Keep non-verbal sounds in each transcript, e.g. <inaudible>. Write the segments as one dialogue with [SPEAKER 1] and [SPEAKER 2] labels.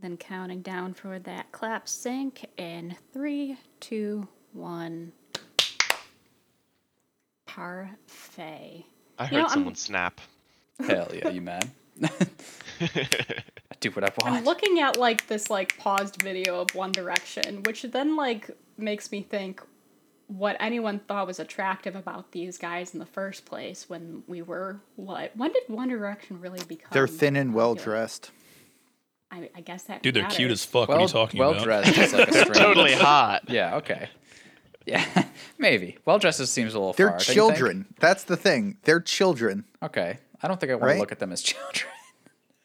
[SPEAKER 1] Then counting down for that clap sync in three, two, one. Parfait.
[SPEAKER 2] I
[SPEAKER 1] You
[SPEAKER 2] heard
[SPEAKER 1] know, I'm-
[SPEAKER 2] someone snap.
[SPEAKER 3] Hell yeah, you mad? I <laughs> do what I want.
[SPEAKER 1] I'm looking at like this like paused video of One Direction, which then like makes me think what anyone thought was attractive about these guys in the first place when we were what? When did One Direction really become?
[SPEAKER 4] They're thin and well
[SPEAKER 1] popular?
[SPEAKER 4] dressed.
[SPEAKER 1] I, I guess that
[SPEAKER 5] Dude, they're cute as fuck. what are you talking
[SPEAKER 3] well
[SPEAKER 5] about?
[SPEAKER 3] dressed like <laughs>
[SPEAKER 2] totally hot.
[SPEAKER 3] Yeah. Okay. Yeah, <laughs> maybe. Well dressed seems a little
[SPEAKER 4] They're
[SPEAKER 3] far. don't you think?
[SPEAKER 4] children. That's the thing. They're children.
[SPEAKER 3] Okay. I don't think I want
[SPEAKER 4] Right?
[SPEAKER 3] to look at them as <laughs> children.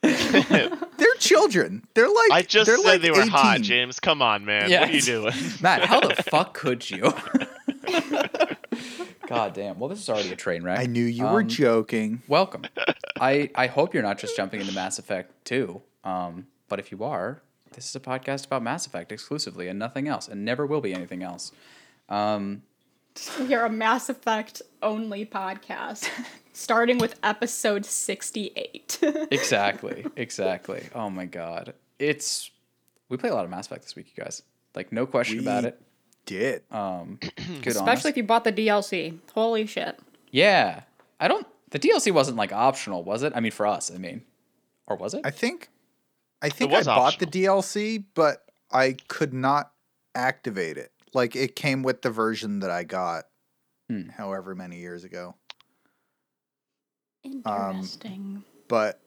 [SPEAKER 4] They're children. They're like
[SPEAKER 2] I just
[SPEAKER 4] they're
[SPEAKER 2] said
[SPEAKER 4] like
[SPEAKER 2] they were hot, James. Come on, man.
[SPEAKER 3] Yeah.
[SPEAKER 2] What are you doing?
[SPEAKER 3] Matt, how the fuck could you? God damn. Well, this is already a train wreck.
[SPEAKER 4] I knew you were
[SPEAKER 3] Um,
[SPEAKER 4] joking.
[SPEAKER 3] Welcome. I I hope you're not just jumping into Mass Effect 2. Um, but if you are, this is a podcast about Mass Effect exclusively and nothing else, and never will be anything else. Um,
[SPEAKER 1] We are a Mass Effect only podcast, <laughs> starting with episode 68. <laughs>
[SPEAKER 3] exactly. Exactly. Oh my god. It's we play a lot of Mass Effect this week, you guys. Like no question about it.
[SPEAKER 4] Did
[SPEAKER 3] Um, good on us.
[SPEAKER 1] Especially if you bought the DLC. Holy shit.
[SPEAKER 3] Yeah. I don't. The DLC wasn't like optional, was it? I mean, for us, I mean, or was it?
[SPEAKER 4] I think I think I
[SPEAKER 2] was
[SPEAKER 4] bought the DLC, but I could not activate it. Like it came with the version that I got
[SPEAKER 3] Hmm.
[SPEAKER 4] however many years ago.
[SPEAKER 1] Interesting.
[SPEAKER 4] But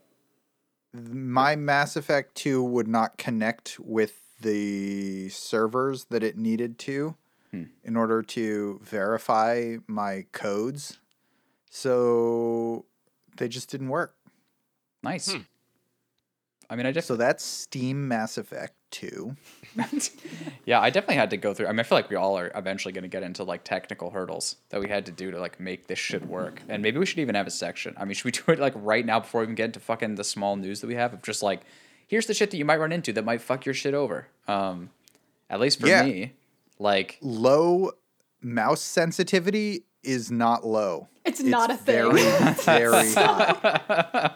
[SPEAKER 4] my Mass Effect 2 would not connect with the servers that it needed to
[SPEAKER 3] Hmm.
[SPEAKER 4] in order to verify my codes. So they just didn't work.
[SPEAKER 3] nice.
[SPEAKER 2] Hmm.
[SPEAKER 3] I mean, I just
[SPEAKER 4] So that's Steam Mass Effect 2. <laughs>
[SPEAKER 3] yeah, I definitely had to go through. I mean, I feel like we all are eventually going to get into like technical hurdles that we had to do to like make this shit work. And maybe we should even have a section. I mean, should we do it like right now before we even get into fucking the small news that we have of just like, here's the shit that you might run into that might fuck your shit over. Um, at least for
[SPEAKER 4] Yeah.
[SPEAKER 3] me, like
[SPEAKER 4] Low mouse sensitivity is not low.
[SPEAKER 1] It's not a thing.
[SPEAKER 4] Very, <laughs> very <laughs> high.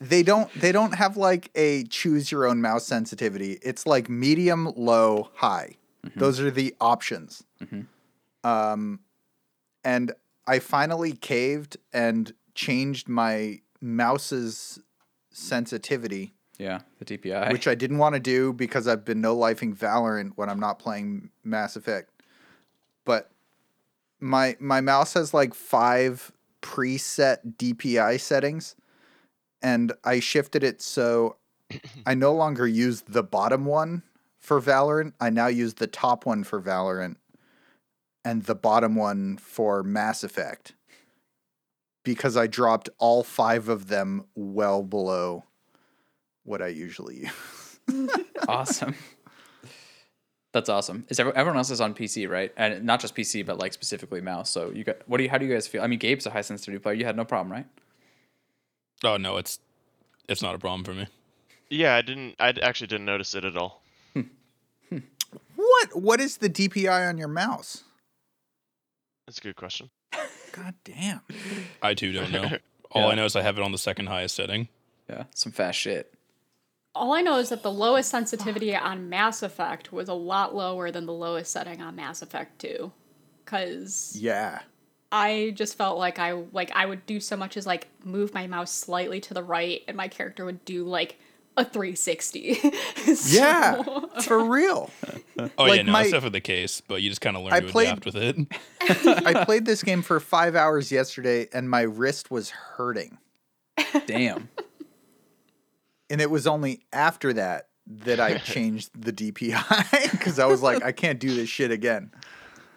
[SPEAKER 4] They don't they don't have like a choose your own mouse sensitivity. It's like medium, low, high. Those are the options. Um and I finally caved and changed my mouse's sensitivity,
[SPEAKER 3] yeah, the DPI.
[SPEAKER 4] which I didn't want to do because I've been no lifing Valorant when I'm not playing Mass Effect. But my my mouse has like five preset DPI settings and I shifted it so I no longer use the bottom one for Valorant. I now use the top one for Valorant and the bottom one for Mass Effect because I dropped all five of them well below what I usually use. <laughs>
[SPEAKER 3] awesome. That's awesome. Is every, everyone else is on PC, right? And not just PC, but like specifically mouse. So you got what do you? How do you guys feel? I mean, Gabe's a high sensitivity player. You had no problem, right?
[SPEAKER 5] Oh no, it's it's not a problem for me.
[SPEAKER 2] Yeah, I didn't. I actually didn't notice it at all.
[SPEAKER 4] What what is the DPI on your mouse?
[SPEAKER 2] That's a good question.
[SPEAKER 4] God damn.
[SPEAKER 5] I too don't know. <laughs> All
[SPEAKER 3] Yeah.
[SPEAKER 5] I know is I have it on the second highest setting.
[SPEAKER 3] Yeah, some fast shit.
[SPEAKER 1] All I know is that the lowest sensitivity on Mass Effect was a lot lower than the lowest setting on Mass Effect 2. Cause
[SPEAKER 4] Yeah.
[SPEAKER 1] I just felt like I like I would do so much as like move my mouse slightly to the right and my character would do like a 360. <laughs> So-
[SPEAKER 4] Yeah. For real.
[SPEAKER 5] Oh
[SPEAKER 4] Like
[SPEAKER 5] yeah, no,
[SPEAKER 4] my-
[SPEAKER 5] that's definitely the case. But you just kind of learn
[SPEAKER 4] I
[SPEAKER 5] to
[SPEAKER 4] played-
[SPEAKER 5] adapt with it. <laughs>
[SPEAKER 4] I played this game for five hours yesterday and my wrist was hurting.
[SPEAKER 3] Damn.
[SPEAKER 4] And it was only after that that I <laughs> changed the DPI because I was like, I can't do this shit again.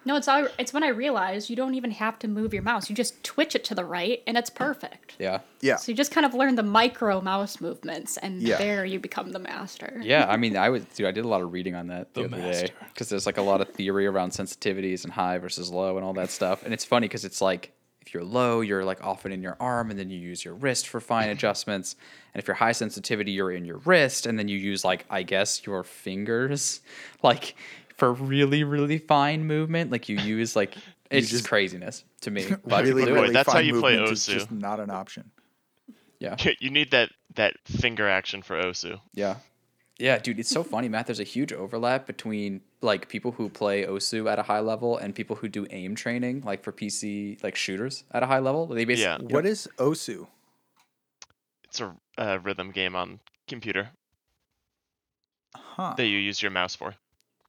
[SPEAKER 1] No, it's all, it's when I realized you don't even have to move your mouse. You just twitch it to the right and it's perfect.
[SPEAKER 3] Yeah.
[SPEAKER 4] Yeah.
[SPEAKER 1] So you just kind of learn the micro mouse movements and
[SPEAKER 4] Yeah.
[SPEAKER 1] there you become the master.
[SPEAKER 3] Yeah, I mean, I was dude. I did a lot of reading on that the,
[SPEAKER 5] The
[SPEAKER 3] other day because there's like a lot of theory around sensitivities and high versus low and all that stuff. And it's funny because it's like if you're low, you're like often in your arm, and then you use your wrist for fine mm-hmm. adjustments. And if you're high sensitivity, you're in your wrist, and then you use like I guess your fingers, <laughs> like for really really fine movement. Like you <laughs> use like it's just
[SPEAKER 4] just-
[SPEAKER 3] craziness to me. <laughs> But
[SPEAKER 4] really,
[SPEAKER 3] people
[SPEAKER 4] really
[SPEAKER 2] That's how
[SPEAKER 4] fine
[SPEAKER 2] you play
[SPEAKER 4] movement is
[SPEAKER 2] Osu.
[SPEAKER 4] just not an option.
[SPEAKER 3] yeah,
[SPEAKER 2] You need that that finger action for Osu.
[SPEAKER 3] yeah. Yeah, dude, it's so funny, Matt. There's a huge overlap between like people who play Osu at a high level and people who do aim training, like for PC like shooters at a high level. They basically
[SPEAKER 2] Yeah.
[SPEAKER 4] What is Osu?
[SPEAKER 2] It's a uh, rhythm game on computer
[SPEAKER 4] Huh.
[SPEAKER 2] that you use your mouse for.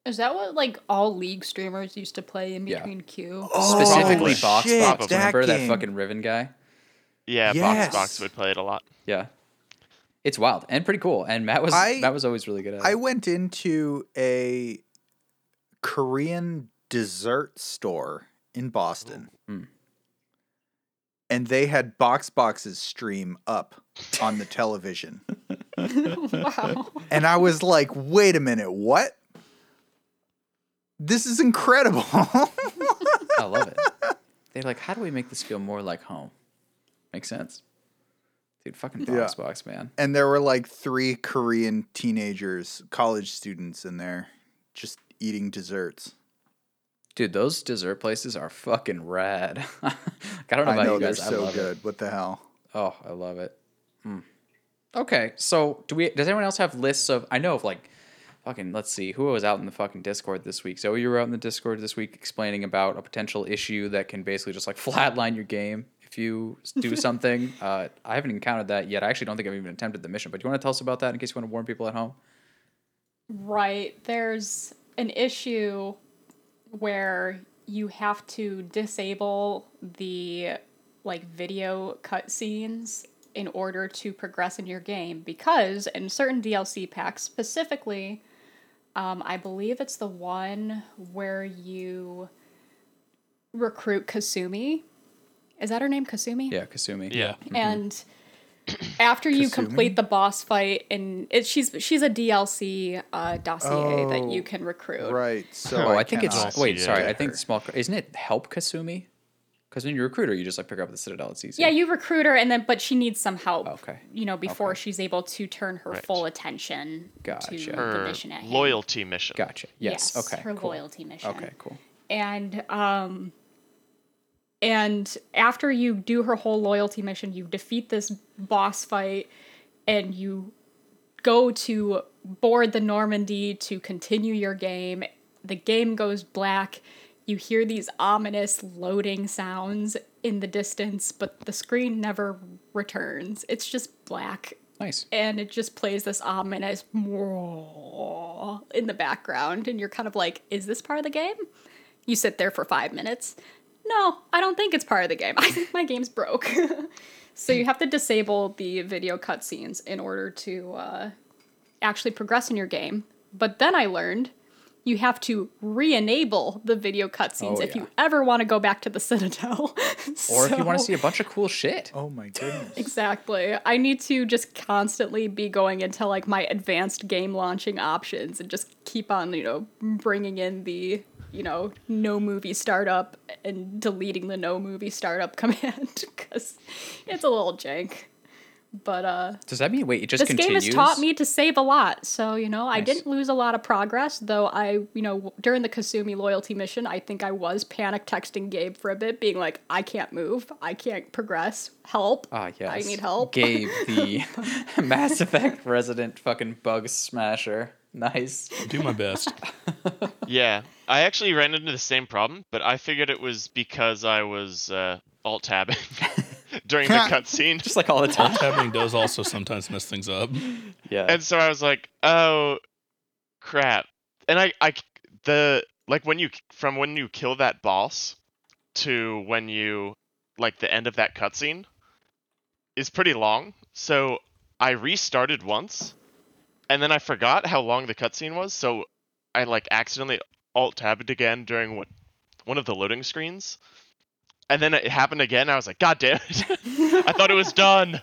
[SPEAKER 1] Is that what like all league streamers used to play in
[SPEAKER 3] Yeah.
[SPEAKER 1] between queue?
[SPEAKER 4] Oh,
[SPEAKER 3] specifically
[SPEAKER 2] shit,
[SPEAKER 3] Box Box.
[SPEAKER 4] that
[SPEAKER 3] Remember that
[SPEAKER 4] game.
[SPEAKER 3] fucking Riven guy?
[SPEAKER 2] Yeah,
[SPEAKER 4] Yes.
[SPEAKER 2] Box Box would play it a lot.
[SPEAKER 3] Yeah. It's wild and pretty cool. And Matt was
[SPEAKER 4] I-
[SPEAKER 3] Matt was always really good at it.
[SPEAKER 4] I went into a Korean dessert store in Boston.
[SPEAKER 3] Mm.
[SPEAKER 4] And they had Box Box's stream up on the television. <laughs>
[SPEAKER 1] wow.
[SPEAKER 4] And I was like, wait a minute, what? This is incredible.
[SPEAKER 3] I love it. They're like, how do we make this feel more like home? Makes sense. Dude, fucking
[SPEAKER 4] Yeah.
[SPEAKER 3] Box Box, man.
[SPEAKER 4] and there were like three Korean teenagers, college students in there, just eating desserts.
[SPEAKER 3] Dude, those dessert places are fucking rad. <laughs> I don't know
[SPEAKER 4] I
[SPEAKER 3] about
[SPEAKER 4] know
[SPEAKER 3] you
[SPEAKER 4] they're
[SPEAKER 3] guys. I
[SPEAKER 4] so
[SPEAKER 3] love it.
[SPEAKER 4] good. What the hell?
[SPEAKER 3] Oh, I love it. Mm. Okay, so do we? Does anyone else have lists of? I know of like, fucking. Let's see, who was out in the fucking Discord this week? Zoe, you were out in the Discord this week explaining about a potential issue that can basically just like <laughs> flatline your game if you do <laughs> something. uh, I haven't encountered that yet. I actually don't think I've even attempted the mission. But do you want to tell us about that in case you want to warn people at home?
[SPEAKER 1] Right. There's an issue where you have to disable the like video cutscenes in order to progress in your game because in certain DLC packs, specifically, um, I believe it's the one where you recruit Kasumi. Is that her name, Kasumi?
[SPEAKER 3] Yeah, Kasumi.
[SPEAKER 5] Yeah.
[SPEAKER 1] and <clears throat> after you
[SPEAKER 4] Kasumi?
[SPEAKER 1] complete the boss fight and it, she's she's a DLC uh, dossier that you
[SPEAKER 4] Oh,
[SPEAKER 1] can recruit.
[SPEAKER 4] Right. So
[SPEAKER 3] Oh, I, think it's wait. Sorry,
[SPEAKER 2] it.
[SPEAKER 3] I think small. Isn't it help Kasumi? Because when you're a recruiter, you just like pick her up at the Citadel. It's easy.
[SPEAKER 1] Yeah, you recruit her and then but she needs some help.
[SPEAKER 3] Okay.
[SPEAKER 1] You know, before
[SPEAKER 3] Okay.
[SPEAKER 1] she's able to turn her
[SPEAKER 2] Right.
[SPEAKER 1] full attention
[SPEAKER 3] Gotcha.
[SPEAKER 1] to the
[SPEAKER 2] Her
[SPEAKER 1] mission at hand.
[SPEAKER 2] loyalty mission.
[SPEAKER 3] Gotcha. Yes. okay.
[SPEAKER 1] Her
[SPEAKER 3] cool.
[SPEAKER 1] loyalty mission.
[SPEAKER 3] Okay. Cool.
[SPEAKER 1] and um and after you do her whole loyalty mission you defeat this boss fight and you go to board the normandy to continue your game the game goes black you hear these ominous loading sounds in the distance but the screen never returns. It's just black.
[SPEAKER 3] Nice.
[SPEAKER 1] and it just plays this ominous <laughs> in the background and you're kind of like is this part of the game? You sit there for five minutes. No i don't think it's part of the game. <laughs> I think my game's broke. <laughs> So you have to disable the video cutscenes in order to uh, actually progress in your game. But then i learned you have to re-enable the video cutscenes
[SPEAKER 3] Oh,
[SPEAKER 1] if
[SPEAKER 3] yeah.
[SPEAKER 1] you ever want to go back to the citadel <laughs>
[SPEAKER 3] Or if you want to see a bunch of cool shit.
[SPEAKER 4] Oh my goodness.
[SPEAKER 1] Exactly. I need to just constantly be going into like my advanced game launching options and just keep on, you know, bringing in the, you know, no movie startup and deleting the no movie startup <laughs> command because it's a little jank. But uh
[SPEAKER 3] Does that mean wait? It just
[SPEAKER 1] this
[SPEAKER 3] continues.
[SPEAKER 1] game has taught me to save a lot. So, you know, I didn't lose a lot of progress, though I, you know, during the Kasumi loyalty mission, I think I was panic texting Gabe for a bit, being like, I can't move, I can't progress, help.
[SPEAKER 3] Ah, yes.
[SPEAKER 1] I need help.
[SPEAKER 3] Gabe, the <laughs> <laughs> Mass Effect resident fucking bug smasher. Nice.
[SPEAKER 5] Do my best. <laughs>
[SPEAKER 2] Yeah, I actually ran into the same problem, but I figured it was because I was uh, alt tabbing <laughs> during the cutscene,
[SPEAKER 3] Just like all the time.
[SPEAKER 5] Tabbing does also sometimes mess things up.
[SPEAKER 3] Yeah.
[SPEAKER 2] and so I was like, "Oh, crap!" And I, I, the like when you from when you kill that boss to when you like the end of that cutscene is pretty long. So I restarted once, and then I forgot how long the cutscene was. So I like accidentally alt tabbed again during what one of the loading screens, and then it happened again. I was like, "God damn it! <laughs> I thought it was done."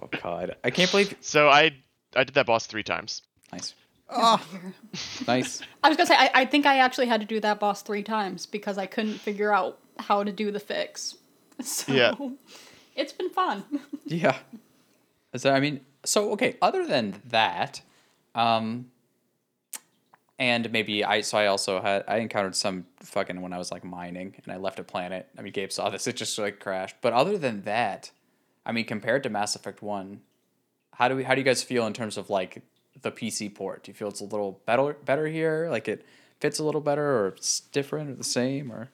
[SPEAKER 3] oh god. I can't believe.
[SPEAKER 2] So I I did that boss three times.
[SPEAKER 3] Nice.
[SPEAKER 4] Oh,
[SPEAKER 3] Nice.
[SPEAKER 1] I was gonna say, I, I think I actually had to do that boss three times because I couldn't figure out how to do the fix. <laughs> So
[SPEAKER 2] Yeah.
[SPEAKER 1] it's been fun.
[SPEAKER 3] Yeah. So I mean, so okay. Other than that, um, and maybe I so I also had I encountered some fucking when I was like mining and I left a planet. I mean, Gabe saw this; <laughs> it just like crashed. But other than that, I mean, compared to Mass Effect One, how do we how do you guys feel in terms of like the PC port? Do you feel it's a little better better here? Like it fits a little better, or it's different, or the same, or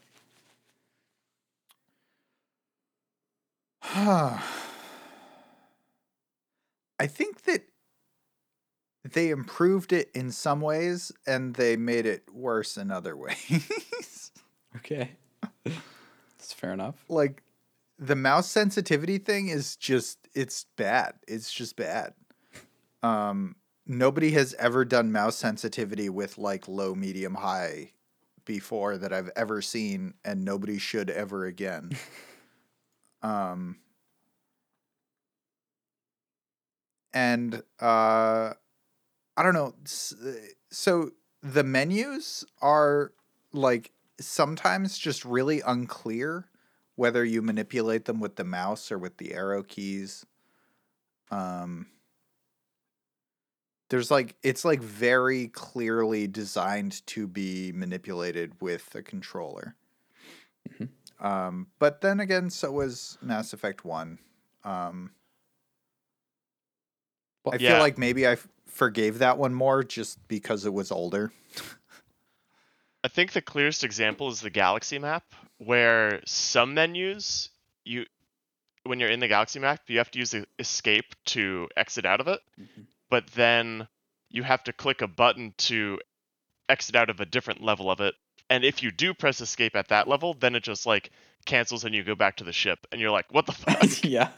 [SPEAKER 3] <sighs>
[SPEAKER 4] I think that they improved it in some ways and they made it worse in other <laughs> ways.
[SPEAKER 3] okay, that's fair enough.
[SPEAKER 4] like the mouse sensitivity thing is just it's bad. It's just bad. Um nobody has ever done mouse sensitivity with like low, medium, high before that I've ever seen and nobody should ever again. <laughs> um and uh I don't know. So the menus are like sometimes just really unclear whether you manipulate them with the mouse or with the arrow keys. Um there's like it's like very clearly designed to be manipulated with a controller.
[SPEAKER 3] Mhm.
[SPEAKER 4] Um but then again so was Mass Effect 1. Um
[SPEAKER 3] Well,
[SPEAKER 4] I feel
[SPEAKER 2] Yeah.
[SPEAKER 4] like maybe I forgave that one more just because it was older.
[SPEAKER 2] I think the clearest example is the galaxy map, where some menus you when you're in the galaxy map, you have to use the escape to exit out of it,
[SPEAKER 3] Mhm.
[SPEAKER 2] but then you have to click a button to exit out of a different level of it. And if you do press escape at that level, then it just like cancels and you go back to the ship and you're like, "What the fuck?" <laughs>
[SPEAKER 3] yeah,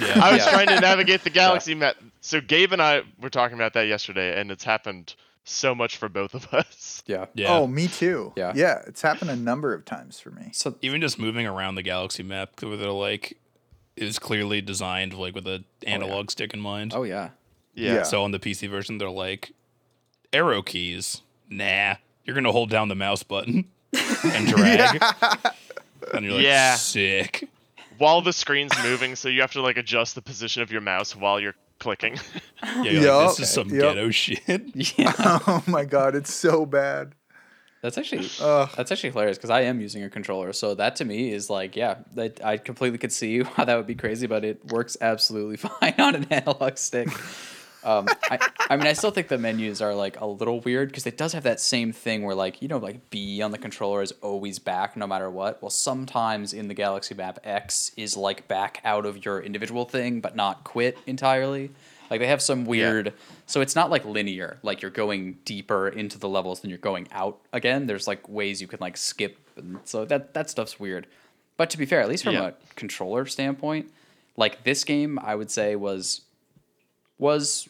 [SPEAKER 5] Yeah.
[SPEAKER 2] I was
[SPEAKER 3] Yeah.
[SPEAKER 2] trying to navigate the galaxy map. So Gabe and I were talking about that yesterday and it's happened so much for both of <laughs> us.
[SPEAKER 3] yeah.
[SPEAKER 5] Yeah.
[SPEAKER 4] Oh, me too.
[SPEAKER 3] Yeah.
[SPEAKER 4] Yeah, it's happened a number of times for me.
[SPEAKER 3] So
[SPEAKER 5] Even just moving around the galaxy map, where they're like, is clearly designed like with an oh, analog stick in mind.
[SPEAKER 3] oh yeah,
[SPEAKER 2] Yeah.
[SPEAKER 4] Yeah.
[SPEAKER 5] So on the PC version, they're like, arrow keys. Nah, you're gonna hold down the mouse button <laughs> and drag, and you're like,
[SPEAKER 2] Yeah.
[SPEAKER 5] sick.
[SPEAKER 2] while the screen's moving, so you have to like adjust the position of your mouse while you're clicking.
[SPEAKER 5] Yeah, you're like, this is some
[SPEAKER 4] Yep.
[SPEAKER 5] ghetto shit.
[SPEAKER 3] yeah. <laughs>
[SPEAKER 4] oh my god, it's so bad.
[SPEAKER 3] That's actually
[SPEAKER 4] Ugh.
[SPEAKER 3] that's actually hilarious because I am using a controller, so that to me is like, yeah, that I completely could see <laughs> how that would be crazy, but it works absolutely fine on an analog stick. Um, I, I mean, I still think the menus are like a little weird because it does have that same thing where like you know like B on the controller is always back no matter what. Well, sometimes in the Galaxy map X is like back out of your individual thing, but not quit entirely. Like they have some weird, so it's not like linear. Like you're going deeper into the levels than you're going out again. There's like ways you can like skip, and so that that stuff's weird. But to be fair, at least from
[SPEAKER 2] Yeah.
[SPEAKER 3] a controller standpoint, like this game, I would say was was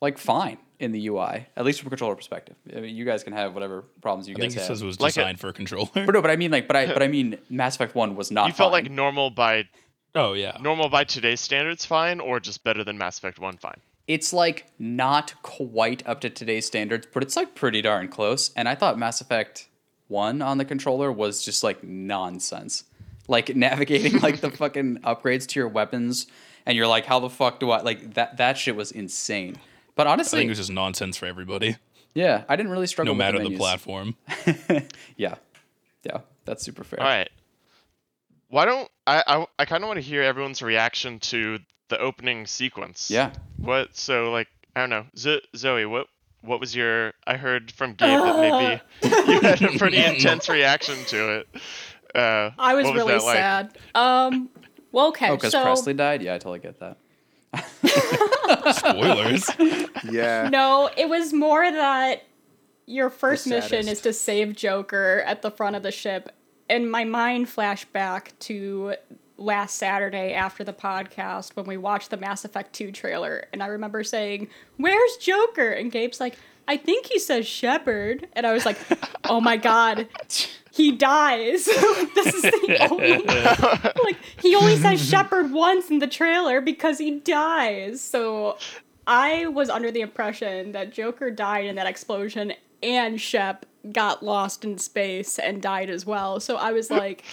[SPEAKER 3] like fine in the UI, at least from a controller perspective. I mean, you guys can have whatever problems you
[SPEAKER 5] I
[SPEAKER 3] guys
[SPEAKER 5] think he
[SPEAKER 3] have.
[SPEAKER 5] says it was
[SPEAKER 2] Like a-
[SPEAKER 5] designed for a controller.
[SPEAKER 3] but no, but I mean like, but I but I mean, Mass Effect One was not.
[SPEAKER 2] you felt
[SPEAKER 3] fine.
[SPEAKER 2] like normal by
[SPEAKER 5] oh yeah.
[SPEAKER 2] normal by today's standards fine, or just better than Mass Effect One fine.
[SPEAKER 3] it's like not quite up to today's standards, but it's like pretty darn close. And I thought Mass Effect One on the controller was just like nonsense. Like <laughs> navigating like the <laughs> fucking upgrades to your weapons, and you're like, how the fuck do I like that? That shit was insane. But honestly, I
[SPEAKER 5] think it was just nonsense for everybody,
[SPEAKER 3] yeah, I didn't really struggle. With that.
[SPEAKER 5] No
[SPEAKER 3] with
[SPEAKER 5] matter the,
[SPEAKER 3] menus.
[SPEAKER 5] platform. <laughs>
[SPEAKER 3] yeah, yeah, that's super fair.
[SPEAKER 2] All right. Why don't I? I, I kind of want to hear everyone's reaction to the opening sequence.
[SPEAKER 3] Yeah.
[SPEAKER 2] What? So like, I don't know, Zo- Zoe. What? What was your? I heard from Gabe that maybe <laughs> you had a pretty intense reaction to it. Uh,
[SPEAKER 1] I was,
[SPEAKER 2] what
[SPEAKER 1] really
[SPEAKER 2] that like?
[SPEAKER 1] sad. Um, well, okay,
[SPEAKER 3] Oh, because
[SPEAKER 1] so
[SPEAKER 3] Pressly died. Yeah, I totally get that.
[SPEAKER 5] Spoilers. <laughs>
[SPEAKER 4] Yeah.
[SPEAKER 1] no, it was more that your first
[SPEAKER 4] The
[SPEAKER 1] mission
[SPEAKER 4] saddest.
[SPEAKER 1] is to save Joker at the front of the ship, and my mind flashed back to last Saturday after the podcast when we watched the Mass Effect 2 trailer, and I remember saying, "Where's Joker?" And Gabe's like, "I think he says Shepard," and I was like, "Oh my god." <laughs> He dies. <laughs> this is the only <laughs> like he only says Shepard once in the trailer because he dies. So I was under the impression that Joker died in that explosion and Shep got lost in space and died as well. So I was like,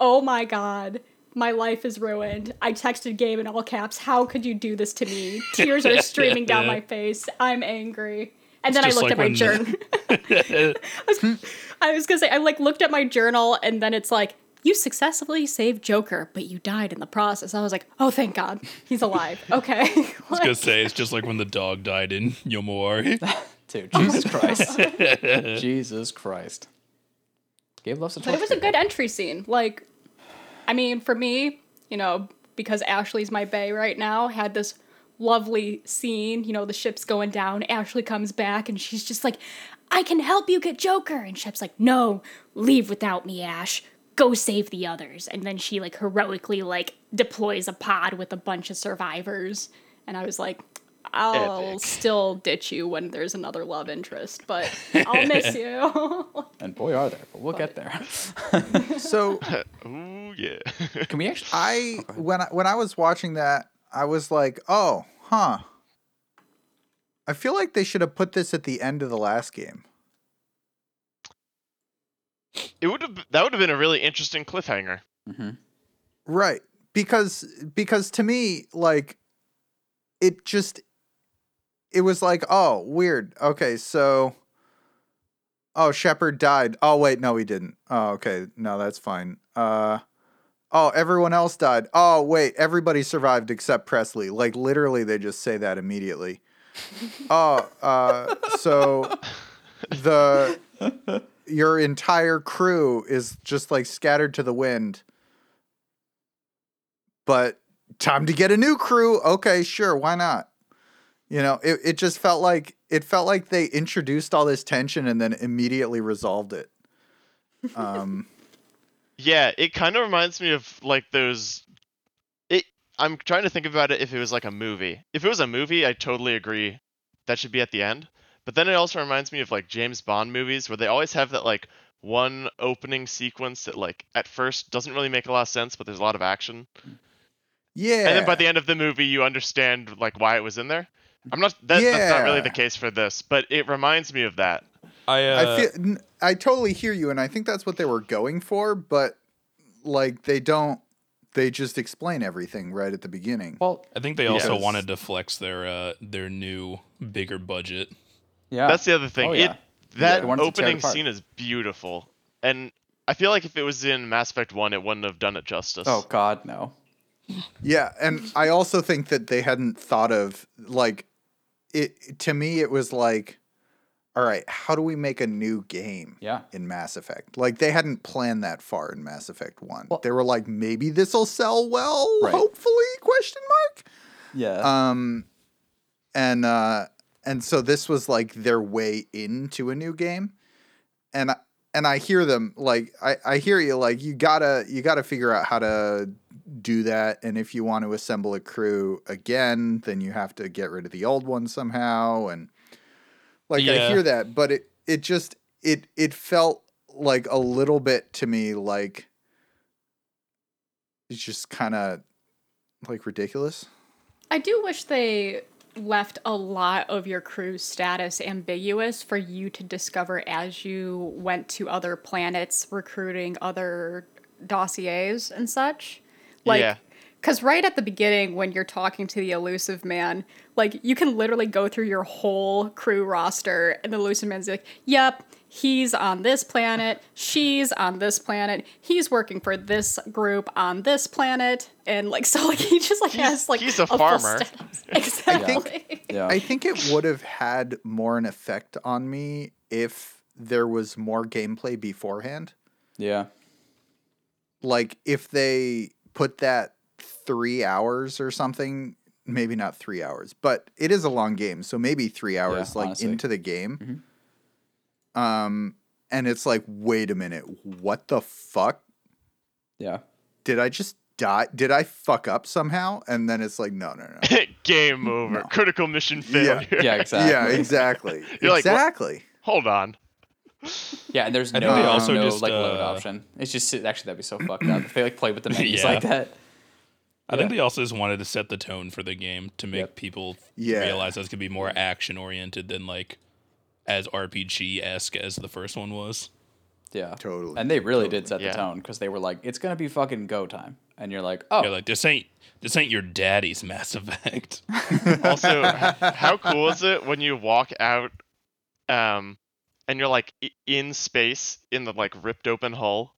[SPEAKER 1] "Oh my god, my life is ruined." I texted Gabe in all caps, "How could you do this to me?" Tears are <laughs> streaming down my face. I'm angry. And then I looked
[SPEAKER 5] like
[SPEAKER 1] at my journal. I was, I was gonna say I like looked at my journal and then it's like you successfully saved Joker, but you died in the process. I was like, oh, thank God, he's alive. <laughs> Okay.
[SPEAKER 5] I was <laughs> gonna say it's just like when the dog died in Yomori. <laughs>
[SPEAKER 3] Dude, Jesus Christ. Jesus Christ. Gabe loves to
[SPEAKER 1] But it was a good entry scene. Like, I mean, for me, you know, because Ashley's my bay right now, had this lovely scene. You know, the ship's going down. Ashley comes back and she's just like, I can help you get Joker. And Shep's like, No, leave without me, Ash. Go save the others. And then she like heroically like deploys a pod with a bunch of survivors. And I was like, I'll
[SPEAKER 2] Epic.
[SPEAKER 1] still ditch you when there's another love interest, but <laughs> I'll miss you. <laughs>
[SPEAKER 3] And boy, are there, but we'll get there. <laughs>
[SPEAKER 4] So
[SPEAKER 2] Ooh yeah.
[SPEAKER 3] Can we actually?
[SPEAKER 4] I when I, when I was watching that, I was like, oh, huh. I feel like they should have put this at the end of the last game.
[SPEAKER 2] it would have that would have been a really interesting cliffhanger.
[SPEAKER 3] hmm
[SPEAKER 4] Right. Because because to me, like it just it was like, oh, weird. Okay, so oh, Shepard died. Oh wait, no, he didn't. Oh, okay. No, that's fine. Uh oh, everyone else died. Oh, wait, everybody survived except Pressly. Like literally they just say that immediately. Oh, uh so the your entire crew is just like scattered to the wind but time to get a new crew. Okay, sure, why not? You know, it, it just felt like it felt like they introduced all this tension and then immediately resolved it. Um <laughs>
[SPEAKER 2] Yeah, it kind of reminds me of like those. It. I'm trying to think about it if it was like a movie. If it was a movie, I totally agree that should be at the end. But then it also reminds me of like James Bond movies where they always have that like one opening sequence that like at first doesn't really make a lot of sense, but there's a lot of action.
[SPEAKER 4] yeah.
[SPEAKER 2] And then by the end of the movie, you understand like why it was in there. I'm not. That, That's not really the case for this, but it reminds me of that.
[SPEAKER 5] I uh,
[SPEAKER 4] I feel n- I totally hear you and I think that's what they were going for, but like they don't they just explain everything right at the beginning.
[SPEAKER 3] Well,
[SPEAKER 5] I think they also
[SPEAKER 4] Yes.
[SPEAKER 5] wanted to flex their uh, their new bigger budget.
[SPEAKER 3] yeah.
[SPEAKER 2] That's the other thing.
[SPEAKER 3] Oh,
[SPEAKER 2] It
[SPEAKER 3] yeah.
[SPEAKER 2] that
[SPEAKER 3] They wanted it
[SPEAKER 2] opening scene is beautiful, and I feel like if it was in Mass Effect One, it wouldn't have done it justice.
[SPEAKER 3] Oh God, no.
[SPEAKER 4] Yeah, and I also think that they hadn't thought of like it to me it was like all right, how do we make a new game
[SPEAKER 3] Yeah.
[SPEAKER 4] in Mass Effect? Like they hadn't planned that far in Mass Effect 1.
[SPEAKER 3] Well-
[SPEAKER 4] they were like maybe this'll sell well,
[SPEAKER 3] Right.
[SPEAKER 4] hopefully question mark.
[SPEAKER 3] Yeah.
[SPEAKER 4] Um and uh and so this was like their way into a new game. And I and I hear them like I, I hear you like you gotta you gotta figure out how to do that and if you want to assemble a crew again then you have to get rid of the old one somehow and like I hear that but it it just it it felt like a little bit to me like it's just kind of like ridiculous
[SPEAKER 1] I do wish they left a lot of your crew's status ambiguous for you to discover as you went to other planets recruiting other dossiers and such. Like
[SPEAKER 2] Yeah.
[SPEAKER 1] Cuz right at the beginning when you're talking to the Illusive Man, like you can literally go through your whole crew roster and the Illusive Man's like, "Yep, he's on this planet, she's on this planet, he's working for this group on this planet." And like <laughs> so like he just like
[SPEAKER 2] He's-
[SPEAKER 1] has like
[SPEAKER 2] he's a
[SPEAKER 1] full
[SPEAKER 2] farmer.
[SPEAKER 1] status. <laughs> Exactly.
[SPEAKER 3] yeah.
[SPEAKER 4] I think it would have had more an effect on me if there was more gameplay beforehand.
[SPEAKER 3] yeah.
[SPEAKER 4] Like if they put that three hours or something, maybe not three hours, but it is a long game, so maybe three hours like
[SPEAKER 3] honestly.
[SPEAKER 4] into the game.
[SPEAKER 3] Mhm.
[SPEAKER 4] Um, and it's like, wait a minute, what the fuck?
[SPEAKER 3] Yeah.
[SPEAKER 4] Did I just die? Did I fuck up somehow? And then it's like, no, no, no. <laughs>
[SPEAKER 2] Game over.
[SPEAKER 4] No.
[SPEAKER 2] Critical mission
[SPEAKER 4] Yeah.
[SPEAKER 2] failure.
[SPEAKER 3] Yeah. Exactly.
[SPEAKER 4] yeah, <laughs> exactly. <laughs>
[SPEAKER 2] You're like, what?
[SPEAKER 4] exactly.
[SPEAKER 2] Hold on.
[SPEAKER 3] Yeah, and there's no,
[SPEAKER 5] think
[SPEAKER 4] they
[SPEAKER 5] also
[SPEAKER 3] no
[SPEAKER 5] just,
[SPEAKER 3] like load
[SPEAKER 5] uh,
[SPEAKER 3] option. It's just actually that'd be so fucked up if they like play with the menus
[SPEAKER 5] Yeah.
[SPEAKER 3] like that.
[SPEAKER 5] I
[SPEAKER 3] Yeah.
[SPEAKER 5] think they also just wanted to set the tone for the game to make
[SPEAKER 3] Yep.
[SPEAKER 5] people
[SPEAKER 4] Yeah.
[SPEAKER 5] realize that it's gonna be more action oriented than like as RPG esque as the first one was.
[SPEAKER 3] Yeah,
[SPEAKER 4] Totally.
[SPEAKER 3] And they really did set
[SPEAKER 2] Yeah.
[SPEAKER 3] the tone because they were like, "It's gonna be fucking go time," and you're like, "Oh,
[SPEAKER 5] You're like this ain't this ain't your daddy's Mass <laughs> Effect. <laughs>
[SPEAKER 2] Also, how cool is it when you walk out, um, and you're like in space in the like ripped open hull,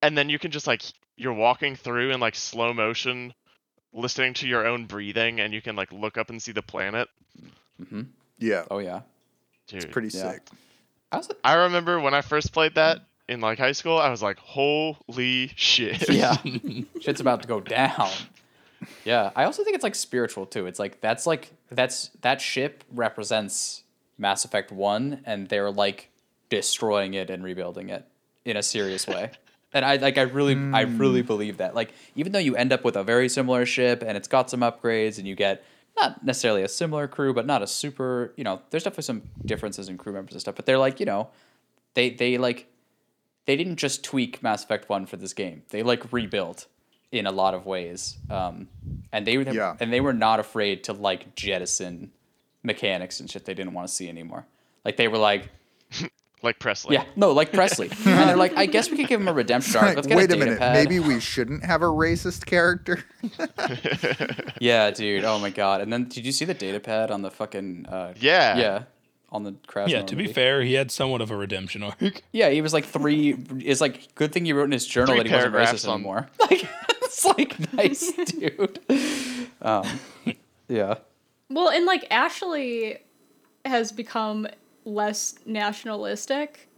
[SPEAKER 2] and then you can just like you're walking through in like slow motion, listening to your own breathing, and you can like look up and see the planet.
[SPEAKER 3] Mm-hmm.
[SPEAKER 4] Yeah,
[SPEAKER 3] Oh yeah.
[SPEAKER 2] Dude,
[SPEAKER 4] pretty
[SPEAKER 3] Yeah.
[SPEAKER 4] sick.
[SPEAKER 3] I was
[SPEAKER 2] I remember when I first played that in like high school, I was like, holy shit. <laughs>
[SPEAKER 3] yeah. <laughs> Shit's about to go down. Yeah, I also think it's like spiritual too. It's like that's like that's that ship represents Mass Effect 1 and they're like destroying it and rebuilding it in a serious way. And I like I really I really believe that. Like even though you end up with a very similar ship and it's got some upgrades and you get not necessarily a similar crew but not a super, you know, there's definitely some differences in crew members and stuff, but they're like, you know, they they like they didn't just tweak Mass Effect 1 for this game. They like rebuilt in a lot of ways. Um, and they were
[SPEAKER 4] Yeah.
[SPEAKER 3] and they were not afraid to like jettison mechanics and shit they didn't want to see anymore. Like they were like,
[SPEAKER 2] like Pressly.
[SPEAKER 3] yeah, no, like Pressly. <laughs> and they're like, I guess we could give him a redemption arc. Let's get
[SPEAKER 4] wait
[SPEAKER 3] a,
[SPEAKER 4] a minute,
[SPEAKER 3] pad.
[SPEAKER 4] maybe we shouldn't have a racist character. <laughs>
[SPEAKER 3] Yeah, dude. Oh my god. And then did you see the data pad on the fucking uh
[SPEAKER 2] Yeah.
[SPEAKER 3] Yeah. On the crash.
[SPEAKER 5] Yeah, to be fair, he had somewhat of a redemption arc. <laughs>
[SPEAKER 3] Yeah, he was like three. It's like good thing he wrote in his journal
[SPEAKER 2] Three
[SPEAKER 3] that he wasn't racist
[SPEAKER 2] on-
[SPEAKER 3] anymore. Like it's like nice, dude. Um, yeah.
[SPEAKER 1] Well, and like Ashley has become less nationalistic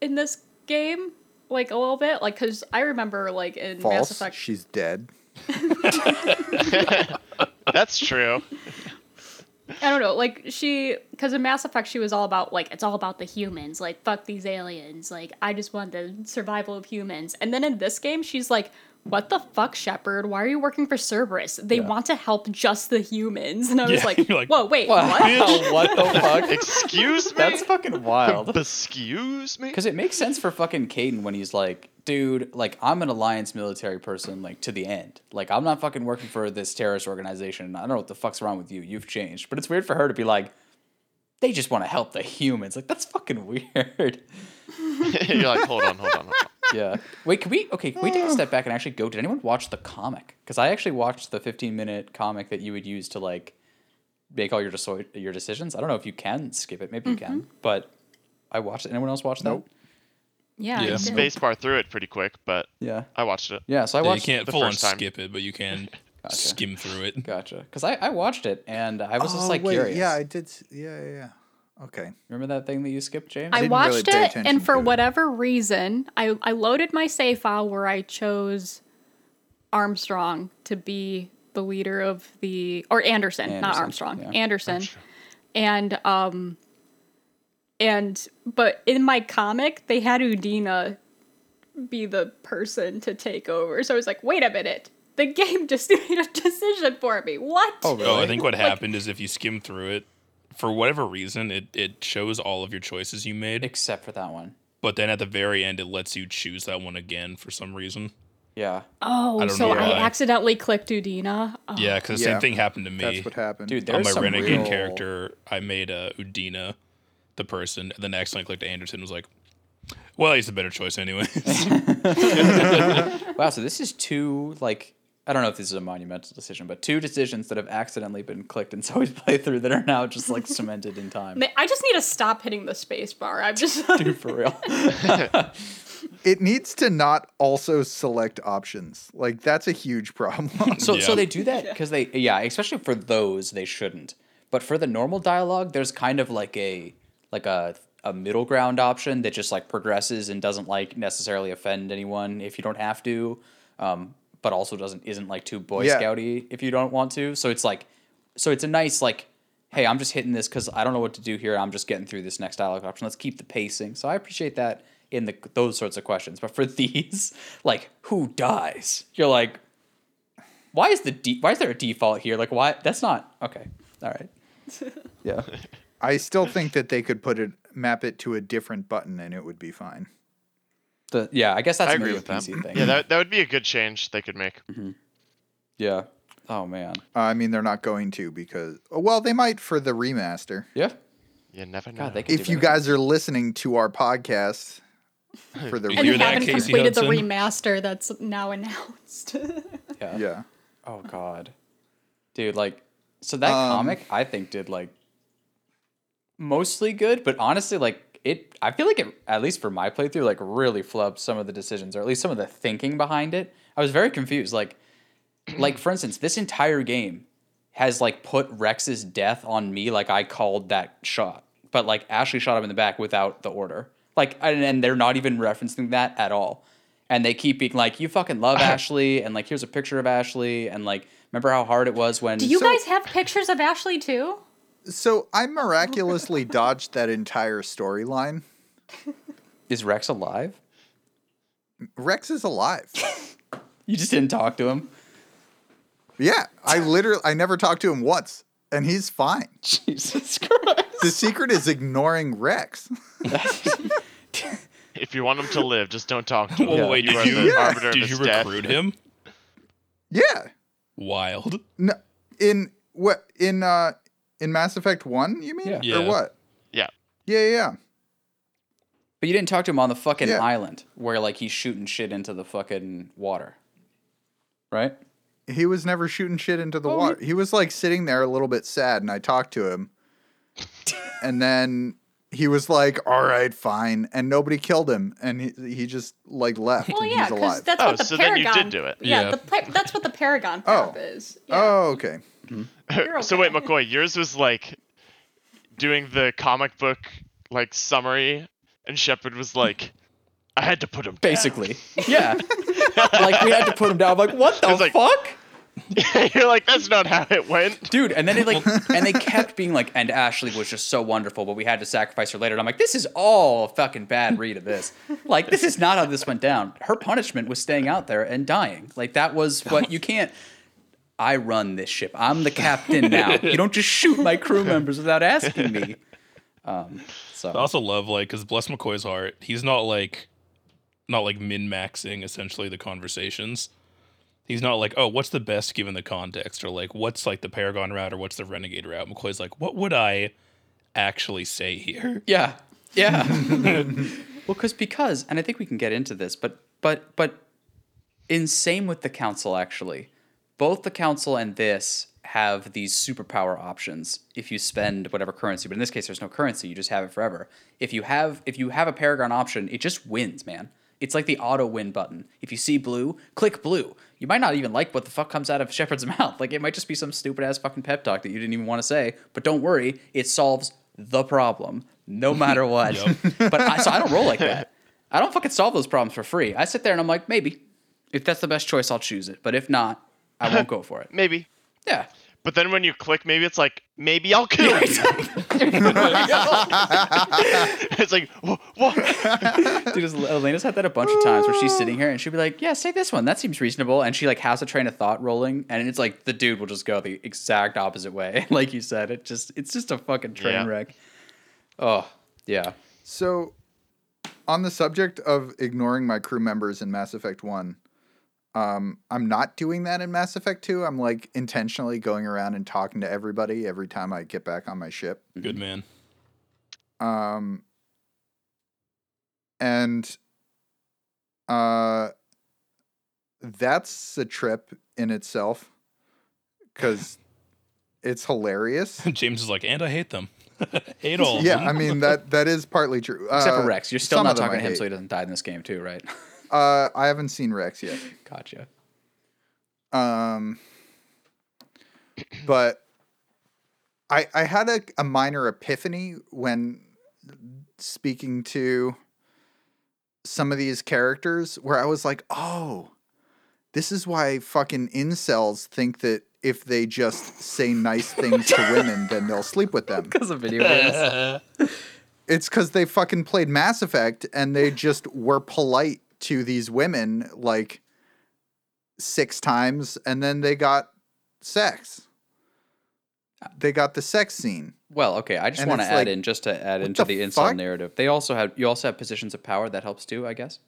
[SPEAKER 1] in this game, like a little bit. Like, cause I remember like in Mass Effect.
[SPEAKER 4] She's dead. <laughs>
[SPEAKER 2] That's true.
[SPEAKER 1] I don't know, like she, because in Mass Effect she was all about like it's all about the humans, like fuck these aliens, like I just want the survival of humans. And then in this game she's like, what the fuck, Shepard? Why are you working for Cerberus? They
[SPEAKER 3] Yeah.
[SPEAKER 1] want to help just the humans. And I was
[SPEAKER 5] Yeah,
[SPEAKER 1] like,
[SPEAKER 5] you're like,
[SPEAKER 1] whoa, wait,
[SPEAKER 3] Wow,
[SPEAKER 1] what? <laughs>
[SPEAKER 3] what the fuck? <laughs>
[SPEAKER 2] Excuse me?
[SPEAKER 3] That's fucking wild. <laughs>
[SPEAKER 2] Excuse me?
[SPEAKER 3] Because it makes sense for fucking Kaidan when he's like, dude, like I'm an alliance military person, like to the end. Like I'm not fucking working for this terrorist organization. I don't know what the fuck's wrong with you. You've changed. But it's weird for her to be like, they just want to help the humans. Like that's fucking weird. <laughs>
[SPEAKER 2] You're like, hold on, hold on, hold on.
[SPEAKER 3] yeah. Wait, can we? Okay, can we take a step <sighs> back and actually go? Did anyone watch the comic? Because I actually watched the 15 minute comic that you would use to like make all your deso- your decisions. I don't know if you can skip it. Maybe you can. Mm-hmm. But I watched it. Anyone else watch that?
[SPEAKER 4] Nope.
[SPEAKER 1] Yeah,
[SPEAKER 5] Yeah.
[SPEAKER 1] I did.
[SPEAKER 2] Spacebar through it pretty quick, but
[SPEAKER 3] Yeah.
[SPEAKER 2] I watched it.
[SPEAKER 3] Yeah. So I
[SPEAKER 5] Yeah, you
[SPEAKER 3] watched.
[SPEAKER 5] can't
[SPEAKER 2] the
[SPEAKER 5] full on
[SPEAKER 2] first time.
[SPEAKER 5] skip it, but you can <laughs>
[SPEAKER 3] Gotcha.
[SPEAKER 5] skim through it.
[SPEAKER 3] Gotcha. Because I, I watched it and I was just
[SPEAKER 4] Oh,
[SPEAKER 3] like
[SPEAKER 4] wait,
[SPEAKER 3] curious.
[SPEAKER 4] Yeah, I did. s- Yeah, yeah, yeah. Okay.
[SPEAKER 3] Remember that thing that you skipped, James?
[SPEAKER 1] I
[SPEAKER 4] didn't really
[SPEAKER 1] watched it, and for
[SPEAKER 4] to it.
[SPEAKER 1] whatever reason, I, I loaded my save file where I chose Armstrong to be the leader of the or Anderson, not Armstrong,
[SPEAKER 3] yeah.
[SPEAKER 1] Anderson, and um, and but in my comic they had Udina be the person to take over, so I was like, wait a minute, the game <laughs> just made a decision for me. What?
[SPEAKER 3] Oh, really?
[SPEAKER 5] Oh, I think what happened is if you skim through it, for whatever reason, it, it shows all of your choices you made,
[SPEAKER 3] Except for that one.
[SPEAKER 5] but then at the very end, it lets you choose that one again for some reason.
[SPEAKER 3] Yeah.
[SPEAKER 1] Oh,
[SPEAKER 5] I
[SPEAKER 1] so I accidentally clicked Udina. Oh,
[SPEAKER 5] Yeah, because the
[SPEAKER 4] Yeah,
[SPEAKER 5] same thing happened to me.
[SPEAKER 4] That's what happened.
[SPEAKER 3] Dude,
[SPEAKER 5] On my
[SPEAKER 3] some
[SPEAKER 5] renegade
[SPEAKER 3] real...
[SPEAKER 5] character, I made uh, Udina the person, and then accidentally clicked Anderson. Was like, well, he's the better choice, anyways. <laughs>
[SPEAKER 3] Wow, so this is two, like, I don't know if this is a monumental decision, but two decisions that have accidentally been clicked in <laughs> Zoe's playthrough that are now just, like, cemented in time.
[SPEAKER 1] I just need to stop hitting the space bar. I'm just <laughs>
[SPEAKER 3] Dude, for real. <laughs>
[SPEAKER 4] It needs to not also select options. Like that's a huge problem.
[SPEAKER 3] So so they do that because they yeah, especially for those they shouldn't. But for the normal dialogue, there's kind of like a like a a middle ground option that just like progresses and doesn't like necessarily offend anyone if you don't have to, um, but also doesn't isn't like too Boy
[SPEAKER 4] Yeah.
[SPEAKER 3] Scouty if you don't want to. So it's like so it's a nice like hey I'm just hitting this because I don't know what to do here. I'm just getting through this next dialogue option. Let's keep the pacing. So I appreciate that in the those sorts of questions. But for <laughs> these like who dies, you're like why is the de- why is there a default here? Like why that's not okay. All right. <laughs> Yeah. <laughs>
[SPEAKER 4] I still think that they could put it map it to a different button and it would be fine.
[SPEAKER 3] The yeah, I guess that's
[SPEAKER 2] I
[SPEAKER 3] maybe
[SPEAKER 2] agree
[SPEAKER 3] a
[SPEAKER 2] with that.
[SPEAKER 3] PC thing.
[SPEAKER 2] Yeah, that, that would be a good change they could make.
[SPEAKER 3] yeah. Oh man.
[SPEAKER 4] Uh, I mean, they're not going to because well, they might for the remaster.
[SPEAKER 3] Yeah.
[SPEAKER 2] You never know.
[SPEAKER 3] God, they
[SPEAKER 4] If you guys are listening to our podcast for the
[SPEAKER 5] You <laughs>
[SPEAKER 1] and you haven't
[SPEAKER 5] Casey
[SPEAKER 1] completed the remaster that's now announced. <laughs>
[SPEAKER 3] yeah.
[SPEAKER 4] yeah,
[SPEAKER 3] Oh god. Dude, like so that
[SPEAKER 4] Um,
[SPEAKER 3] comic I think did like mostly good, but honestly like it I feel like it at least for my playthrough like really flubbed some of the decisions or at least some of the thinking behind it. I was very confused. Like <clears throat> like for instance, this entire game has like put Wrex's death on me like I called that shot. But like Ashley shot him in the back without the order. Like and, and they're not even referencing that at all. And they keep being like, You fucking love <laughs> Ashley and like here's a picture of Ashley and like remember how hard it was when
[SPEAKER 1] Do you
[SPEAKER 4] So-
[SPEAKER 1] guys have pictures of Ashley too?
[SPEAKER 4] So I miraculously <laughs> dodged that entire storyline.
[SPEAKER 3] Is Wrex alive?
[SPEAKER 4] Wrex is alive. <laughs>
[SPEAKER 3] You just didn't talk to him.
[SPEAKER 4] Yeah, I literally I never talked to him once, and he's fine. <laughs>
[SPEAKER 3] Jesus Christ.
[SPEAKER 4] The secret is ignoring Wrex.
[SPEAKER 2] If you want him to live, just don't talk to him.
[SPEAKER 5] Well, wait,
[SPEAKER 2] you
[SPEAKER 5] did you
[SPEAKER 2] the arbiter of
[SPEAKER 5] did
[SPEAKER 2] his
[SPEAKER 5] you
[SPEAKER 2] death.
[SPEAKER 5] recruit him?
[SPEAKER 4] Yeah.
[SPEAKER 5] Wild.
[SPEAKER 4] No, in what in uh in Mass Effect One? You mean
[SPEAKER 3] Yeah.
[SPEAKER 4] or what?
[SPEAKER 2] Yeah.
[SPEAKER 4] Yeah, yeah, yeah.
[SPEAKER 3] But you didn't talk to him on the fucking
[SPEAKER 4] Yeah.
[SPEAKER 3] island where like he's shooting shit into the fucking water. Right?
[SPEAKER 4] He was never shooting shit into the
[SPEAKER 3] Oh,
[SPEAKER 4] water. He was like sitting there a little bit sad, and I talked to him, <laughs> and then he was like, "All right, fine," and nobody killed him, and he he just like left.
[SPEAKER 1] Well,
[SPEAKER 4] and
[SPEAKER 1] yeah,
[SPEAKER 4] he's
[SPEAKER 1] because
[SPEAKER 4] alive.
[SPEAKER 1] that's
[SPEAKER 2] Oh,
[SPEAKER 1] what the
[SPEAKER 2] so then you
[SPEAKER 1] Paragon.
[SPEAKER 2] did do it.
[SPEAKER 1] Yeah,
[SPEAKER 5] Yeah.
[SPEAKER 1] the that's what the Paragon
[SPEAKER 4] Oh.
[SPEAKER 1] path is. Yeah.
[SPEAKER 4] Oh, okay.
[SPEAKER 1] You're <laughs>
[SPEAKER 2] so wait. McCoy, yours was like doing the comic book like summary, and Shepard was like, "I had to put him down."
[SPEAKER 3] Basically. <laughs> Yeah. like we had to put him down. I'm like, what the
[SPEAKER 2] like-
[SPEAKER 3] fuck? <laughs>
[SPEAKER 2] You're like, "That's not how it went."
[SPEAKER 3] Dude, and then they like and they kept being like, and Ashley was just so wonderful, but we had to sacrifice her later. And I'm like, this is all a fucking bad read of this. Like, this is not how this went down. Her punishment was staying out there and dying. Like that was what you can't I run this ship. I'm the captain now. You don't just shoot my crew <laughs> members without asking me. Um, so
[SPEAKER 5] I also love like because bless McCoy's heart, he's not like not like min maxing essentially the conversations. He's not like, oh, what's the best given the context, or like, what's like the Paragon route, or what's the Renegade route. McCoy's like, what would I actually say here?
[SPEAKER 3] Yeah, yeah. <laughs> well, because because, and I think we can get into this, but but but, in same with the council actually, both the council and this have these superpower options if you spend whatever currency. But in this case, there's no currency; you just have it forever. If you have if you have a Paragon option, it just wins, man. It's like the auto win button. If you see blue, click blue. You might not even like what the fuck comes out of <laughs> Shepard's mouth. Like it might just be some stupid ass fucking pep talk that you didn't even want to say. But don't worry, it solves the problem no matter <laughs> what. <laughs> but I, so I don't roll like that. I don't fucking solve those problems for free. I sit there and I'm like, maybe. If that's the best choice, I'll choose it. But if not, I won't go for it. <laughs>
[SPEAKER 2] Maybe.
[SPEAKER 3] Yeah.
[SPEAKER 2] But then when you click, maybe it's like, maybe I'll kill you. <laughs> it's like, what? <laughs>
[SPEAKER 3] Dude, Elena's had that a bunch of times where she's sitting here and she'll be like, "Yeah, say this one. That seems reasonable." And she like has a train of thought rolling, and it's like the dude will just go the exact opposite way, like you said. It just it's just a fucking train
[SPEAKER 2] Yeah.
[SPEAKER 3] wreck. Oh yeah,
[SPEAKER 4] So, on the subject of ignoring my crew members in Mass Effect 1, um, I'm not doing that in Mass Effect 2. I'm like intentionally going around and talking to everybody every time I get back on my ship.
[SPEAKER 5] Good man.
[SPEAKER 4] Um, and uh, that's a trip in itself because <laughs> it's hilarious. <laughs>
[SPEAKER 5] James is like, and I hate them. hate all of
[SPEAKER 4] yeah. I mean that that is partly true.
[SPEAKER 3] except
[SPEAKER 4] Uh,
[SPEAKER 3] for Wrex, you're still not talking to him,
[SPEAKER 4] hate.
[SPEAKER 3] so he doesn't die in this game too, right? <laughs>
[SPEAKER 4] Uh, I haven't seen Wrex yet.
[SPEAKER 3] gotcha.
[SPEAKER 4] Um, but I I had a, a minor epiphany when speaking to some of these characters where I was like, oh, this is why fucking incels think that if they just say nice things to <laughs> women, then they'll sleep with them.
[SPEAKER 3] Because of video games. <laughs>
[SPEAKER 4] It's because they fucking played Mass Effect and they just were polite to these women like six times and then they got sex. They got the sex scene.
[SPEAKER 3] Well, okay. I just want to add
[SPEAKER 4] like,
[SPEAKER 3] in just to add into
[SPEAKER 4] the
[SPEAKER 3] the,
[SPEAKER 4] fuck?
[SPEAKER 3] narrative. They also have you also have positions of power that helps too, I guess.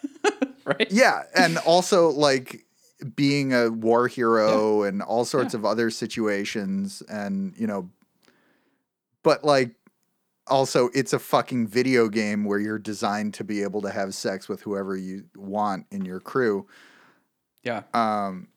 [SPEAKER 3] <laughs> right?
[SPEAKER 4] Yeah, and also like being a war hero and all sorts of other situations and you know but like also it's a fucking video game where you're designed to be able to have sex with whoever you want in your crew.
[SPEAKER 3] Yeah.
[SPEAKER 4] Um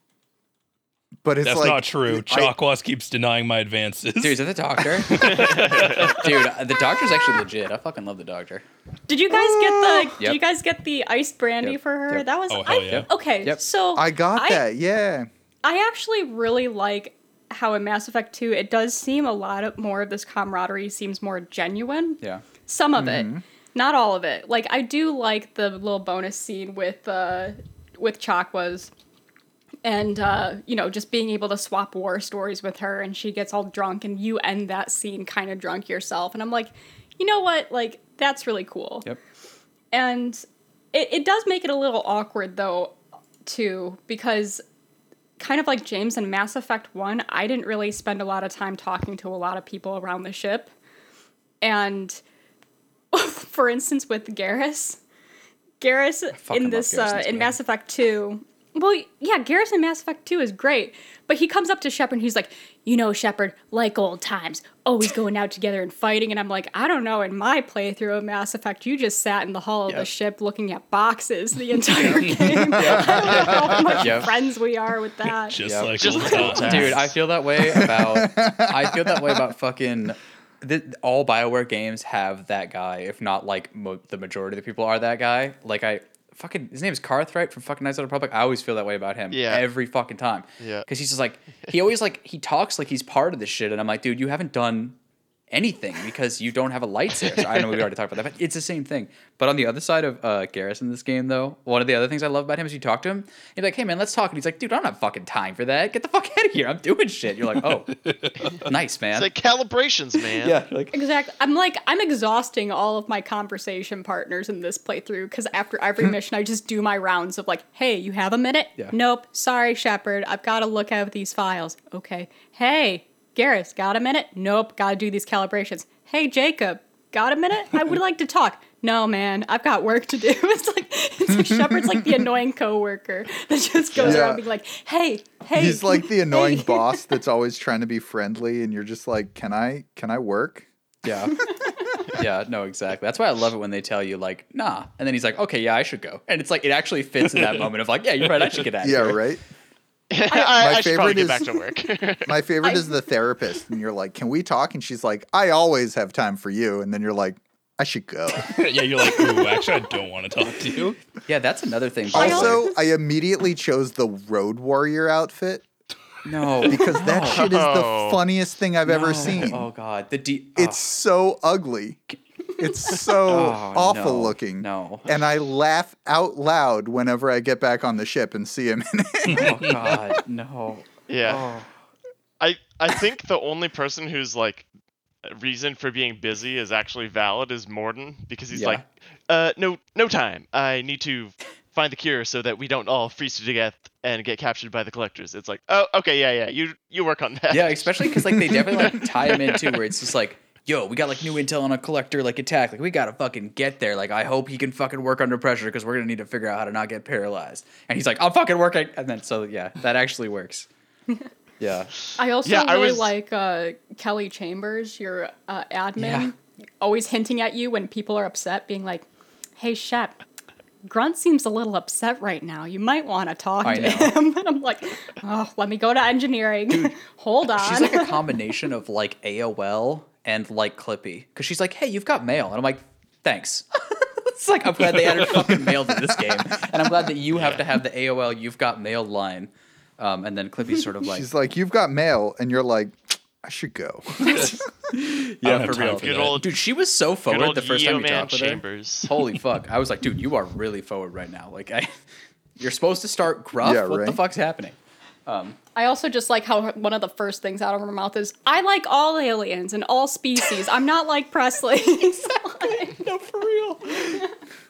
[SPEAKER 4] but it's
[SPEAKER 5] That's
[SPEAKER 4] like
[SPEAKER 5] not true.
[SPEAKER 4] I-
[SPEAKER 5] Chakwas keeps denying my advances.
[SPEAKER 3] Dude, is that the doctor? <laughs> Dude, uh, the doctor's actually legit. I fucking love the doctor.
[SPEAKER 1] Did you guys get the? Did you guys get the iced brandy
[SPEAKER 3] Yep.
[SPEAKER 1] for her?
[SPEAKER 3] Yep.
[SPEAKER 1] That was.
[SPEAKER 5] Oh,
[SPEAKER 1] I,
[SPEAKER 5] hell yeah.
[SPEAKER 1] Okay,
[SPEAKER 3] Yep.
[SPEAKER 1] so
[SPEAKER 4] I got
[SPEAKER 1] I-
[SPEAKER 4] that. Yeah.
[SPEAKER 1] I actually really like how in Mass Effect 2 it does seem a lot of more of this camaraderie seems more genuine.
[SPEAKER 3] Yeah.
[SPEAKER 1] Some of it, not all of it. Like I do like the little bonus scene with uh with Chakwas and uh you know just being able to swap war stories with her and she gets all drunk and you end that scene kind of drunk yourself and I'm like, "You know what? Like that's really cool."
[SPEAKER 3] Yep.
[SPEAKER 1] And it, it does make it a little awkward though, too, because kind of like James in Mass Effect 1, I didn't really spend a lot of time talking to a lot of people around the ship. And <laughs> for instance, with Garrus, Garrus in this
[SPEAKER 3] Garrus
[SPEAKER 1] uh, in. Mass Effect 2. Well, yeah, Garrus in Mass Effect 2 is great, but he comes up to Shepard and he's like, You know, Shepard, like old times, always going out together and fighting. And I'm like, I don't know, in my playthrough of Mass Effect, you just sat in the hull of the ship looking at boxes the <laughs> entire game. <laughs> I don't know how much <laughs>
[SPEAKER 3] Yep.
[SPEAKER 1] friends we are with that.
[SPEAKER 5] Just
[SPEAKER 3] Yep.
[SPEAKER 5] like
[SPEAKER 2] Just
[SPEAKER 5] old times.
[SPEAKER 2] times.
[SPEAKER 3] Dude, I feel that way about. I feel that way about fucking. The, all Bioware games have that guy, if not like mo- the majority of the people are that guy. Like I fucking his name is Carthright from fucking Knights of the Republic. I always feel that way about him.
[SPEAKER 2] Yeah.
[SPEAKER 3] Every fucking time.
[SPEAKER 2] Yeah.
[SPEAKER 3] Because he's just like he always like he talks like he's part of this shit, and I'm like, dude, you haven't done anything because you don't have a lightsaber. I know we already talked about that, but it's the same thing. But on the other side of uh, Garrus in this game, though, one of the other things I love about him is you talk to him, and you're like, hey man, let's talk. And he's like, dude, I don't have fucking time for that. Get the fuck out of here. I'm doing shit. You're like, oh, <laughs> nice, man.
[SPEAKER 2] It's like calibrations, man.
[SPEAKER 3] yeah, like,
[SPEAKER 1] Exactly. I'm like I'm exhausting all of my conversation partners in this playthrough because after every <laughs> mission I just do my rounds of like, hey, you have a minute?
[SPEAKER 3] Yeah.
[SPEAKER 1] Nope. Sorry, Shepard. I've got to look at these files. Okay. Hey, Garrus, got a minute? Nope. Got to do these calibrations. Hey, Jacob, got a minute? I would like to talk. No, man, I've got work to do. <laughs> It's like it's like Shepard's like the annoying coworker that just goes
[SPEAKER 4] Yeah.
[SPEAKER 1] around being like, hey, hey.
[SPEAKER 4] He's like the annoying
[SPEAKER 1] hey." <laughs>
[SPEAKER 4] boss that's always trying to be friendly, and you're just like, "Can I? Can I work?"
[SPEAKER 3] yeah. <laughs> yeah, no, exactly. That's why I love it when they tell you, like, nah. And then he's like, okay, yeah, I should go. And it's like, it actually fits in that moment of like, yeah, you're right, I should get out
[SPEAKER 4] Yeah,
[SPEAKER 3] here.
[SPEAKER 4] right. <laughs>
[SPEAKER 2] I, I should probably
[SPEAKER 4] favorite
[SPEAKER 2] get back
[SPEAKER 4] is-
[SPEAKER 2] to work. <laughs>
[SPEAKER 4] My favorite
[SPEAKER 1] I-
[SPEAKER 4] is the therapist, and you're like, "Can we talk?" And she's like, "I always have time for you." And then you're like, "I should go." <laughs>
[SPEAKER 5] yeah, you're like, ooh, actually, I don't want to talk to you.
[SPEAKER 3] Yeah, that's another thing.
[SPEAKER 4] Also, I immediately chose the road warrior outfit
[SPEAKER 3] no,
[SPEAKER 4] because that
[SPEAKER 3] no.
[SPEAKER 4] shit is the
[SPEAKER 2] Oh.
[SPEAKER 4] funniest thing I've ever seen.
[SPEAKER 3] Oh god, the D.
[SPEAKER 4] It's so ugly. It's so <laughs>
[SPEAKER 3] Oh,
[SPEAKER 4] awful
[SPEAKER 3] no,
[SPEAKER 4] looking.
[SPEAKER 3] no.
[SPEAKER 4] And I laugh out loud whenever I get back on the ship and see him in it.
[SPEAKER 3] oh <laughs> god, no.
[SPEAKER 2] yeah.
[SPEAKER 3] Oh.
[SPEAKER 2] I I think the only person who's like reason for being busy is actually valid is Mordin because he's
[SPEAKER 3] Yeah.
[SPEAKER 2] like, uh, no no time. I need to find the cure so that we don't all freeze to death and get captured by the collectors. It's like, oh okay, yeah yeah, you you work on that.
[SPEAKER 3] Yeah, especially because like they definitely like <laughs> tie him in too, where it's just like, yo, we got like new intel on a collector like attack. Like we gotta fucking get there. Like I hope he can fucking work under pressure because we're gonna need to figure out how to not get paralyzed. And he's like, I'm fucking working. And then so yeah, that actually works. <laughs> Yeah.
[SPEAKER 1] I also
[SPEAKER 2] Yeah, I
[SPEAKER 1] really
[SPEAKER 2] was-
[SPEAKER 1] like uh, Kelly Chambers, your uh, admin,
[SPEAKER 3] Yeah.
[SPEAKER 1] always hinting at you when people are upset, being like, "Hey, Shep, Grunt seems a little upset right now. You might want to talk
[SPEAKER 3] I
[SPEAKER 1] to
[SPEAKER 3] know.
[SPEAKER 1] him." <laughs> And I'm like, "Oh, let me go to engineering. <laughs> Hold on."
[SPEAKER 3] She's like a combination of like AOL and like Clippy. Cause she's like, hey, you've got mail. And I'm like, thanks. <laughs> it's like I'm glad they added fucking mail to this game. And I'm glad that you have to have the AOL you've got mail line. Um, and then Clippy's sort of <laughs> like
[SPEAKER 4] She's like, "You've got mail," and you're like, "I should go." <laughs>
[SPEAKER 3] Yeah, for real.
[SPEAKER 5] for
[SPEAKER 2] old
[SPEAKER 3] Dude, she was so forward the first time we
[SPEAKER 2] Yeoman
[SPEAKER 3] talked with her. Holy fuck. I was like, dude, you are really forward right now. Like I you're supposed to start gruff.
[SPEAKER 4] Yeah,
[SPEAKER 3] what the fuck's happening?
[SPEAKER 1] Um, I also just like how one of the first things out of her mouth is, "I like all aliens and all species. I'm not like Pressly." <laughs>
[SPEAKER 3] no, for real.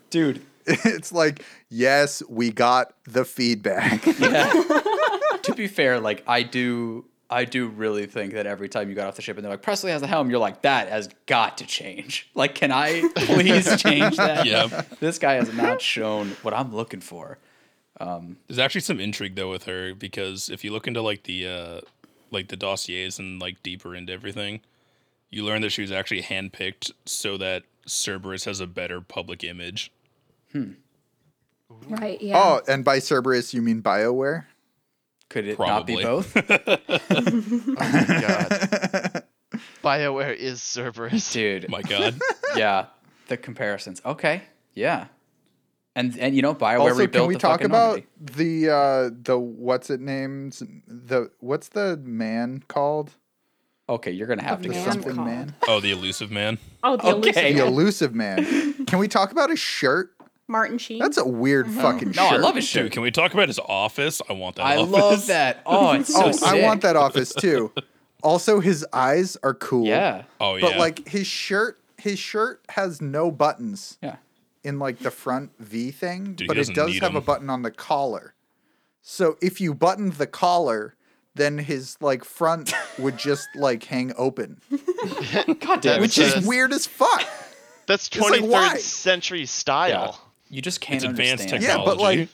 [SPEAKER 3] Dude, <laughs>
[SPEAKER 4] it's like, yes, we got the feedback. <laughs>
[SPEAKER 3] yeah. to be fair, like I do I do really think that every time you got off the ship and they're like, Pressly has the helm, you're like, that has got to change. Like, can I please change that?
[SPEAKER 5] Yeah.
[SPEAKER 3] This guy has not shown what I'm looking for.
[SPEAKER 5] There's actually some intrigue though with her because if you look into like the uh like the dossiers and like deeper into everything, you learn that she was actually handpicked so that Cerberus has a better public image.
[SPEAKER 1] right? Yeah.
[SPEAKER 4] oh, and by Cerberus, you mean Bioware?
[SPEAKER 3] Could it not be both? <laughs> <laughs>
[SPEAKER 2] Oh my god. BioWare is Cerberus.
[SPEAKER 3] Dude,
[SPEAKER 5] My God. <laughs>
[SPEAKER 3] yeah, the comparisons. Okay, yeah, and and you know, Bioware
[SPEAKER 4] also,
[SPEAKER 3] rebuilt
[SPEAKER 4] can we
[SPEAKER 3] the
[SPEAKER 4] talk about
[SPEAKER 3] Normandy.
[SPEAKER 4] the uh the what's it names the what's the man called?
[SPEAKER 3] Okay, you're gonna have
[SPEAKER 1] The
[SPEAKER 3] to
[SPEAKER 4] The
[SPEAKER 3] get
[SPEAKER 1] man
[SPEAKER 3] something.
[SPEAKER 4] something
[SPEAKER 1] called.
[SPEAKER 4] man.
[SPEAKER 5] Oh, the Illusive man.
[SPEAKER 1] Oh, the
[SPEAKER 3] Okay.
[SPEAKER 4] The
[SPEAKER 1] Illusive
[SPEAKER 4] Illusive man. <laughs> Can we talk about his shirt?
[SPEAKER 1] Martin Sheen.
[SPEAKER 4] That's a weird fucking
[SPEAKER 3] No,
[SPEAKER 4] shirt.
[SPEAKER 3] I love his
[SPEAKER 5] Dude,
[SPEAKER 3] shirt.
[SPEAKER 5] can we talk about his office? I want that
[SPEAKER 3] I
[SPEAKER 5] office.
[SPEAKER 3] love that. <laughs> Oh, it's so
[SPEAKER 4] oh,
[SPEAKER 3] sick.
[SPEAKER 4] I want that office too. <laughs> Also, his eyes are cool.
[SPEAKER 3] Yeah,
[SPEAKER 5] Oh, yeah.
[SPEAKER 4] But like his shirt, his shirt has no buttons
[SPEAKER 3] yeah.
[SPEAKER 4] In like the front V thing,
[SPEAKER 5] Dude,
[SPEAKER 4] but it
[SPEAKER 5] doesn't
[SPEAKER 4] does
[SPEAKER 5] need
[SPEAKER 4] have a
[SPEAKER 5] 'em.
[SPEAKER 4] button on the collar. So if you buttoned the collar, then his like front would just <laughs> like hang open, <laughs>
[SPEAKER 3] God damn,
[SPEAKER 4] which is weird as fuck.
[SPEAKER 2] That's
[SPEAKER 4] It's like,
[SPEAKER 2] century style.
[SPEAKER 3] You just can't
[SPEAKER 5] it's advanced
[SPEAKER 3] understand.
[SPEAKER 4] Yeah, but, like,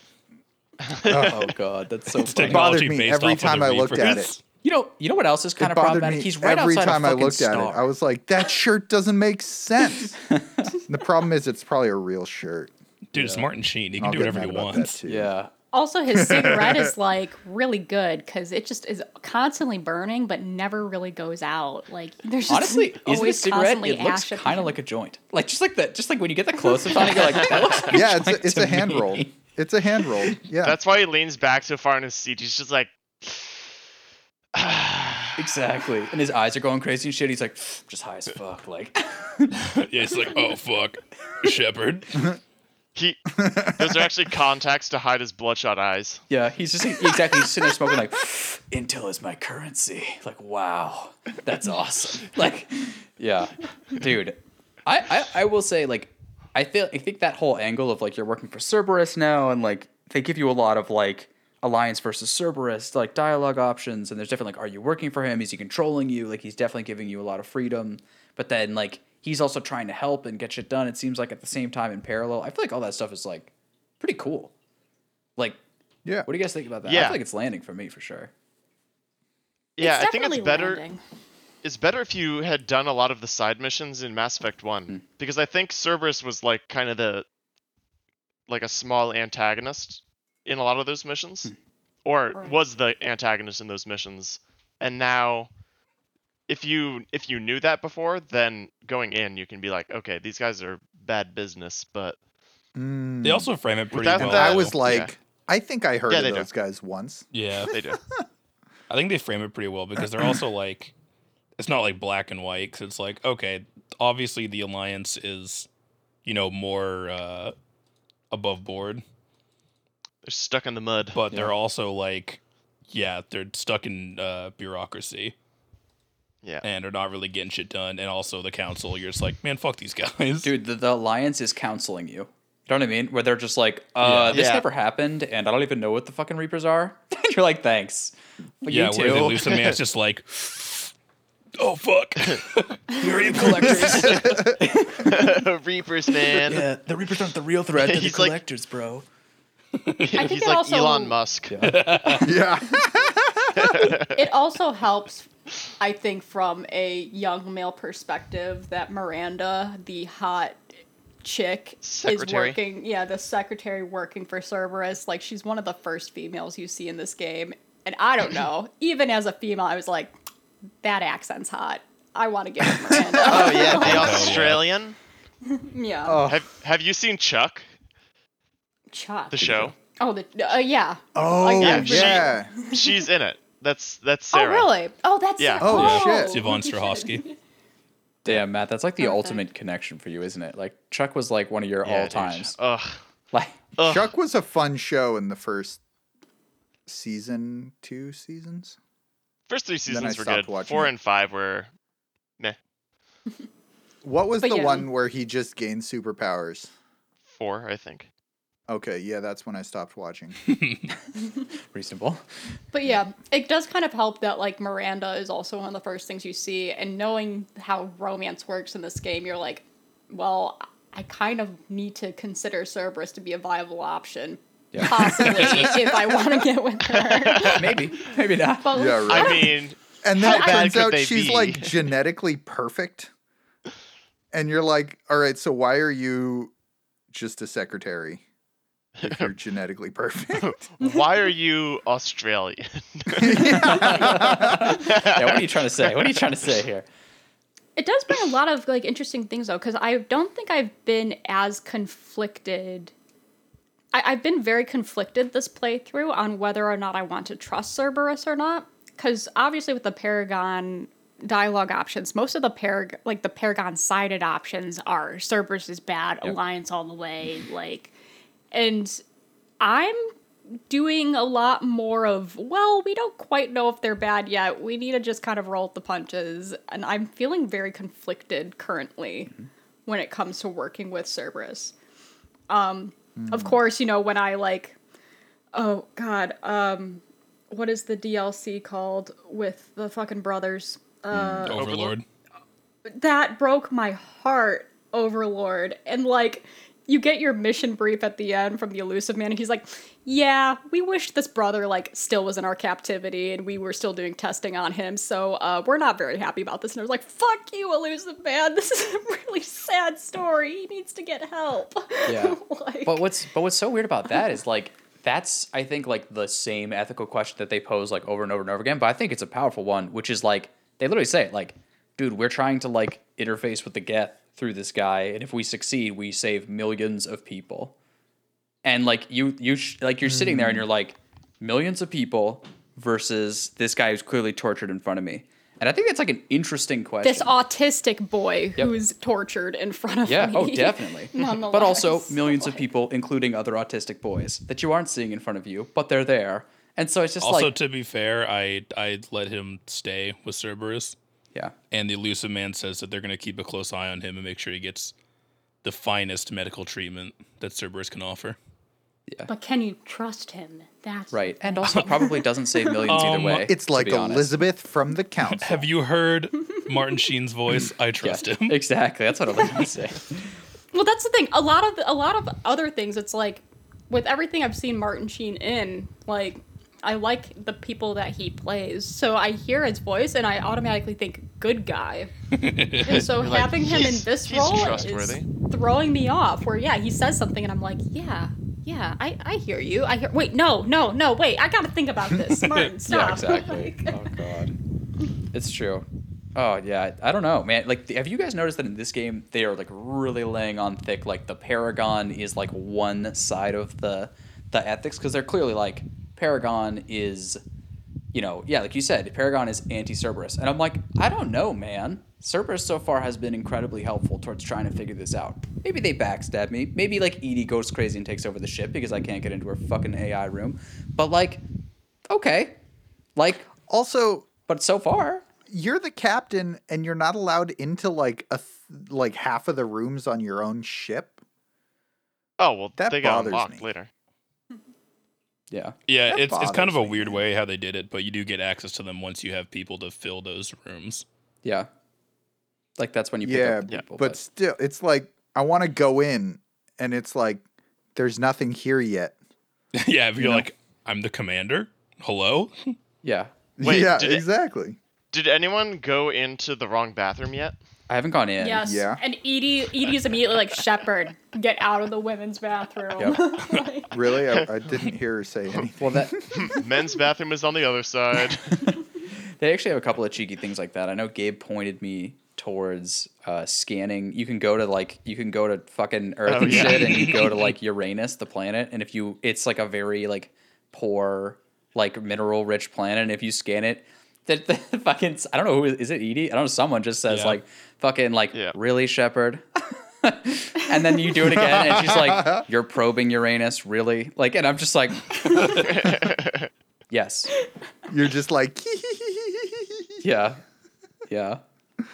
[SPEAKER 4] <laughs>
[SPEAKER 3] oh god, that's so
[SPEAKER 5] It's
[SPEAKER 3] funny.
[SPEAKER 5] technology
[SPEAKER 4] me every time I looked at it.
[SPEAKER 3] You know, you know what else is kind
[SPEAKER 4] it
[SPEAKER 3] of
[SPEAKER 4] bothered
[SPEAKER 3] problematic?
[SPEAKER 4] me
[SPEAKER 3] He's right
[SPEAKER 4] every
[SPEAKER 3] outside
[SPEAKER 4] time
[SPEAKER 3] a
[SPEAKER 4] I
[SPEAKER 3] fucking
[SPEAKER 4] looked at it. I was like, that shirt doesn't make sense. <laughs> the problem is, it's probably a real shirt.
[SPEAKER 5] Dude, it's Martin Sheen. He can
[SPEAKER 4] I'll
[SPEAKER 5] do whatever he wants.
[SPEAKER 3] yeah.
[SPEAKER 1] Also, his <laughs> cigarette is like really good because it just is constantly burning, but never really goes out. Like there's just
[SPEAKER 3] Honestly, <laughs> isn't a
[SPEAKER 1] always
[SPEAKER 3] cigarette? It looks
[SPEAKER 1] ash at the
[SPEAKER 3] kind of like a joint. Like just like that. Just like when you get the close up on it, you're like, that looks like
[SPEAKER 4] Yeah, it's
[SPEAKER 3] joint
[SPEAKER 4] a, it's
[SPEAKER 3] to
[SPEAKER 4] a hand
[SPEAKER 3] me.
[SPEAKER 4] roll. It's a hand roll. Yeah.
[SPEAKER 2] That's why he leans back so far in his seat. He's just like.
[SPEAKER 3] Exactly. And his eyes are going crazy and shit. He's like, just high as fuck. Like, <laughs>
[SPEAKER 5] yeah, it's like, oh fuck, Shepard.
[SPEAKER 2] he. Those are actually contacts to hide his bloodshot eyes.
[SPEAKER 3] yeah, he's just exactly he's sitting there smoking like, Intel is my currency. Like, wow, that's awesome. Like, yeah, dude. I, I I will say like, I feel I think that whole angle of like you're working for Cerberus now and like they give you a lot of like alliance versus Cerberus like dialogue options and there's definitely like are you working for him is he controlling you like he's definitely giving you a lot of freedom but then like he's also trying to help and get shit done it seems like at the same time in parallel I feel like all that stuff is like pretty cool like
[SPEAKER 4] yeah.
[SPEAKER 3] what do you guys think about that I
[SPEAKER 2] Yeah.
[SPEAKER 3] feel like it's landing for me for sure
[SPEAKER 2] Yeah, I think it's better.
[SPEAKER 1] landing.
[SPEAKER 2] It's better if you had done a lot of the side missions in Mass Effect One,
[SPEAKER 3] Hmm.
[SPEAKER 2] because I think Cerberus was like kind of the like a small antagonist in a lot of those missions,
[SPEAKER 3] Hmm.
[SPEAKER 2] or
[SPEAKER 1] Right.
[SPEAKER 2] was the antagonist in those missions. And now, if you if you knew that before, then going in you can be like, okay, these guys are bad business, but
[SPEAKER 4] Mm.
[SPEAKER 5] They also frame it pretty
[SPEAKER 2] Without
[SPEAKER 5] well.
[SPEAKER 2] that-
[SPEAKER 4] I was
[SPEAKER 5] though.
[SPEAKER 4] like, I think I heard
[SPEAKER 2] Yeah,
[SPEAKER 4] of
[SPEAKER 2] they do.
[SPEAKER 4] those guys once.
[SPEAKER 5] yeah,
[SPEAKER 2] they do. <laughs>
[SPEAKER 5] I think they frame it pretty well because they're also like, it's not like black and white. Cause it's like, okay, obviously the alliance is, you know, more uh, above board,
[SPEAKER 2] They're stuck in the mud.
[SPEAKER 5] but they're also like, yeah, they're stuck in uh, bureaucracy
[SPEAKER 2] Yeah.
[SPEAKER 5] and are not really getting shit done. And also the council, you're just like, man, fuck these guys. <laughs>
[SPEAKER 3] dude the, the alliance is counseling you you know what I mean? Where they're just like, uh,
[SPEAKER 5] Yeah.
[SPEAKER 3] this
[SPEAKER 2] Yeah.
[SPEAKER 3] never happened, and I don't even know what the fucking Reapers are. and <laughs> you're like, thanks. But
[SPEAKER 5] yeah,
[SPEAKER 3] you
[SPEAKER 5] where the
[SPEAKER 3] too.
[SPEAKER 5] Illusive man's just like, <laughs> oh fuck.
[SPEAKER 3] Reap collectors.
[SPEAKER 2] Reapers, man.
[SPEAKER 3] yeah, the Reapers aren't the real threat. They're the
[SPEAKER 2] He's like-
[SPEAKER 3] collectors, bro. <laughs>
[SPEAKER 2] He's
[SPEAKER 1] it
[SPEAKER 2] like
[SPEAKER 1] also-
[SPEAKER 2] Elon Musk. <laughs>
[SPEAKER 4] Yeah.
[SPEAKER 1] it also helps i think from a young male perspective that miranda the hot chick
[SPEAKER 2] Secretary.
[SPEAKER 1] is working yeah the secretary working for cerberus like she's one of the first females you see in this game and i don't know <clears throat> even as a female i was like that accent's hot i want to get <laughs> miranda
[SPEAKER 2] Oh yeah, the. Australian.
[SPEAKER 1] yeah
[SPEAKER 4] Oh.
[SPEAKER 2] Have Have you seen Chuck,
[SPEAKER 1] chuck
[SPEAKER 2] the show?
[SPEAKER 1] oh the uh, yeah
[SPEAKER 4] Oh
[SPEAKER 1] yeah,
[SPEAKER 4] yeah.
[SPEAKER 2] she- She's in it. That's that's
[SPEAKER 1] oh
[SPEAKER 2] Sarah.
[SPEAKER 1] really oh that's
[SPEAKER 2] Yeah.
[SPEAKER 1] Sarah.
[SPEAKER 4] Oh, shit.
[SPEAKER 5] It's Yvonne Strahovski. <laughs>
[SPEAKER 3] Damn, Matt, that's like the
[SPEAKER 1] Perfect.
[SPEAKER 3] ultimate connection for you, isn't it? Like Chuck was like one of your
[SPEAKER 2] Yeah,
[SPEAKER 3] all times.
[SPEAKER 2] Ugh. <laughs>
[SPEAKER 3] Like,
[SPEAKER 2] Ugh.
[SPEAKER 4] Chuck was a fun show in the first season, two seasons.
[SPEAKER 2] First three seasons were good.
[SPEAKER 4] watching
[SPEAKER 2] Four
[SPEAKER 4] it.
[SPEAKER 2] and five were meh.
[SPEAKER 4] What was
[SPEAKER 1] But
[SPEAKER 4] the
[SPEAKER 1] yeah.
[SPEAKER 4] one where he just gained superpowers?
[SPEAKER 2] Four, I think.
[SPEAKER 4] Okay, yeah, that's when I stopped watching. <laughs> <laughs>
[SPEAKER 3] reasonable.
[SPEAKER 1] But yeah, it does kind of help that like Miranda is also one of the first things you see, and knowing how romance works in this game, you're like, well, I kind of need to consider Cerberus to be a viable option,
[SPEAKER 3] Yeah.
[SPEAKER 1] possibly <laughs> if I want to get with her.
[SPEAKER 3] maybe, maybe not.
[SPEAKER 1] But
[SPEAKER 4] Yeah, right.
[SPEAKER 2] I mean,
[SPEAKER 4] And then
[SPEAKER 2] How
[SPEAKER 4] it
[SPEAKER 2] bad
[SPEAKER 4] turns out she's
[SPEAKER 2] be?
[SPEAKER 4] like genetically perfect. And you're like, all right, so why are you just a secretary? If you're genetically perfect. <laughs>
[SPEAKER 2] Why are you Australian? <laughs>
[SPEAKER 3] yeah, what are you trying to say? What are you trying to say here?
[SPEAKER 1] It does bring a lot of like interesting things though, because I don't think I've been as conflicted. I, I've been very conflicted this playthrough on whether or not I want to trust Cerberus or not. Because obviously with the Paragon dialogue options, most of the Parag like the Paragon sided options are Cerberus is bad,
[SPEAKER 3] Yep.
[SPEAKER 1] Alliance all the way, like, and I'm doing a lot more of well we don't quite know if they're bad yet. We need to just kind of roll with the punches. And i'm feeling very conflicted currently when it comes to working with cerberus. Um of course you know when i like oh god um what is the dlc called with the fucking brothers? Uh
[SPEAKER 5] Overlord.
[SPEAKER 1] that broke my heart overlord. And like you get your mission brief at the end from the Illusive man and he's like yeah we wish this brother like still was in our captivity and we were still doing testing on him so uh, we're not very happy about this and i was like fuck you Illusive man <laughs> this is a really sad story he needs to get help
[SPEAKER 3] Yeah. <laughs>
[SPEAKER 1] like,
[SPEAKER 3] But what's but what's so weird about that is like that's I think like the same ethical question that they pose like over and over and over again. But I think it's a powerful one, which is like they literally say it like, dude, we're trying to like interface with the Geth through this guy, and if we succeed, we save millions of people. And like you you sh- like you're sitting there and you're like millions of people versus this guy who's clearly tortured in front of me. And I think that's like an interesting question.
[SPEAKER 1] this autistic boy
[SPEAKER 3] Yep.
[SPEAKER 1] who's tortured in front of
[SPEAKER 3] Yeah,
[SPEAKER 1] me
[SPEAKER 3] oh, <laughs> definitely. but also millions of people, including other autistic boys, that you aren't seeing in front of you, but they're there. And so it's just
[SPEAKER 5] Also,
[SPEAKER 3] like,
[SPEAKER 5] to be fair, I I let him stay with Cerberus,
[SPEAKER 3] yeah,
[SPEAKER 5] and the Illusive man says that they're going to keep a close eye on him and make sure he gets the finest medical treatment that Cerberus can offer. Yeah.
[SPEAKER 1] But can you trust him that's
[SPEAKER 3] right. And also <laughs> probably doesn't save millions either
[SPEAKER 5] Um,
[SPEAKER 3] way.
[SPEAKER 4] it's like
[SPEAKER 3] be honest.
[SPEAKER 4] Elizabeth from the <laughs> council.
[SPEAKER 5] Have you heard Martin Sheen's voice? I <laughs>
[SPEAKER 3] Yeah,
[SPEAKER 5] trust him.
[SPEAKER 3] exactly. That's what I was going to say.
[SPEAKER 1] Well, that's the thing. A lot of a lot of other things. It's like with everything I've seen Martin Sheen in, like I like the people that he plays. So I hear his voice and I automatically think good guy. <laughs> And so
[SPEAKER 2] like,
[SPEAKER 1] having him in this role is throwing me off. Where yeah, he says something and I'm like, yeah, yeah, I, I hear you. I hear. Wait, no, no, no. Wait, I got to think about this. Martin, <laughs> stop.
[SPEAKER 3] Yeah, <laughs> exactly.
[SPEAKER 1] Like-
[SPEAKER 3] oh god, it's true. Oh yeah, I don't know, man. Like, have you guys noticed that in this game they are like really laying on thick? Like the Paragon is like one side of the the ethics because they're clearly like Paragon is, you know, yeah, like you said, Paragon is anti-Cerberus, and I'm like, I don't know, man. Cerberus so far has been incredibly helpful towards trying to figure this out. Maybe they backstab me. Maybe like EDI goes crazy and takes over the ship because I can't get into her fucking AI room. But like, okay, like
[SPEAKER 4] Also,
[SPEAKER 3] but so far,
[SPEAKER 4] you're the captain and you're not allowed into like a th- like half of the rooms on your own ship.
[SPEAKER 2] Oh well,
[SPEAKER 4] That
[SPEAKER 2] they got
[SPEAKER 4] bothers
[SPEAKER 2] unlocked
[SPEAKER 4] me.
[SPEAKER 2] later.
[SPEAKER 3] Yeah,
[SPEAKER 5] Yeah,
[SPEAKER 4] That
[SPEAKER 5] it's it's kind of a
[SPEAKER 4] bothers me.
[SPEAKER 5] weird way how they did it, but you do get access to them once you have people to fill those rooms.
[SPEAKER 3] yeah. Like that's when you pick
[SPEAKER 4] Yeah,
[SPEAKER 3] up the people.
[SPEAKER 4] but still, it's like I want to go in, and it's like there's nothing here yet. <laughs>
[SPEAKER 5] yeah, if you're
[SPEAKER 4] know?
[SPEAKER 5] like, I'm the commander. Hello. <laughs> <laughs>
[SPEAKER 3] yeah,
[SPEAKER 2] Wait,
[SPEAKER 4] yeah,
[SPEAKER 2] did it-
[SPEAKER 4] exactly.
[SPEAKER 2] Did anyone go into the wrong bathroom yet?
[SPEAKER 3] I haven't gone in.
[SPEAKER 1] Yes.
[SPEAKER 4] Yeah.
[SPEAKER 1] And EDI EDI's immediately like, Shepard, get out of the women's bathroom. <laughs> Like-
[SPEAKER 4] Really, I, I didn't hear her say anything.
[SPEAKER 3] Well, that <laughs>
[SPEAKER 2] Men's bathroom is on the other side. <laughs>
[SPEAKER 3] they actually have a couple of cheeky things like that. I know Gabe pointed me towards uh, scanning. You can go to like you can go to fucking Earth
[SPEAKER 2] Oh,
[SPEAKER 3] and
[SPEAKER 2] yeah.
[SPEAKER 3] shit, and you go to like Uranus, the planet, and if you, it's like a very like poor, like mineral rich planet. And if you scan it, the, the <laughs> fucking I don't know who is it EDI? I don't know. Someone just says
[SPEAKER 5] Yeah.
[SPEAKER 3] like fucking like
[SPEAKER 2] Yeah.
[SPEAKER 3] really Shepard. <laughs> and then you do it again, and she's like, <laughs> "You're probing Uranus, really?" Like, and I'm just like, "Yes,
[SPEAKER 4] You're just like,
[SPEAKER 3] yeah, yeah."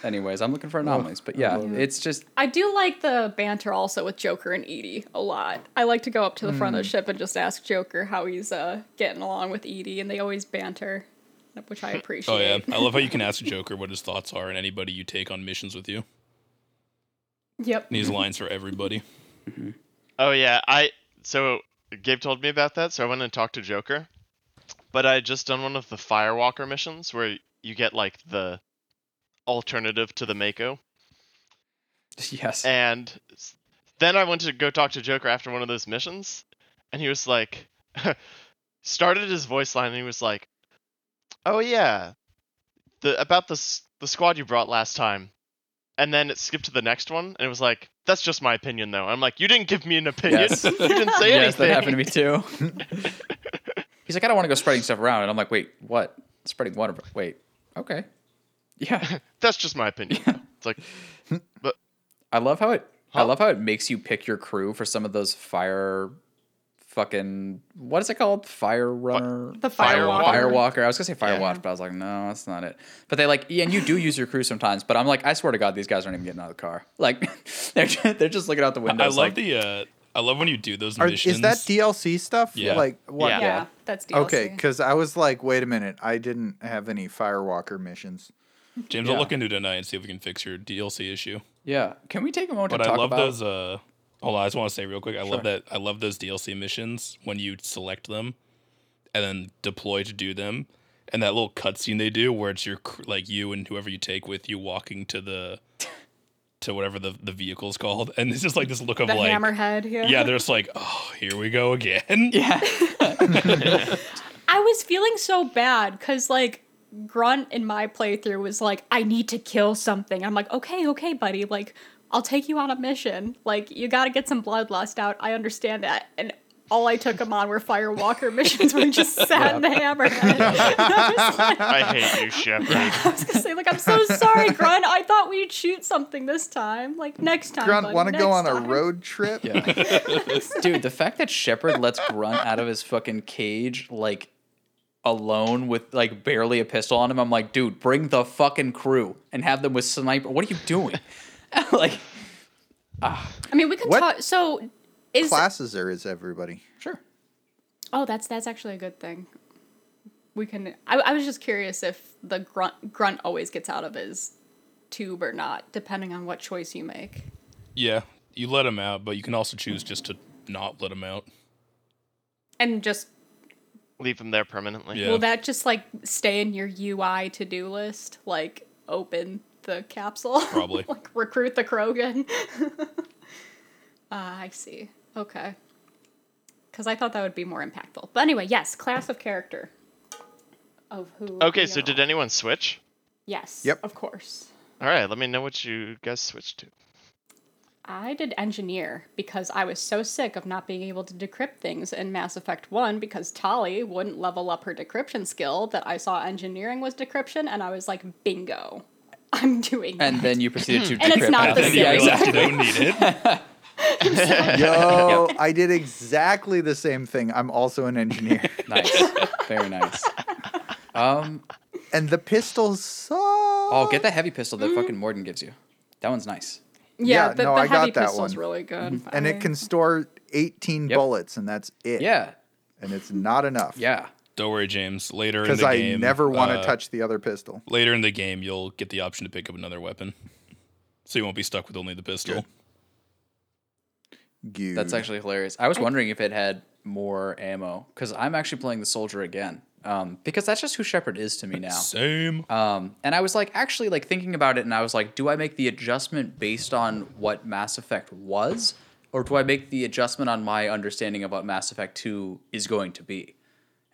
[SPEAKER 3] Anyways, I'm looking for anomalies, but yeah, it's just
[SPEAKER 1] I do like the banter also with Joker and EDI a lot. I like to go up to the front of the ship and just ask Joker how he's uh, getting along with EDI, and they always banter, which I appreciate. <laughs>
[SPEAKER 5] Oh yeah, I love how you can ask Joker what his thoughts are and anybody you take on missions with you.
[SPEAKER 1] Yep.
[SPEAKER 5] And these lines for everybody. <laughs>
[SPEAKER 2] Oh yeah, I so Gabe told me about that, so I went and talked to Joker. But I had just done one of the Firewalker missions where you get like the alternative to the Mako. <laughs>
[SPEAKER 3] yes.
[SPEAKER 2] And then I went to go talk to Joker after one of those missions, and he was like, started his voice line, and he was like, "Oh yeah, the about the the squad you brought last time," and then it skipped to the next one, and it was like, "That's just my opinion, though." I'm like, "You didn't give me an opinion.
[SPEAKER 3] Yes. <laughs>
[SPEAKER 2] you didn't say
[SPEAKER 3] yes,
[SPEAKER 2] anything."
[SPEAKER 3] Yes, that happened to me too. <laughs> He's like, I don't want to go spreading stuff around, and I'm like, wait, what? Spreading what? abro- Wait, okay, yeah. <laughs>
[SPEAKER 2] That's just my opinion. Yeah. It's like, but
[SPEAKER 3] I love how it. I love how it makes you pick your crew for some of those fire, fucking what is it called? Fire runner.
[SPEAKER 1] The
[SPEAKER 2] Firewalker.
[SPEAKER 1] Firewalker.
[SPEAKER 3] Firewalker. I was gonna say Firewatch,
[SPEAKER 2] Yeah.
[SPEAKER 3] but I was like, no, that's not it. But they like, yeah, and you do use your crew sometimes. But I'm like, I swear to God, these guys aren't even getting out of the car. Like, <laughs> they're just, they're just looking out the window.
[SPEAKER 5] I love the. Uh, I love when you do those
[SPEAKER 4] Are,
[SPEAKER 5] missions.
[SPEAKER 4] is that DLC stuff?
[SPEAKER 5] Yeah.
[SPEAKER 4] Like what?
[SPEAKER 2] Yeah.
[SPEAKER 1] Yeah, that's DLC.
[SPEAKER 4] Okay, because I was like, wait a minute, I didn't have any Firewalker missions.
[SPEAKER 5] James,
[SPEAKER 3] Yeah.
[SPEAKER 5] I'll look into tonight and see if we can fix your DLC issue.
[SPEAKER 3] Yeah. Can we take a moment
[SPEAKER 5] But
[SPEAKER 3] to
[SPEAKER 5] I
[SPEAKER 3] talk
[SPEAKER 5] love
[SPEAKER 3] about?
[SPEAKER 5] those. Uh, hold on, I just want to say real quick. I
[SPEAKER 3] Sure.
[SPEAKER 5] love that. I love those DLC missions when you select them, and then deploy to do them, and that little cutscene they do where it's your like you and whoever you take with you walking to the to whatever the the vehicle's called, and it's just like this look of
[SPEAKER 1] The
[SPEAKER 5] like.
[SPEAKER 1] hammerhead. Yeah.
[SPEAKER 5] Yeah, they're just like, oh, here we go again. <laughs>
[SPEAKER 3] yeah. <laughs>
[SPEAKER 1] I was feeling so bad because like Grunt in my playthrough was like, I need to kill something. I'm like, okay, okay, buddy. Like, I'll take you on a mission. Like, you gotta get some bloodlust out. I understand that. And all I took him on were Firewalker <laughs> missions where he just sat in the hammerhead. <laughs> I like-
[SPEAKER 2] I hate you, Shepard. <laughs>
[SPEAKER 1] I was gonna say, like, I'm so sorry, Grunt. I thought we'd shoot something this time. Like, next time.
[SPEAKER 4] Grunt, want to go on
[SPEAKER 1] next
[SPEAKER 4] a road trip?
[SPEAKER 3] Yeah. Dude, the fact that Shepard lets Grunt out of his fucking cage, like, alone with, like, barely a pistol on him, I'm like, dude, bring the fucking crew and have them with sniper. What are you doing? <laughs> like, ah.
[SPEAKER 1] I mean, we could
[SPEAKER 4] What
[SPEAKER 1] talk. So, is
[SPEAKER 4] Classes there is everybody.
[SPEAKER 3] sure.
[SPEAKER 1] Oh, that's that's actually a good thing. We can. I, I was just curious if the grunt grunt always gets out of his tube or not, depending on what choice you make.
[SPEAKER 5] Yeah, you let him out, but you can also choose just to not let him out.
[SPEAKER 1] And just
[SPEAKER 2] Leave him there permanently.
[SPEAKER 5] Yeah.
[SPEAKER 1] will that just like stay in your UI to do list? Like open the capsule, <laughs>
[SPEAKER 5] Probably.
[SPEAKER 1] like recruit the Krogan. <laughs> Ah, I see. Okay. Because I thought that would be more impactful. But anyway, yes, class of character. Of who?
[SPEAKER 2] Okay, so
[SPEAKER 1] are.
[SPEAKER 2] did anyone switch?
[SPEAKER 1] Yes.
[SPEAKER 4] Yep.
[SPEAKER 1] Of course.
[SPEAKER 2] All right, let me know what you guys switched to.
[SPEAKER 1] I did engineer because I was so sick of not being able to decrypt things in Mass Effect 1 because Tali wouldn't level up her decryption skill that I saw engineering was decryption and I was like, bingo. I'm doing
[SPEAKER 3] And
[SPEAKER 1] that.
[SPEAKER 3] then you proceeded to hmm.
[SPEAKER 1] And it's not the
[SPEAKER 3] nothing.
[SPEAKER 1] same.
[SPEAKER 3] Yeah,
[SPEAKER 5] You
[SPEAKER 3] exactly.
[SPEAKER 5] don't need it. <laughs> <laughs>
[SPEAKER 4] Yo, I did exactly the same thing. I'm also an engineer. <laughs>
[SPEAKER 3] Nice. Very nice. Um,
[SPEAKER 4] and the pistol suck.
[SPEAKER 3] oh, get that heavy pistol that mm-hmm. fucking Mordin gives you. That one's nice.
[SPEAKER 1] yeah,
[SPEAKER 4] yeah,
[SPEAKER 1] the,
[SPEAKER 4] no,
[SPEAKER 1] the
[SPEAKER 4] I got that
[SPEAKER 1] pistol's
[SPEAKER 4] one.
[SPEAKER 1] really good. Mm-hmm.
[SPEAKER 4] And
[SPEAKER 1] I-
[SPEAKER 4] it can store 18
[SPEAKER 3] Yep.
[SPEAKER 4] bullets, and that's it.
[SPEAKER 3] Yeah.
[SPEAKER 4] And it's not enough.
[SPEAKER 3] Yeah.
[SPEAKER 5] Don't worry, James. Later in
[SPEAKER 4] Because
[SPEAKER 5] the
[SPEAKER 4] I
[SPEAKER 5] game,
[SPEAKER 4] never want to
[SPEAKER 5] uh,
[SPEAKER 4] touch the other pistol.
[SPEAKER 5] Later in the game, you'll get the option to pick up another weapon, so you won't be stuck with only the pistol.
[SPEAKER 4] Goo.
[SPEAKER 3] That's actually hilarious. I was wondering if it had more ammo because I'm actually playing the soldier again. Um, because that's just who Shepard is to me now.
[SPEAKER 5] Same.
[SPEAKER 3] Um, and I was like, actually, like thinking about it, and I was like, do I make the adjustment based on what Mass Effect was, or do I make the adjustment on my understanding of what Mass Effect Two is going to be?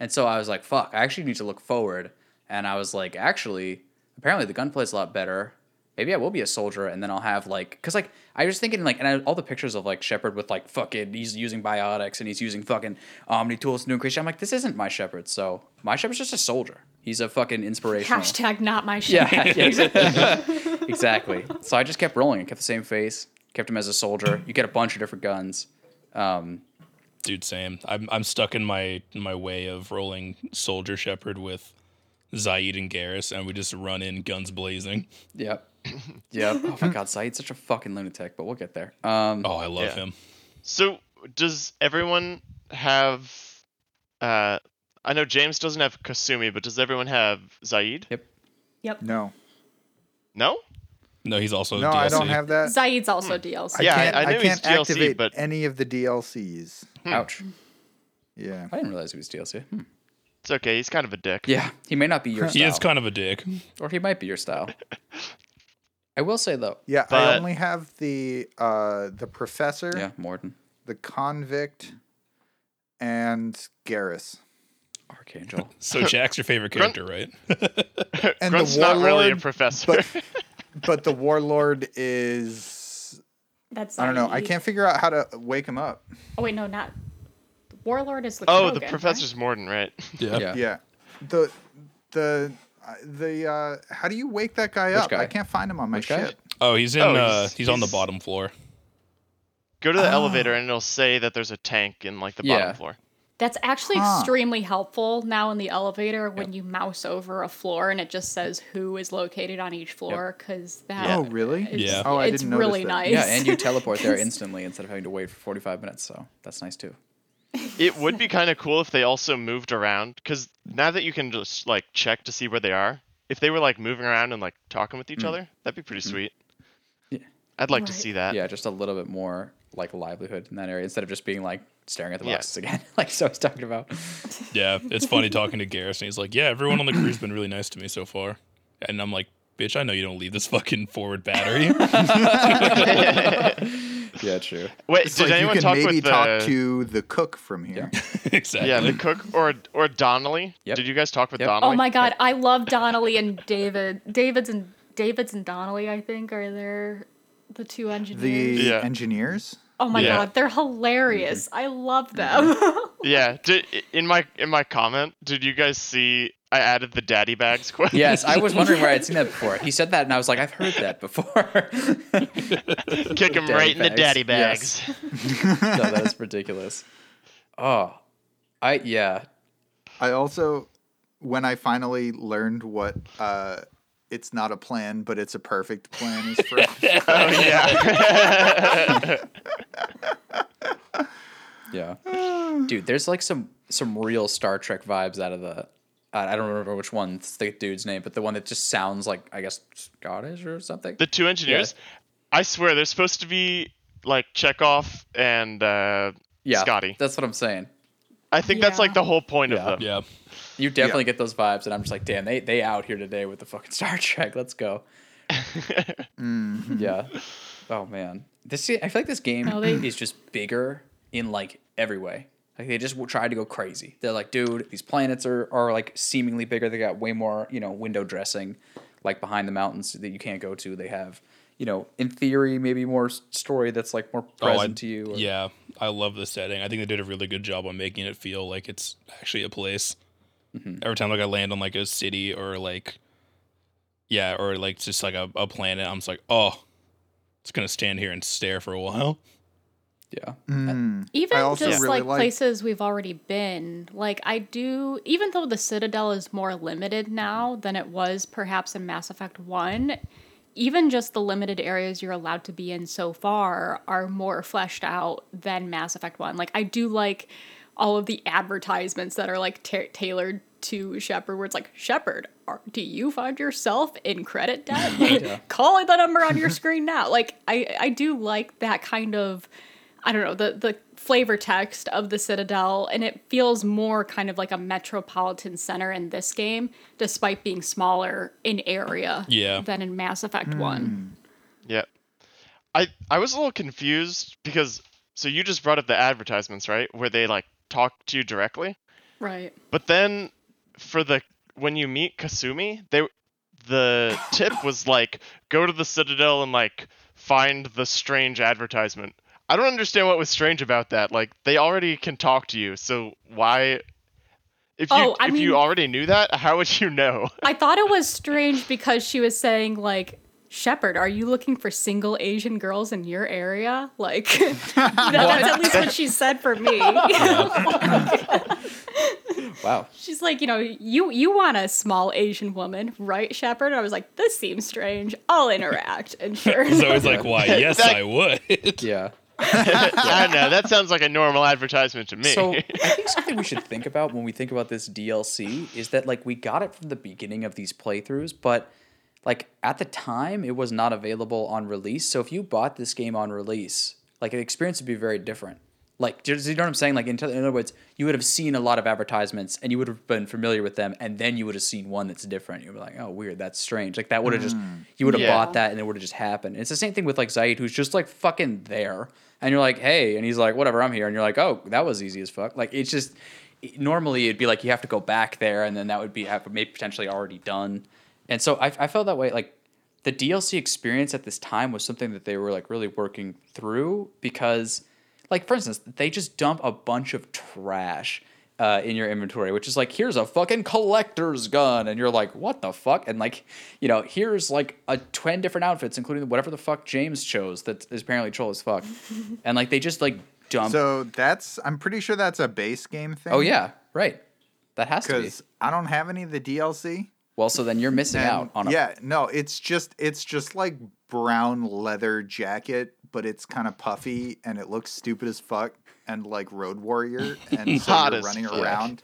[SPEAKER 3] And so I was like, fuck, I actually need to look forward. And I was like, actually, apparently the gunplay's a lot better. Maybe I will be a soldier, and then I'll have like, cause like I was thinking like, and I, all the pictures of like Shepard with like fucking, he's using biotics and he's using fucking Omni tools to do increase. I'm like, this isn't my Shepard. So my Shepard's just a soldier. He's a fucking inspirational.
[SPEAKER 1] Hashtag not my shit.
[SPEAKER 3] Yeah, <laughs> yeah, exactly. <laughs> exactly. So I just kept rolling. I kept the same face. Kept him as a soldier. You get a bunch of different guns. Um,
[SPEAKER 5] Dude, same. I'm I'm stuck in my my way of rolling soldier Shepard with Zaeed and Garrus, and we just run in guns blazing.
[SPEAKER 3] yep. <laughs> Yep. Oh my <laughs> god, Zaeed's such a fucking lunatic, but we'll get there. Um,
[SPEAKER 5] Oh, I love
[SPEAKER 2] Yeah.
[SPEAKER 5] him.
[SPEAKER 2] So, does everyone have? Uh, I know James doesn't have Kasumi, but does everyone have Zaeed?
[SPEAKER 1] Yep. Yep.
[SPEAKER 4] No.
[SPEAKER 2] No.
[SPEAKER 5] No, he's also
[SPEAKER 4] No,
[SPEAKER 5] DLC.
[SPEAKER 4] I don't have that.
[SPEAKER 1] Zaeed's also DLC.
[SPEAKER 4] I
[SPEAKER 2] Yeah, I-
[SPEAKER 4] can't,
[SPEAKER 2] I he's
[SPEAKER 4] can't
[SPEAKER 2] DLC,
[SPEAKER 4] activate
[SPEAKER 2] but-
[SPEAKER 4] any of the DLCs.
[SPEAKER 3] Ouch.
[SPEAKER 4] Yeah.
[SPEAKER 3] I didn't realize he was DLC. Hmm.
[SPEAKER 2] It's okay. He's kind of a dick.
[SPEAKER 3] Yeah, he may not be your style. <laughs>
[SPEAKER 5] He is kind of a dick.
[SPEAKER 3] or he might be your style. <laughs> I will say though,
[SPEAKER 4] Yeah, I only have the uh the professor,
[SPEAKER 3] yeah, Mordin.
[SPEAKER 4] the convict, and Garrus.
[SPEAKER 3] Archangel. <laughs>
[SPEAKER 5] So Jack's your favorite
[SPEAKER 2] Grunt-
[SPEAKER 5] character, right?
[SPEAKER 4] And
[SPEAKER 2] Grunt's
[SPEAKER 4] the
[SPEAKER 2] not really a professor.
[SPEAKER 4] but but the warlord is
[SPEAKER 1] That's
[SPEAKER 4] I don't know. I can't figure out how to wake him up.
[SPEAKER 1] Oh wait, no, not Warlord is the
[SPEAKER 2] oh, the
[SPEAKER 1] Krogan,
[SPEAKER 2] professor's Mordin, right?
[SPEAKER 5] Yeah.
[SPEAKER 3] Yeah.
[SPEAKER 4] Yeah. The the uh, the uh how do you wake that guy
[SPEAKER 3] Which
[SPEAKER 4] up? I can't find him on my
[SPEAKER 3] Which guy?
[SPEAKER 5] Oh, he's in.
[SPEAKER 2] Oh,
[SPEAKER 5] uh,
[SPEAKER 2] he's-
[SPEAKER 5] he's, on the bottom floor.
[SPEAKER 2] Go to the
[SPEAKER 4] Oh.
[SPEAKER 2] elevator and it'll say that there's a tank in like the
[SPEAKER 3] Yeah.
[SPEAKER 2] bottom floor.
[SPEAKER 1] That's actually
[SPEAKER 4] Huh.
[SPEAKER 1] extremely helpful now in the elevator when you mouse over a floor and it just says who is located on each floor because that
[SPEAKER 4] Oh, really?
[SPEAKER 1] it's,
[SPEAKER 5] Yeah.
[SPEAKER 4] Oh, I
[SPEAKER 1] it's
[SPEAKER 4] didn't notice
[SPEAKER 1] really
[SPEAKER 4] that.
[SPEAKER 1] nice.
[SPEAKER 3] Yeah, and you teleport there <laughs> instantly instead of having to wait for 45 minutes. So that's nice too.
[SPEAKER 2] It would be kind of cool if they also moved around, because now that you can just like check to see where they are, if they were like moving around and like talking with each hmm. other, that'd be pretty hmm. sweet.
[SPEAKER 3] Yeah.
[SPEAKER 2] I'd like to see that.
[SPEAKER 3] Yeah, just a little bit more like a livelihood in that area instead of just being like staring at the
[SPEAKER 2] Yeah.
[SPEAKER 3] boxes again, <laughs> like so I was talking about. <laughs>
[SPEAKER 5] Yeah, it's funny talking to Garrus, and he's like, "Yeah, everyone on the crew's been really nice to me so far," and I'm like, "Bitch, I know you don't leave this fucking forward battery." <laughs>
[SPEAKER 3] Yeah, true.
[SPEAKER 2] Wait,
[SPEAKER 4] It's
[SPEAKER 2] did
[SPEAKER 4] like you
[SPEAKER 2] anyone
[SPEAKER 4] can
[SPEAKER 2] talk
[SPEAKER 4] maybe
[SPEAKER 2] with the?
[SPEAKER 4] talk uh, to the cook from here.
[SPEAKER 5] exactly.
[SPEAKER 2] yeah, the cook or or Donnelly.
[SPEAKER 3] Yep.
[SPEAKER 2] Did you guys talk with
[SPEAKER 3] Yep.
[SPEAKER 2] Donnelly?
[SPEAKER 1] Oh my god, I love Donnelly and David. David's and David's and Donnelly, I think, are there the two
[SPEAKER 4] The
[SPEAKER 1] engineers.
[SPEAKER 2] Yeah.
[SPEAKER 4] engineers?
[SPEAKER 1] Oh my
[SPEAKER 2] Yeah.
[SPEAKER 1] god, they're hilarious. I love them. <laughs>
[SPEAKER 2] Yeah. Did, in my in my comment, did you guys see? I added the daddy bags <laughs> quote.
[SPEAKER 3] Yes, I was wondering where I'd seen that before. He said that, and I was like, I've heard that before. <laughs>
[SPEAKER 2] Kick him
[SPEAKER 3] Daddy
[SPEAKER 2] right in the
[SPEAKER 3] bags.
[SPEAKER 2] daddy
[SPEAKER 3] Yes.
[SPEAKER 2] bags.
[SPEAKER 3] no, that is ridiculous. Oh, I yeah.
[SPEAKER 4] I also when I finally learned what uh it's not a plan, but it's a perfect plan is <laughs> for
[SPEAKER 2] oh yeah. <laughs>
[SPEAKER 3] Yeah. <sighs> Dude, there's like some some real Star Trek vibes out of the I I don't remember which one's the dude's name, but the one that just sounds like I guess Scottish or something.
[SPEAKER 2] the two engineers. I swear, they're supposed to be like Chekov and uh,
[SPEAKER 3] yeah,
[SPEAKER 2] Scotty.
[SPEAKER 3] That's what I'm saying.
[SPEAKER 2] I think that's like the whole point
[SPEAKER 3] Yeah.
[SPEAKER 2] of them.
[SPEAKER 5] Yeah.
[SPEAKER 3] You definitely get those vibes, and I'm just like, damn, they they out here today with the fucking <laughs> Star Trek. Let's go. Mm-hmm. Yeah. Oh man, this I feel like this game
[SPEAKER 1] No, they-
[SPEAKER 3] is just bigger in like every way. Like they just w- tried to go crazy. They're like, dude, these planets are are like seemingly bigger. They got way more, you know, window dressing, like behind the mountains that you can't go to. They have, you know, in theory, maybe more story that's like more
[SPEAKER 5] Oh, I-
[SPEAKER 3] present to you. or-
[SPEAKER 5] Yeah, I love the setting. I think they did a really good job on making it feel like it's actually a place.
[SPEAKER 3] Mm-hmm.
[SPEAKER 5] Every time like I land on like a city or like, yeah, or like just like a, a planet, I'm just like, oh, it's gonna stand here and stare for a while.
[SPEAKER 3] yeah.
[SPEAKER 4] Mm.
[SPEAKER 1] even just
[SPEAKER 4] really
[SPEAKER 1] like,
[SPEAKER 4] like-
[SPEAKER 1] places we've already been like i do even though the citadel is more limited now than it was perhaps in mass effect 1 even just the limited areas you're allowed to be in so far are more fleshed out than mass effect 1 like i do like all of the advertisements that are like ta- tailored to Shepard, where it's like, Shepard, do you find yourself in credit debt? <laughs> <laughs> Call the number on your screen now. Like, I, I do like that kind of I don't know, the the flavor text of the Citadel, and it feels more kind of like a metropolitan center in this game, despite being smaller in area
[SPEAKER 5] Yeah.
[SPEAKER 1] than in Mass Effect hmm. One.
[SPEAKER 2] Yeah. I I was a little confused because so you just brought up the advertisements, right? Where they like talk to you directly.
[SPEAKER 1] Right.
[SPEAKER 2] But then for the when you meet Kasumi, they the tip was like go to the Citadel and like find the strange advertisement. I don't understand what was strange about that. Like they already can talk to you, so why if you
[SPEAKER 1] Oh, I
[SPEAKER 2] if
[SPEAKER 1] mean-
[SPEAKER 2] you already knew that, how would you know?
[SPEAKER 1] I thought it was <laughs> strange because she was saying like. Shepard, are you looking for single Asian girls in your area? Like, <laughs> <laughs> that, that's at least what she said for me. <laughs>
[SPEAKER 3] Wow.
[SPEAKER 1] She's like, you know, you you want a small Asian woman, right, Shepard? I was like, this seems strange. I'll interact. And sure.
[SPEAKER 5] So it's like, why? Yes,
[SPEAKER 2] That-
[SPEAKER 5] I would.
[SPEAKER 3] Yeah.
[SPEAKER 2] I know. That sounds like a normal advertisement to me.
[SPEAKER 3] So I think something we should think about when we think about this DLC is that like we got it from the beginning of these playthroughs, but like at the time it was not available on release. So if you bought this game on release, like the experience would be very different. Like, do you know what I'm saying? Like, in, in other words, you would have seen a lot of advertisements and you would have been familiar with them, and then you would have seen one that's different. You'd be like, oh, weird, that's strange. Like, that would have just, hmm. you would have
[SPEAKER 2] Yeah.
[SPEAKER 3] bought that and it would have just happened. And it's the same thing with like Zaeed, who's just like fucking there. and you're like, hey, and he's like, whatever, I'm here, and you're like, oh, that was easy as fuck. Like it's just normally it'd be like you have to go back there, and then that would be have maybe potentially already done, and so I I felt that way like. The DLC experience at this time was something that they were like really working through because, like for instance, they just dump a bunch of trash uh, in your inventory, which is like, here's a fucking collector's gun, and you're like, what the fuck? And like, you know, here's like a ten different outfits, including whatever the fuck James chose that is apparently troll as fuck, <laughs> and like they just like dump.
[SPEAKER 4] So that's I'm pretty sure that's a base game thing.
[SPEAKER 3] oh yeah, right. That has to be.
[SPEAKER 4] Because I don't have any of the DLC.
[SPEAKER 3] Well, so then you're missing
[SPEAKER 4] And
[SPEAKER 3] out on a
[SPEAKER 4] yeah, no, it's just it's just like brown leather jacket, but it's kind of puffy and it looks stupid as fuck and like Road Warrior, <laughs> and so
[SPEAKER 2] Hot
[SPEAKER 4] you're
[SPEAKER 2] as
[SPEAKER 4] running
[SPEAKER 2] fuck.
[SPEAKER 4] around.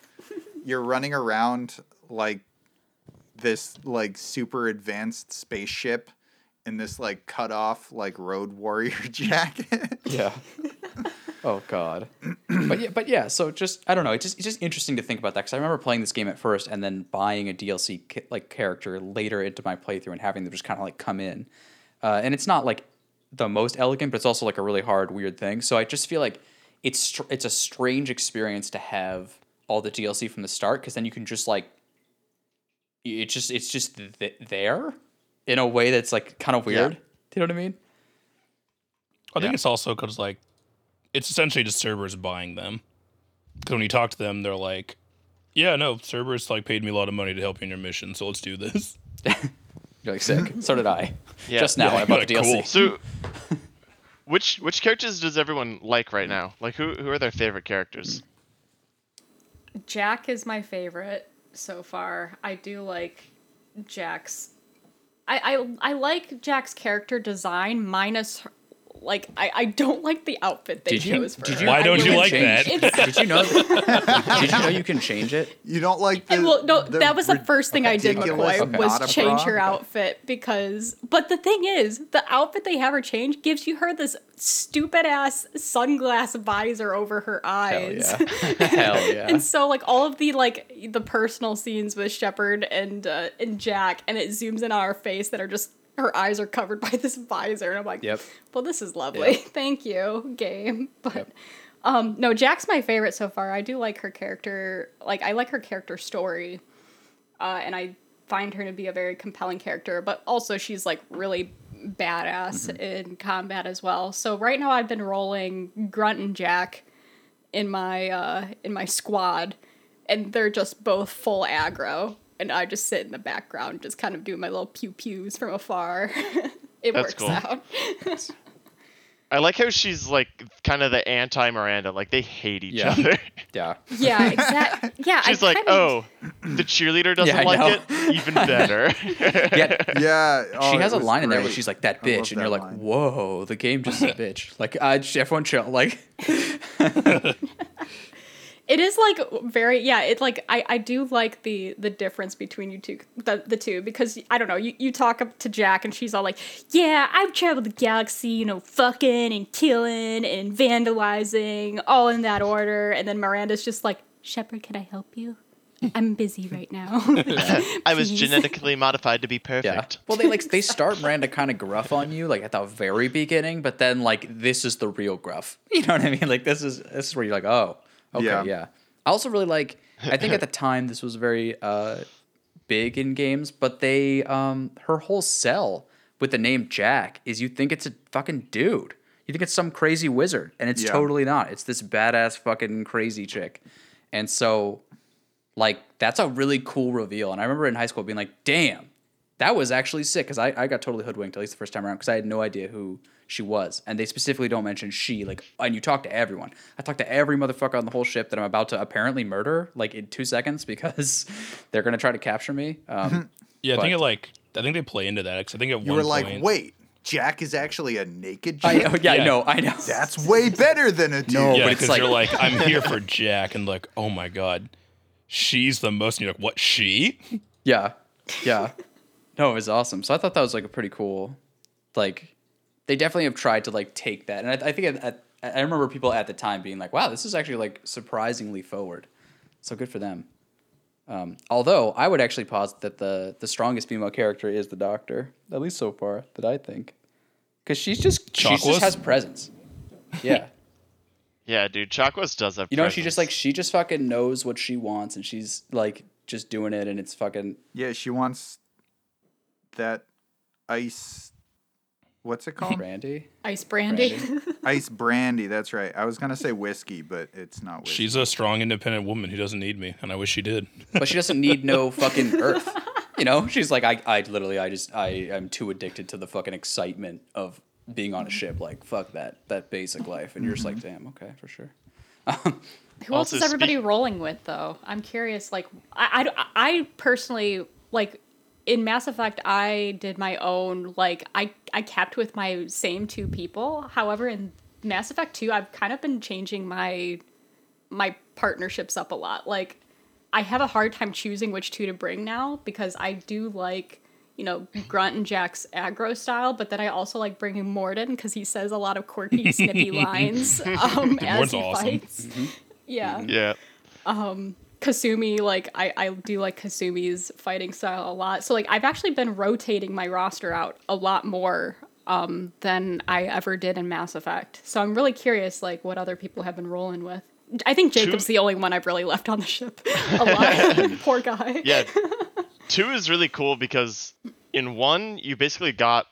[SPEAKER 4] You're running around like this like super advanced spaceship in this like cut off like Road Warrior <laughs> jacket.
[SPEAKER 3] Yeah. <laughs> oh God. but yeah, but yeah. So just I don't know. It's just it's just interesting to think about that because I remember playing this game at first and then buying a DLC ki- like character later into my playthrough and having them just kind of like come in, uh, and it's not like the most elegant, but it's also like a really hard weird thing. So I just feel like it's str- it's a strange experience to have all the DLC from the start because then you can just like it's just it's just th- there in a way that's like kind of weird. Do you know what I mean?
[SPEAKER 5] I think
[SPEAKER 2] Yeah.
[SPEAKER 5] it's also because like it's essentially just Cerberus buying them. Because when you talk to them, they're like, "Yeah, no, Cerberus like paid me a lot of money to help you in your mission, so let's do this." <laughs>
[SPEAKER 3] You're like sick. <laughs> so did I.
[SPEAKER 2] Yeah.
[SPEAKER 3] Just now
[SPEAKER 5] Yeah,
[SPEAKER 3] I bought the
[SPEAKER 5] cool.
[SPEAKER 3] DLC.
[SPEAKER 2] So, <laughs> which which characters does everyone like right now? Like, who who are their favorite characters?
[SPEAKER 1] Jack is my favorite so far. I do like Jack's. I I, I like Jack's character design minus. Her, like I, I don't like the outfit they
[SPEAKER 3] Did you-
[SPEAKER 1] chose for
[SPEAKER 3] did you-
[SPEAKER 5] Why don't you
[SPEAKER 1] really-
[SPEAKER 5] like
[SPEAKER 3] change.
[SPEAKER 5] that? <laughs>
[SPEAKER 3] Did you know? <laughs> did you know you can change it?
[SPEAKER 4] You don't like the
[SPEAKER 1] And well, no,
[SPEAKER 4] the
[SPEAKER 1] that was the first thing I did, McCoy,
[SPEAKER 3] Okay.
[SPEAKER 1] was change her outfit because. But the thing is, the outfit they have her change gives you her this stupid ass sunglass visor over her
[SPEAKER 3] Hell
[SPEAKER 1] eyes.
[SPEAKER 3] yeah! <laughs> Hell yeah!
[SPEAKER 1] And so, like all of the like the personal scenes with Shepard and uh, and Jack, and it zooms in on her face that are just her eyes are covered <laughs> by this visor, and I'm like,
[SPEAKER 3] Yep.
[SPEAKER 1] well, this is lovely.
[SPEAKER 3] Yep. <laughs>
[SPEAKER 1] Thank you, game. <laughs> But
[SPEAKER 3] Yep.
[SPEAKER 1] um, no, Jack's my favorite so far. I do like her character. Like I like her character story, uh, and I find her to be a very compelling character. But also, she's like really badass in combat as well. So right now, I've been rolling Grunt and Jack in my uh, in my squad, and they're just both full aggro. And I just sit in the background, just kind of do my little pew pews from afar. <laughs> it
[SPEAKER 2] That's
[SPEAKER 1] works
[SPEAKER 2] cool.
[SPEAKER 1] out.
[SPEAKER 2] I like how she's like kind of the anti Miranda. Like they hate each
[SPEAKER 3] Yeah.
[SPEAKER 2] other. <laughs>
[SPEAKER 3] yeah.
[SPEAKER 1] Yeah, exactly. Yeah,
[SPEAKER 2] She's
[SPEAKER 1] I
[SPEAKER 2] like,
[SPEAKER 1] kinda-
[SPEAKER 2] oh, the cheerleader doesn't
[SPEAKER 3] I
[SPEAKER 2] like
[SPEAKER 3] know.
[SPEAKER 2] it. Even better. <laughs>
[SPEAKER 3] Yeah.
[SPEAKER 4] Yeah, oh,
[SPEAKER 3] she has a
[SPEAKER 4] was
[SPEAKER 3] line in there where she's like that bitch, and
[SPEAKER 4] that
[SPEAKER 3] you're like, whoa, the game just a bitch. Like, uh, everyone chill. Like,
[SPEAKER 1] It is like very yeah. It like I I do like the the difference between you two the the two because I don't know you you talk up to Jack and she's all like yeah I've traveled the galaxy you know fucking and killing and vandalizing all in that order and then Miranda's just like Shepard can I help you <laughs> I'm busy right now <laughs>
[SPEAKER 2] I was <laughs> genetically modified to be perfect.
[SPEAKER 3] yeah.
[SPEAKER 2] perfect.
[SPEAKER 3] Well, they like they start Miranda kind of gruff on you, like at the very beginning, but then like this is the real gruff. You know what I mean? Like this is this is where you're like, oh, okay, yeah.
[SPEAKER 4] Yeah.
[SPEAKER 3] I also really like. I think at the time this was very uh, big in games, but they um her whole cell with the name Jack is you think it's a fucking dude. You think it's some crazy wizard, and it's
[SPEAKER 4] Yeah.
[SPEAKER 3] totally not. It's this badass fucking crazy chick, and so like that's a really cool reveal. And I remember in high school being like, damn, that was actually sick because I, I got totally hoodwinked at least the first time around because I had no idea who she was. And they specifically don't mention she. Like, and you talk to everyone. I talked to every motherfucker on the whole ship that I'm about to apparently murder like in two seconds <laughs> because they're gonna try to capture me. Um, <laughs>
[SPEAKER 5] Yeah, I think it like I think they play into that because I think at
[SPEAKER 4] You
[SPEAKER 5] one
[SPEAKER 4] were like,
[SPEAKER 5] point,
[SPEAKER 4] wait, Jack is actually a naked
[SPEAKER 3] I,
[SPEAKER 4] chick?
[SPEAKER 3] oh, yeah, I
[SPEAKER 5] Yeah.
[SPEAKER 3] know, I know.
[SPEAKER 4] That's way better than a <laughs> dude.
[SPEAKER 3] No,
[SPEAKER 5] yeah,
[SPEAKER 3] but it's
[SPEAKER 5] because
[SPEAKER 3] like-
[SPEAKER 5] you're like, I'm here for Jack, and like, oh my god, she's the most. And you're like, what? She?
[SPEAKER 3] Yeah, yeah. No, it was awesome. So I thought that was like a pretty cool, like, they definitely have tried to like take that, and I, I think at, at, I remember people at the time being like, "Wow, this is actually like surprisingly forward." So good for them. Um, although I would actually posit that the the strongest female character is the Doctor, at least so far that I think, because she's just she just has presence. Yeah. <laughs>
[SPEAKER 2] Yeah, dude, Chakwas does have.
[SPEAKER 3] You know, she just like she just fucking knows what she wants, and she's like just doing it, and it's fucking
[SPEAKER 4] Yeah, she wants that ice. What's it called?
[SPEAKER 3] brandy.
[SPEAKER 1] Ice brandy. <laughs>
[SPEAKER 4] ice brandy. That's right. I was gonna say whiskey, but it's not whiskey.
[SPEAKER 5] She's a strong, independent woman who doesn't need me, and I wish she did. <laughs>
[SPEAKER 3] but she doesn't need no fucking earth. You know, she's like, I, I literally, I just, I am too addicted to the fucking excitement of being on a ship. Like, fuck that, that basic life. And you're just like, mm-hmm. damn, okay, for sure. <laughs>
[SPEAKER 1] Who else is everybody
[SPEAKER 2] speak-
[SPEAKER 1] rolling with though? I'm curious. Like, I, I, I personally like in Mass Effect. I did my own. Like, I I kept with my same two people. However, in Mass Effect Two, I've kind of been changing my my partnerships up a lot. Like, I have a hard time choosing which two to bring now because I do like. You know, Grunt and Jack's aggro style, but then I also like bringing Mordin because he says a lot of quirky, snippy <laughs> lines um, as
[SPEAKER 5] Mordin's
[SPEAKER 1] he
[SPEAKER 5] awesome.
[SPEAKER 1] fights. Yeah.
[SPEAKER 2] Yeah.
[SPEAKER 1] Kasumi, like I, I do like Kasumi's fighting style a lot. So like I've actually been rotating my roster out a lot more um, than I ever did in Mass Effect. So I'm really curious like what other people have been rolling with. I think Jacob's the only one I've really left on the ship <laughs> alive. <laughs> Poor guy.
[SPEAKER 2] Yeah. <laughs> Two is really cool because in one you basically got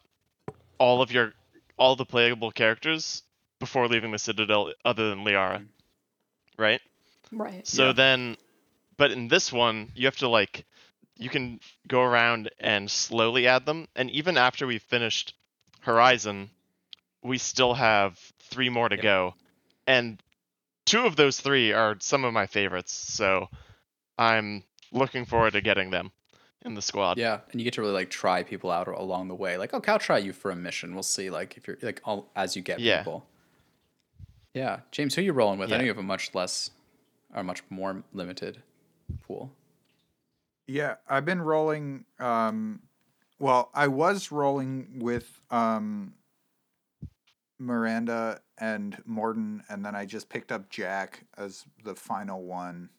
[SPEAKER 2] all of your all the playable characters before leaving the Citadel other than Liara. Right?
[SPEAKER 1] Right.
[SPEAKER 2] So
[SPEAKER 4] Yeah.
[SPEAKER 2] then but in this one you have to like you can go around and slowly add them and even after we've finished Horizon we still have 3 more to
[SPEAKER 3] Yep.
[SPEAKER 2] go. And two of those 3 are some of my favorites. So I'm looking forward to getting them in the squad.
[SPEAKER 3] Yeah, and you get to really like try people out along the way. Like, okay, I'll try you for a mission. We'll see. Like, if you're like all, as you get
[SPEAKER 2] Yeah.
[SPEAKER 3] people. Yeah, James, who are you rolling with? I know you have a much less, or much more limited pool.
[SPEAKER 4] Yeah, I've been rolling. Um, well, I was rolling with um, Miranda and Mordin, and then I just picked up Jack as the final one.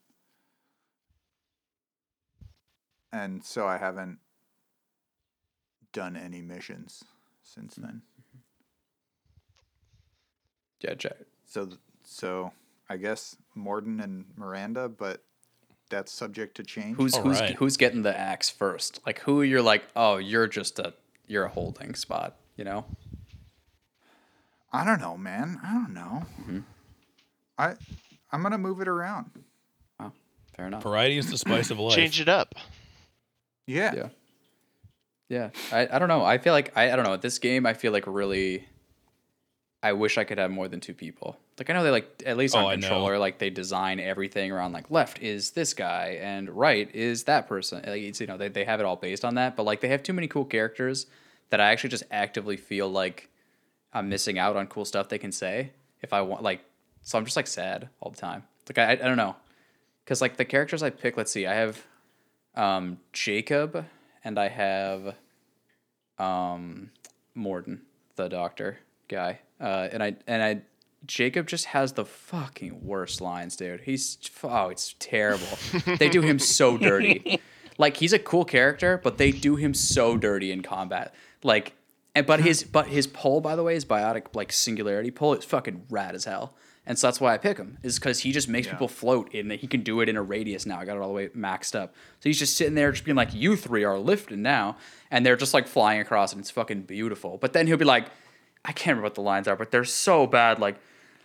[SPEAKER 4] And so I haven't done any missions since then.
[SPEAKER 3] Yeah, Jack.
[SPEAKER 4] So, so I guess Mordin and Miranda, but that's subject to change.
[SPEAKER 3] Who's
[SPEAKER 5] All
[SPEAKER 3] who's
[SPEAKER 5] right.
[SPEAKER 3] who's getting the axe first? Like, who you're like, oh, you're just a you're a holding spot. You know?
[SPEAKER 4] I don't know, man. I don't know. Mm-hmm. I I'm gonna move it around.
[SPEAKER 3] Oh, fair enough.
[SPEAKER 5] Variety is the spice of <laughs> life.
[SPEAKER 2] Change it up.
[SPEAKER 4] Yeah.
[SPEAKER 3] Yeah. Yeah. I, I don't know. I feel like I, I don't know. At this game I feel like really I wish I could have more than two people. Like I know they like at least on
[SPEAKER 5] Oh,
[SPEAKER 3] controller, like they design everything around like left is this guy and right is that person. Like it's you know, they, they have it all based on that. But like they have too many cool characters that I actually just actively feel like I'm missing out on cool stuff they can say if I want like so I'm just like sad all the time. Like I I, I don't know. Cause like the characters I pick, let's see, I have um, Jacob, and I have um, Mordin, the doctor guy. Uh, and I and I Jacob just has the fucking worst lines, dude. He's oh, it's terrible. they do him so <laughs> dirty. Like he's a cool character, but they do him so dirty in combat. Like and but his but his pull, by the way, his biotic like singularity pull is fucking rad as hell. And so that's why I pick him, is because he just makes
[SPEAKER 4] Yeah.
[SPEAKER 3] people float and he can do it in a radius now. I got it all the way maxed up. So he's just sitting there just being like, You three are lifting now. And they're just like flying across and it's fucking beautiful. But then he'll be like, I can't remember what the lines are, but they're so bad. Like,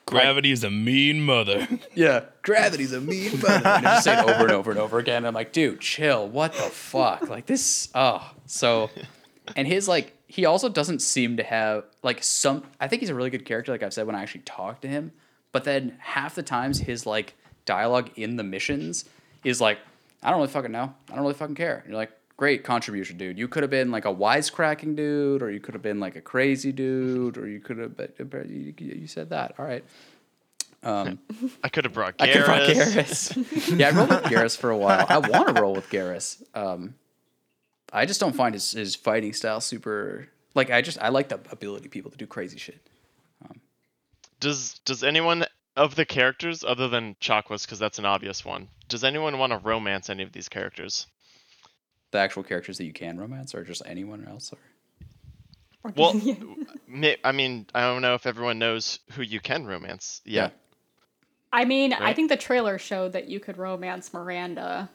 [SPEAKER 5] Gravity is a mean mother. <laughs>
[SPEAKER 3] yeah, gravity's a mean <laughs> mother. And I just say it over and over and over again. I'm like, dude, chill. What the fuck? Like this. Oh, so, and his like, he also doesn't seem to have like some. I think he's a really good character. Like I've said when I actually talk to him, but then half the times his like dialogue in the missions is like, I don't really fucking know. I don't really fucking care. And you're like, great contribution, dude. You could have been like a wisecracking dude, or you could have been like a crazy dude, or you could have. But you, you said that. All right. Um,
[SPEAKER 2] I could have brought Garrus.
[SPEAKER 3] I could rock
[SPEAKER 2] Garrus.
[SPEAKER 3] Garrus. <laughs> yeah, I rolled with Garrus for a while. I want to roll with Garrus. Um, I just don't find his, his fighting style super. Like I just I like the ability people to do crazy shit.
[SPEAKER 2] Does does anyone of the characters other than Chakwas, because that's an obvious one, does anyone want to romance any of these characters?
[SPEAKER 3] The actual characters that you can romance, or just anyone else, or
[SPEAKER 1] Or
[SPEAKER 2] Well, <laughs> I mean, I don't know if everyone knows who you can romance. Yeah.
[SPEAKER 1] I mean, I think the trailer showed that you could romance Miranda.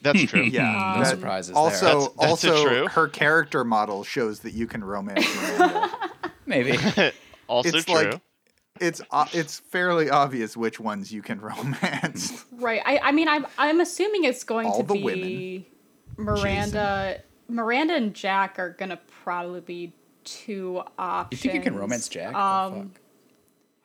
[SPEAKER 2] That's <laughs> true.
[SPEAKER 4] Yeah.
[SPEAKER 3] No
[SPEAKER 4] that-
[SPEAKER 3] surprises there.
[SPEAKER 4] Also,
[SPEAKER 2] That's- that's
[SPEAKER 4] also,
[SPEAKER 2] true.
[SPEAKER 4] her character model shows that you can romance Miranda. <laughs>
[SPEAKER 3] Maybe.
[SPEAKER 2] also
[SPEAKER 4] it's
[SPEAKER 2] true.
[SPEAKER 4] like it's uh, it's fairly obvious which ones you can romance.
[SPEAKER 1] Right. I, I mean, I'm I'm assuming it's going
[SPEAKER 4] All
[SPEAKER 1] to
[SPEAKER 4] the
[SPEAKER 1] be Miranda. Miranda and Jack are gonna probably be two options.
[SPEAKER 3] You think you can romance Jack? Oh,
[SPEAKER 1] Um,
[SPEAKER 3] fuck.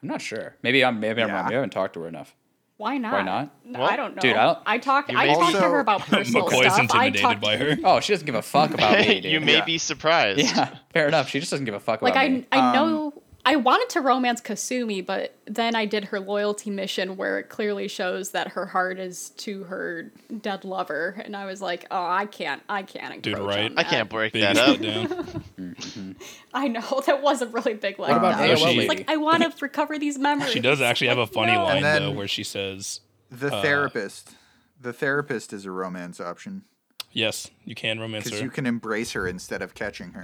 [SPEAKER 3] I'm not sure. Maybe I'm maybe I'm wrong. Maybe I haven't talked to her enough.
[SPEAKER 1] why not?
[SPEAKER 3] Why
[SPEAKER 1] not?
[SPEAKER 2] Well,
[SPEAKER 1] I don't know.
[SPEAKER 3] dude, I don't-
[SPEAKER 1] I talked.
[SPEAKER 2] You
[SPEAKER 1] I
[SPEAKER 2] may
[SPEAKER 1] talked
[SPEAKER 4] be-
[SPEAKER 1] to her about <laughs> personal
[SPEAKER 5] McCoy's
[SPEAKER 1] stuff. I
[SPEAKER 5] intimidated
[SPEAKER 1] talked,
[SPEAKER 5] by her. <laughs>
[SPEAKER 3] Oh, she doesn't give a fuck about <laughs> me. Dude.
[SPEAKER 2] you may
[SPEAKER 4] Yeah.
[SPEAKER 2] be surprised.
[SPEAKER 3] Yeah, fair enough. She just doesn't give a fuck
[SPEAKER 1] Like
[SPEAKER 3] about
[SPEAKER 1] I,
[SPEAKER 3] me.
[SPEAKER 1] I
[SPEAKER 4] Um,
[SPEAKER 1] know I wanted to romance Kasumi, but then I did her loyalty mission where it clearly shows that her heart is to her dead lover, and I was like, oh, I can't, I can't.
[SPEAKER 5] Dude, right?
[SPEAKER 1] on
[SPEAKER 2] I can't break
[SPEAKER 5] Big
[SPEAKER 2] that up.
[SPEAKER 5] letdown. <laughs> <laughs>
[SPEAKER 1] I know that was a really big letdown.
[SPEAKER 3] about
[SPEAKER 1] I
[SPEAKER 5] AOL
[SPEAKER 1] just
[SPEAKER 5] lady?
[SPEAKER 1] like, I want to <laughs> recover these memories.
[SPEAKER 5] She does actually have a funny
[SPEAKER 1] no.
[SPEAKER 5] line though, where she says,
[SPEAKER 4] The
[SPEAKER 5] Uh,
[SPEAKER 4] therapist, the therapist is a romance option
[SPEAKER 5] "Yes, you can romance
[SPEAKER 4] because
[SPEAKER 5] her."
[SPEAKER 4] you can embrace her instead of catching her.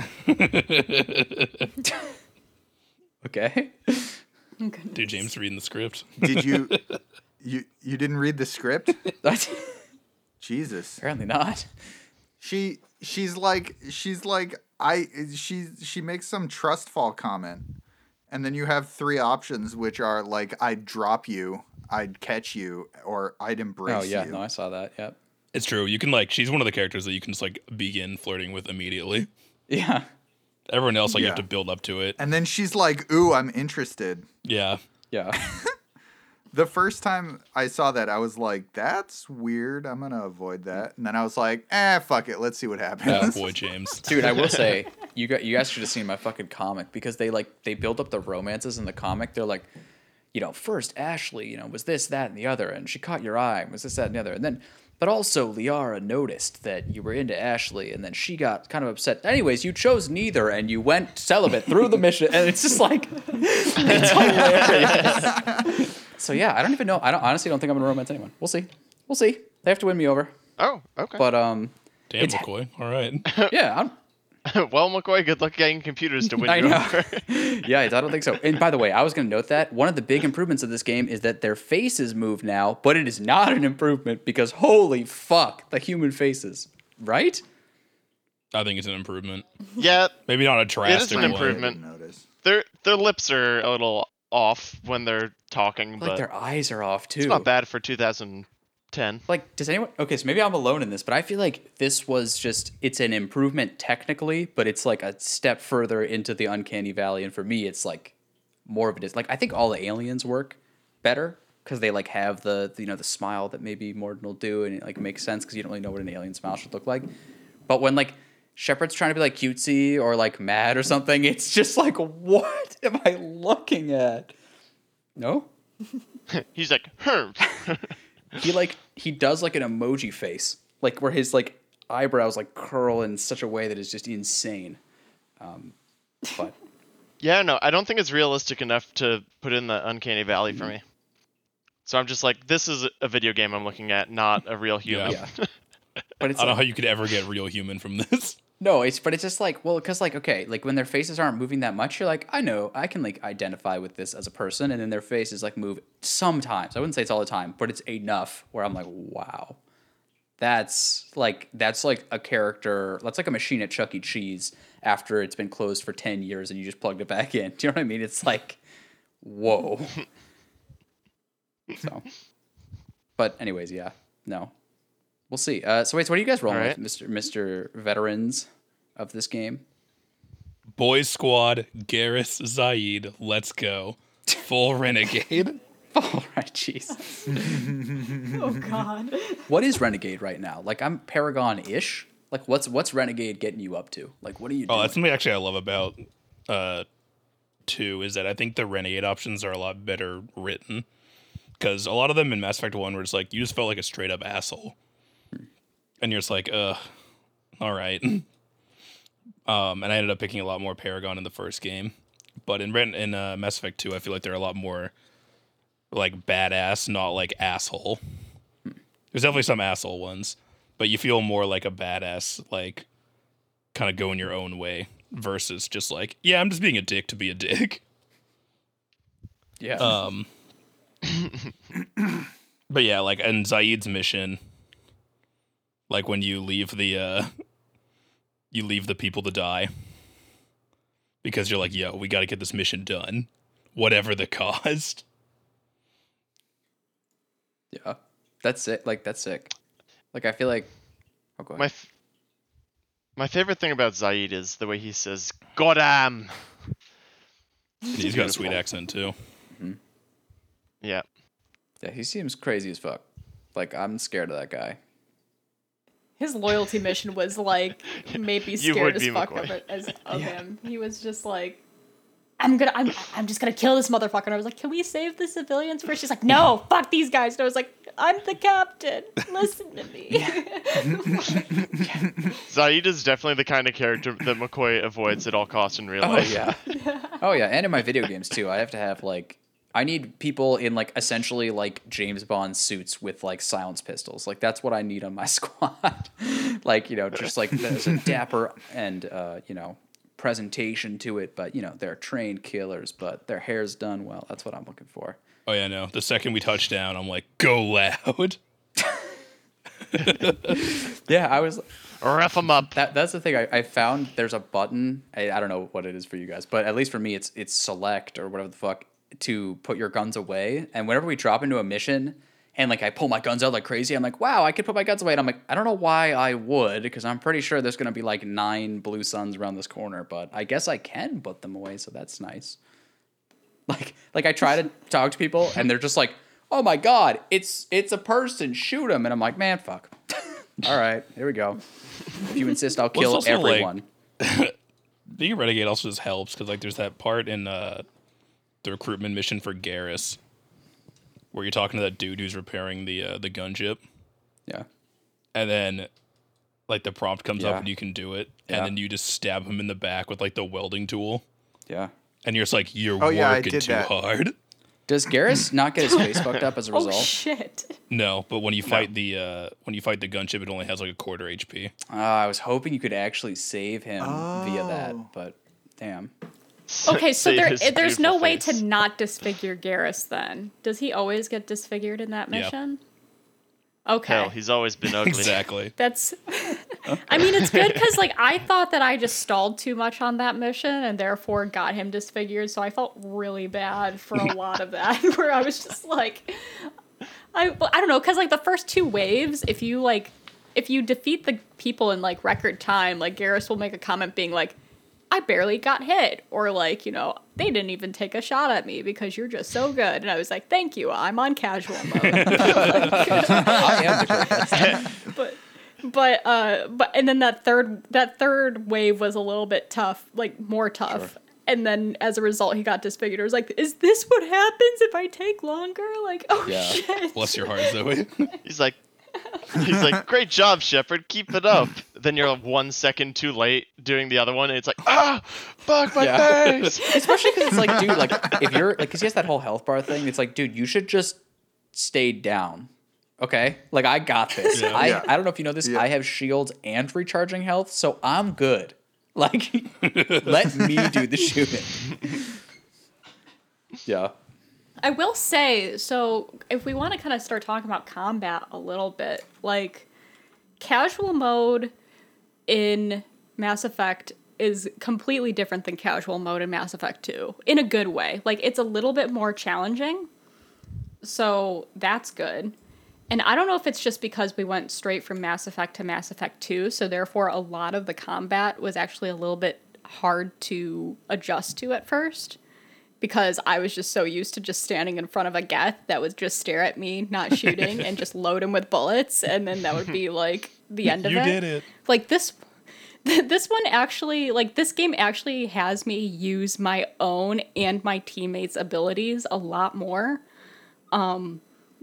[SPEAKER 3] Okay.
[SPEAKER 5] Oh, Dude, James reading the script.
[SPEAKER 4] Did you <laughs> you you didn't read the script? <laughs> Jesus.
[SPEAKER 3] Apparently not.
[SPEAKER 4] She she's like she's like I she she makes some trust fall comment. And then you have three options which are like I'd drop you, I'd catch you, or I'd embrace
[SPEAKER 3] Oh yeah,
[SPEAKER 4] you.
[SPEAKER 3] no, I saw that. Yep.
[SPEAKER 5] It's true. You can like, she's one of the characters that you can just like begin flirting with immediately.
[SPEAKER 3] Yeah.
[SPEAKER 5] Everyone else, like, you have
[SPEAKER 4] Yeah.
[SPEAKER 5] to build up to it.
[SPEAKER 4] And then she's like, "Ooh, I'm interested."
[SPEAKER 5] Yeah.
[SPEAKER 3] Yeah. <laughs> <laughs>
[SPEAKER 4] The first time I saw that, I was like, "That's weird. I'm gonna avoid that." And then I was like, "Eh, fuck it. Let's see what
[SPEAKER 5] Oh
[SPEAKER 4] happens."
[SPEAKER 5] boy, <laughs> James.
[SPEAKER 3] Dude, I will say, you got you guys should have seen my fucking comic because they like they build up the romances in the comic. They're like, you know, first Ashley, you know, was this, that, and the other, and she caught your eye, was this, that, and the other, and then, but also Liara noticed that you were into Ashley, and then she got kind of upset. Anyways, you chose neither, and you went celibate through the mission, and it's just like, <laughs> it's hilarious. so yeah, I don't even know. I don't honestly don't think I'm gonna romance anyone. We'll see. We'll see. They have to win me over,
[SPEAKER 2] Oh, okay.
[SPEAKER 3] but um,
[SPEAKER 5] Damn,
[SPEAKER 3] It's-
[SPEAKER 5] McCoy. All right. <laughs>
[SPEAKER 3] yeah, I'm, <laughs>
[SPEAKER 2] well, McCoy, good luck getting computers to win <laughs>
[SPEAKER 3] I
[SPEAKER 2] you
[SPEAKER 3] know.
[SPEAKER 2] over. <laughs>
[SPEAKER 3] yeah, I don't think so. And by the way, I was going to note that one of the big improvements of this game is that their faces move now, but it is not an improvement because holy fuck, the human faces, right?
[SPEAKER 5] I think it's an improvement.
[SPEAKER 2] yeah,
[SPEAKER 5] Maybe not a
[SPEAKER 2] an
[SPEAKER 5] drastic one.
[SPEAKER 2] improvement. Their their lips are a little off when they're talking,
[SPEAKER 3] Like
[SPEAKER 2] but
[SPEAKER 3] their eyes are off too.
[SPEAKER 2] it's not bad for 2010.
[SPEAKER 3] Like, does anyone? Okay, so maybe I'm alone in this, but I feel like this was just it's an improvement technically, but it's like a step further into the uncanny valley, and for me, it's like more of it is like I think all the aliens work better because they like have the, the you know the smile that maybe Mordin will do, and it like makes sense because you don't really know what an alien smile should look like. But when like Shepard's trying to be like cutesy or like mad or something, it's just like what am I looking at? No, <laughs>
[SPEAKER 2] He's like, "Herm." <laughs>
[SPEAKER 3] he like he does like an emoji face, like where his like eyebrows like curl in such a way that is just insane. Um, but <laughs>
[SPEAKER 2] yeah, no, I don't think it's realistic enough to put in the uncanny valley
[SPEAKER 3] Mm-hmm.
[SPEAKER 2] for me. So I'm just like, this is a video game I'm looking at, not a real human.
[SPEAKER 3] yeah, but <laughs> it's
[SPEAKER 5] I don't know
[SPEAKER 3] like,
[SPEAKER 5] how you could ever get real human from this.
[SPEAKER 3] No, it's but it's just like well, because like okay, like when their faces aren't moving that much, you're like I know I can like identify with this as a person, and then their faces like move sometimes. I wouldn't say it's all the time, but it's enough where I'm like wow. That's like that's like a character. That's like a machine at Chuck E. Cheese after it's been closed for ten years and you just plugged it back in. <laughs> Do you know what I mean? It's like, whoa. <laughs> so, but anyways, yeah, no, we'll see. Uh, so wait, so what are you guys rolling
[SPEAKER 2] Alright.
[SPEAKER 3] with, Mister Mister Veterans of this game?
[SPEAKER 5] Boys Squad, Garrus Zaeed, let's go. Full <laughs> Renegade.
[SPEAKER 3] All right, jeez. <laughs>
[SPEAKER 1] Oh God.
[SPEAKER 3] What is Renegade right now? Like I'm Paragon-ish. Like what's what's Renegade getting you up to? Like what are you doing?
[SPEAKER 5] Oh, that's something actually I love about uh two is that I think the renegade options are a lot better written. Because a lot of them in Mass Effect One were just like you just felt like a straight up asshole. And you're just like, uh, all right. <laughs> um, and I ended up picking a lot more Paragon in the first game. But in in uh, Mass Effect 2, I feel like they're a lot more like badass, not like asshole. There's definitely some asshole ones, but you feel more like a badass, like kind of going your own way versus just like, yeah, I'm just being a dick to be a dick.
[SPEAKER 3] Yeah.
[SPEAKER 5] Um, <laughs> but yeah, like in Zaeed's mission, like when you leave the uh, <laughs> you leave the people to die because you're like, yo, we got to get this mission done, whatever the <laughs> cost.
[SPEAKER 3] yeah. That's it. Like that's sick. Like I feel like. Oh, go ahead.
[SPEAKER 2] My f- my favorite thing about Zaeed is the way he says "Goddamn."
[SPEAKER 5] And he's got a sweet accent too.
[SPEAKER 2] Yeah.
[SPEAKER 3] Yeah, he seems crazy as fuck. Like I'm scared of that guy.
[SPEAKER 1] His loyalty mission was like <laughs> made me scared as fuck
[SPEAKER 2] McCoy.
[SPEAKER 1] of it as of him. He was just like, I'm gonna, I'm, I'm just gonna kill this motherfucker. And I was like, can we save the civilians first? She's like, no, fuck these guys. And I was like, I'm the captain. Listen to me. <laughs>
[SPEAKER 2] Zaeed is definitely the kind of character that McCoy avoids at all costs in real life.
[SPEAKER 3] Oh
[SPEAKER 2] life.
[SPEAKER 3] yeah. <laughs> oh yeah, and in my video games too. I have to have like I need people in like essentially like James Bond suits with like silence pistols. Like that's what I need on my <laughs> squad. like, you know, just like there's a dapper and uh, you know, presentation to it, but you know, they're trained killers, but their hair's done well. That's what I'm looking for.
[SPEAKER 5] Oh yeah, no. The second we touch down, I'm like, go loud. <laughs>
[SPEAKER 3] Yeah, I was
[SPEAKER 2] Rough them up.
[SPEAKER 3] That that's the thing. I, I found there's a button. I, I don't know what it is for you guys, but at least for me, it's it's select or whatever the fuck to put your guns away. And whenever we drop into a mission, and like I pull my guns out like crazy, I'm like, wow, I could put my guns away. And I'm like, I don't know why I would, because I'm pretty sure there's gonna be like nine blue suns around this corner, but I guess I can put them away, so that's nice. <laughs> Like like I try to talk to people, and they're just like, oh my god, it's it's a person, shoot him, and I'm like, man, fuck. <laughs> All right, here we go. If you insist, I'll
[SPEAKER 5] Well,
[SPEAKER 3] kill
[SPEAKER 5] also, like-
[SPEAKER 3] everyone. <laughs>
[SPEAKER 5] Being a renegade also just helps because like there's that part in uh, the recruitment mission for Garrus where you're talking to that dude who's repairing the uh, the gunship,
[SPEAKER 3] yeah.
[SPEAKER 5] and then like the prompt comes
[SPEAKER 3] Yeah.
[SPEAKER 5] up and you can do it,
[SPEAKER 3] Yeah.
[SPEAKER 5] and then you just stab him in the back with like the welding tool,
[SPEAKER 3] Yeah.
[SPEAKER 5] and you're just like, you're
[SPEAKER 4] Oh,
[SPEAKER 5] working
[SPEAKER 4] did
[SPEAKER 5] too
[SPEAKER 4] that.
[SPEAKER 5] hard.
[SPEAKER 3] Does Garrus <laughs> not get his face fucked up as a <laughs>
[SPEAKER 1] oh
[SPEAKER 3] result?
[SPEAKER 1] shit.
[SPEAKER 5] No, but when you fight the uh, when you fight the gunship, it only has like a quarter HP.
[SPEAKER 3] Uh, I was hoping you could actually save him via that,
[SPEAKER 4] Oh.
[SPEAKER 3] but damn.
[SPEAKER 1] Okay, so
[SPEAKER 2] Say
[SPEAKER 1] there,
[SPEAKER 2] eh,
[SPEAKER 1] there's no
[SPEAKER 2] beautiful
[SPEAKER 1] way to not disfigure Garrus then. Does he always get disfigured in that
[SPEAKER 5] Yeah.
[SPEAKER 1] mission? Okay.
[SPEAKER 2] Hell, he's always been <laughs> ugly.
[SPEAKER 5] Exactly.
[SPEAKER 1] That's. <laughs> I mean, it's good because like I thought that I just stalled too much on that mission and therefore got him disfigured. So I felt really bad for a <laughs> lot of that, where I was just like, I I don't know, because like the first two waves, if you like, if you defeat the people in like record time, like Garrus will make a comment being like, I barely got hit, or like you know they didn't even take a shot at me because you're just so good. And I was like, thank you, I'm on casual mode. <laughs> <laughs>
[SPEAKER 3] I am <laughs>
[SPEAKER 1] but but uh but and then that third that third wave was a little bit tough like more tough and then as a result he got disfigured it was like is this what happens if i take longer like oh
[SPEAKER 3] Yeah.
[SPEAKER 1] shit
[SPEAKER 5] Bless your heart, Zoe.
[SPEAKER 2] He's like, he's like, great job, Shepard. Keep it up. Then you're like one second too late doing the other one, and it's like, ah, fuck my
[SPEAKER 3] Yeah.
[SPEAKER 2] face. <laughs>
[SPEAKER 3] Especially because it's like, dude, like if you're like, because he has that whole health bar thing. It's like, dude, you should just stay down. Okay, like I got this.
[SPEAKER 5] Yeah.
[SPEAKER 3] I
[SPEAKER 4] Yeah.
[SPEAKER 3] I don't know if you know this.
[SPEAKER 4] Yeah.
[SPEAKER 3] I have shields and recharging health, so I'm good. Like, <laughs> let me do the shooting. <laughs> yeah.
[SPEAKER 1] I will say so if we want to kind of start talking about combat a little bit like casual mode in mass effect is completely different than casual mode in mass effect 2 in a good way. Like it's a little bit more challenging so that's good. And i don't know if it's just because we went straight from mass effect to mass effect 2 so therefore a lot of the combat was actually a little bit hard to adjust to at first because I was just so used to just standing in front of a Geth that would just stare at me, not <laughs> shooting, and just load him with bullets, and then that would be like the end of
[SPEAKER 5] you
[SPEAKER 1] it.
[SPEAKER 5] You did it.
[SPEAKER 1] Like this, this one actually, like this game actually has me use my own and my teammates' abilities a lot more, um,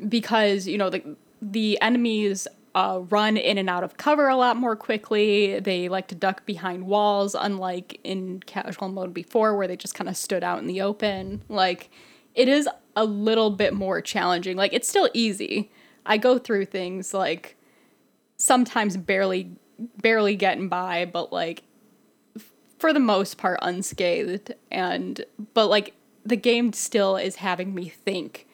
[SPEAKER 1] because you know the the enemies. Uh, run in and out of cover a lot more quickly. They like to duck behind walls, unlike in casual mode before, where they just kind of stood out in the open. Like, it is a little bit more challenging. Like, it's still easy. I go through things like sometimes barely, barely getting by, but like for the most part unscathed and but like the game still is having me think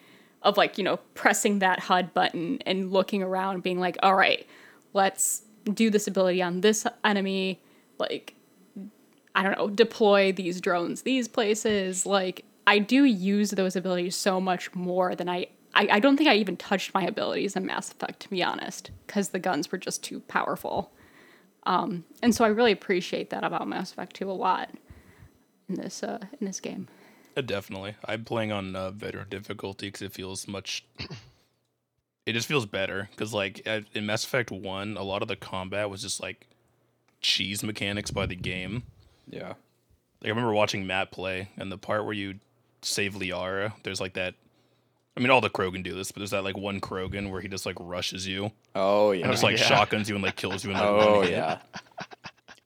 [SPEAKER 1] of like you know pressing that HUD button and looking around being like all right let's do this ability on this enemy like I don't know deploy these drones these places like I do use those abilities so much more than I I, I don't think I even touched my abilities in Mass Effect to be honest because the guns were just too powerful um, and so I really appreciate that about Mass Effect 2 a lot in this uh, in this game.
[SPEAKER 5] Uh, definitely. I'm playing on uh, veteran difficulty because it feels much. <clears throat> it just feels better because, like, in Mass Effect One, a lot of the combat was just like cheese mechanics by the game.
[SPEAKER 3] Yeah.
[SPEAKER 5] Like, I remember watching Matt play, and the part where you save Liara, there's like that. I mean, all the Krogan do this, but there's that like one Krogan where he just like rushes you
[SPEAKER 3] Oh yeah.
[SPEAKER 5] and just like
[SPEAKER 2] yeah.
[SPEAKER 5] shotguns you and like kills you in like <laughs>
[SPEAKER 3] oh
[SPEAKER 5] one hit.
[SPEAKER 3] yeah.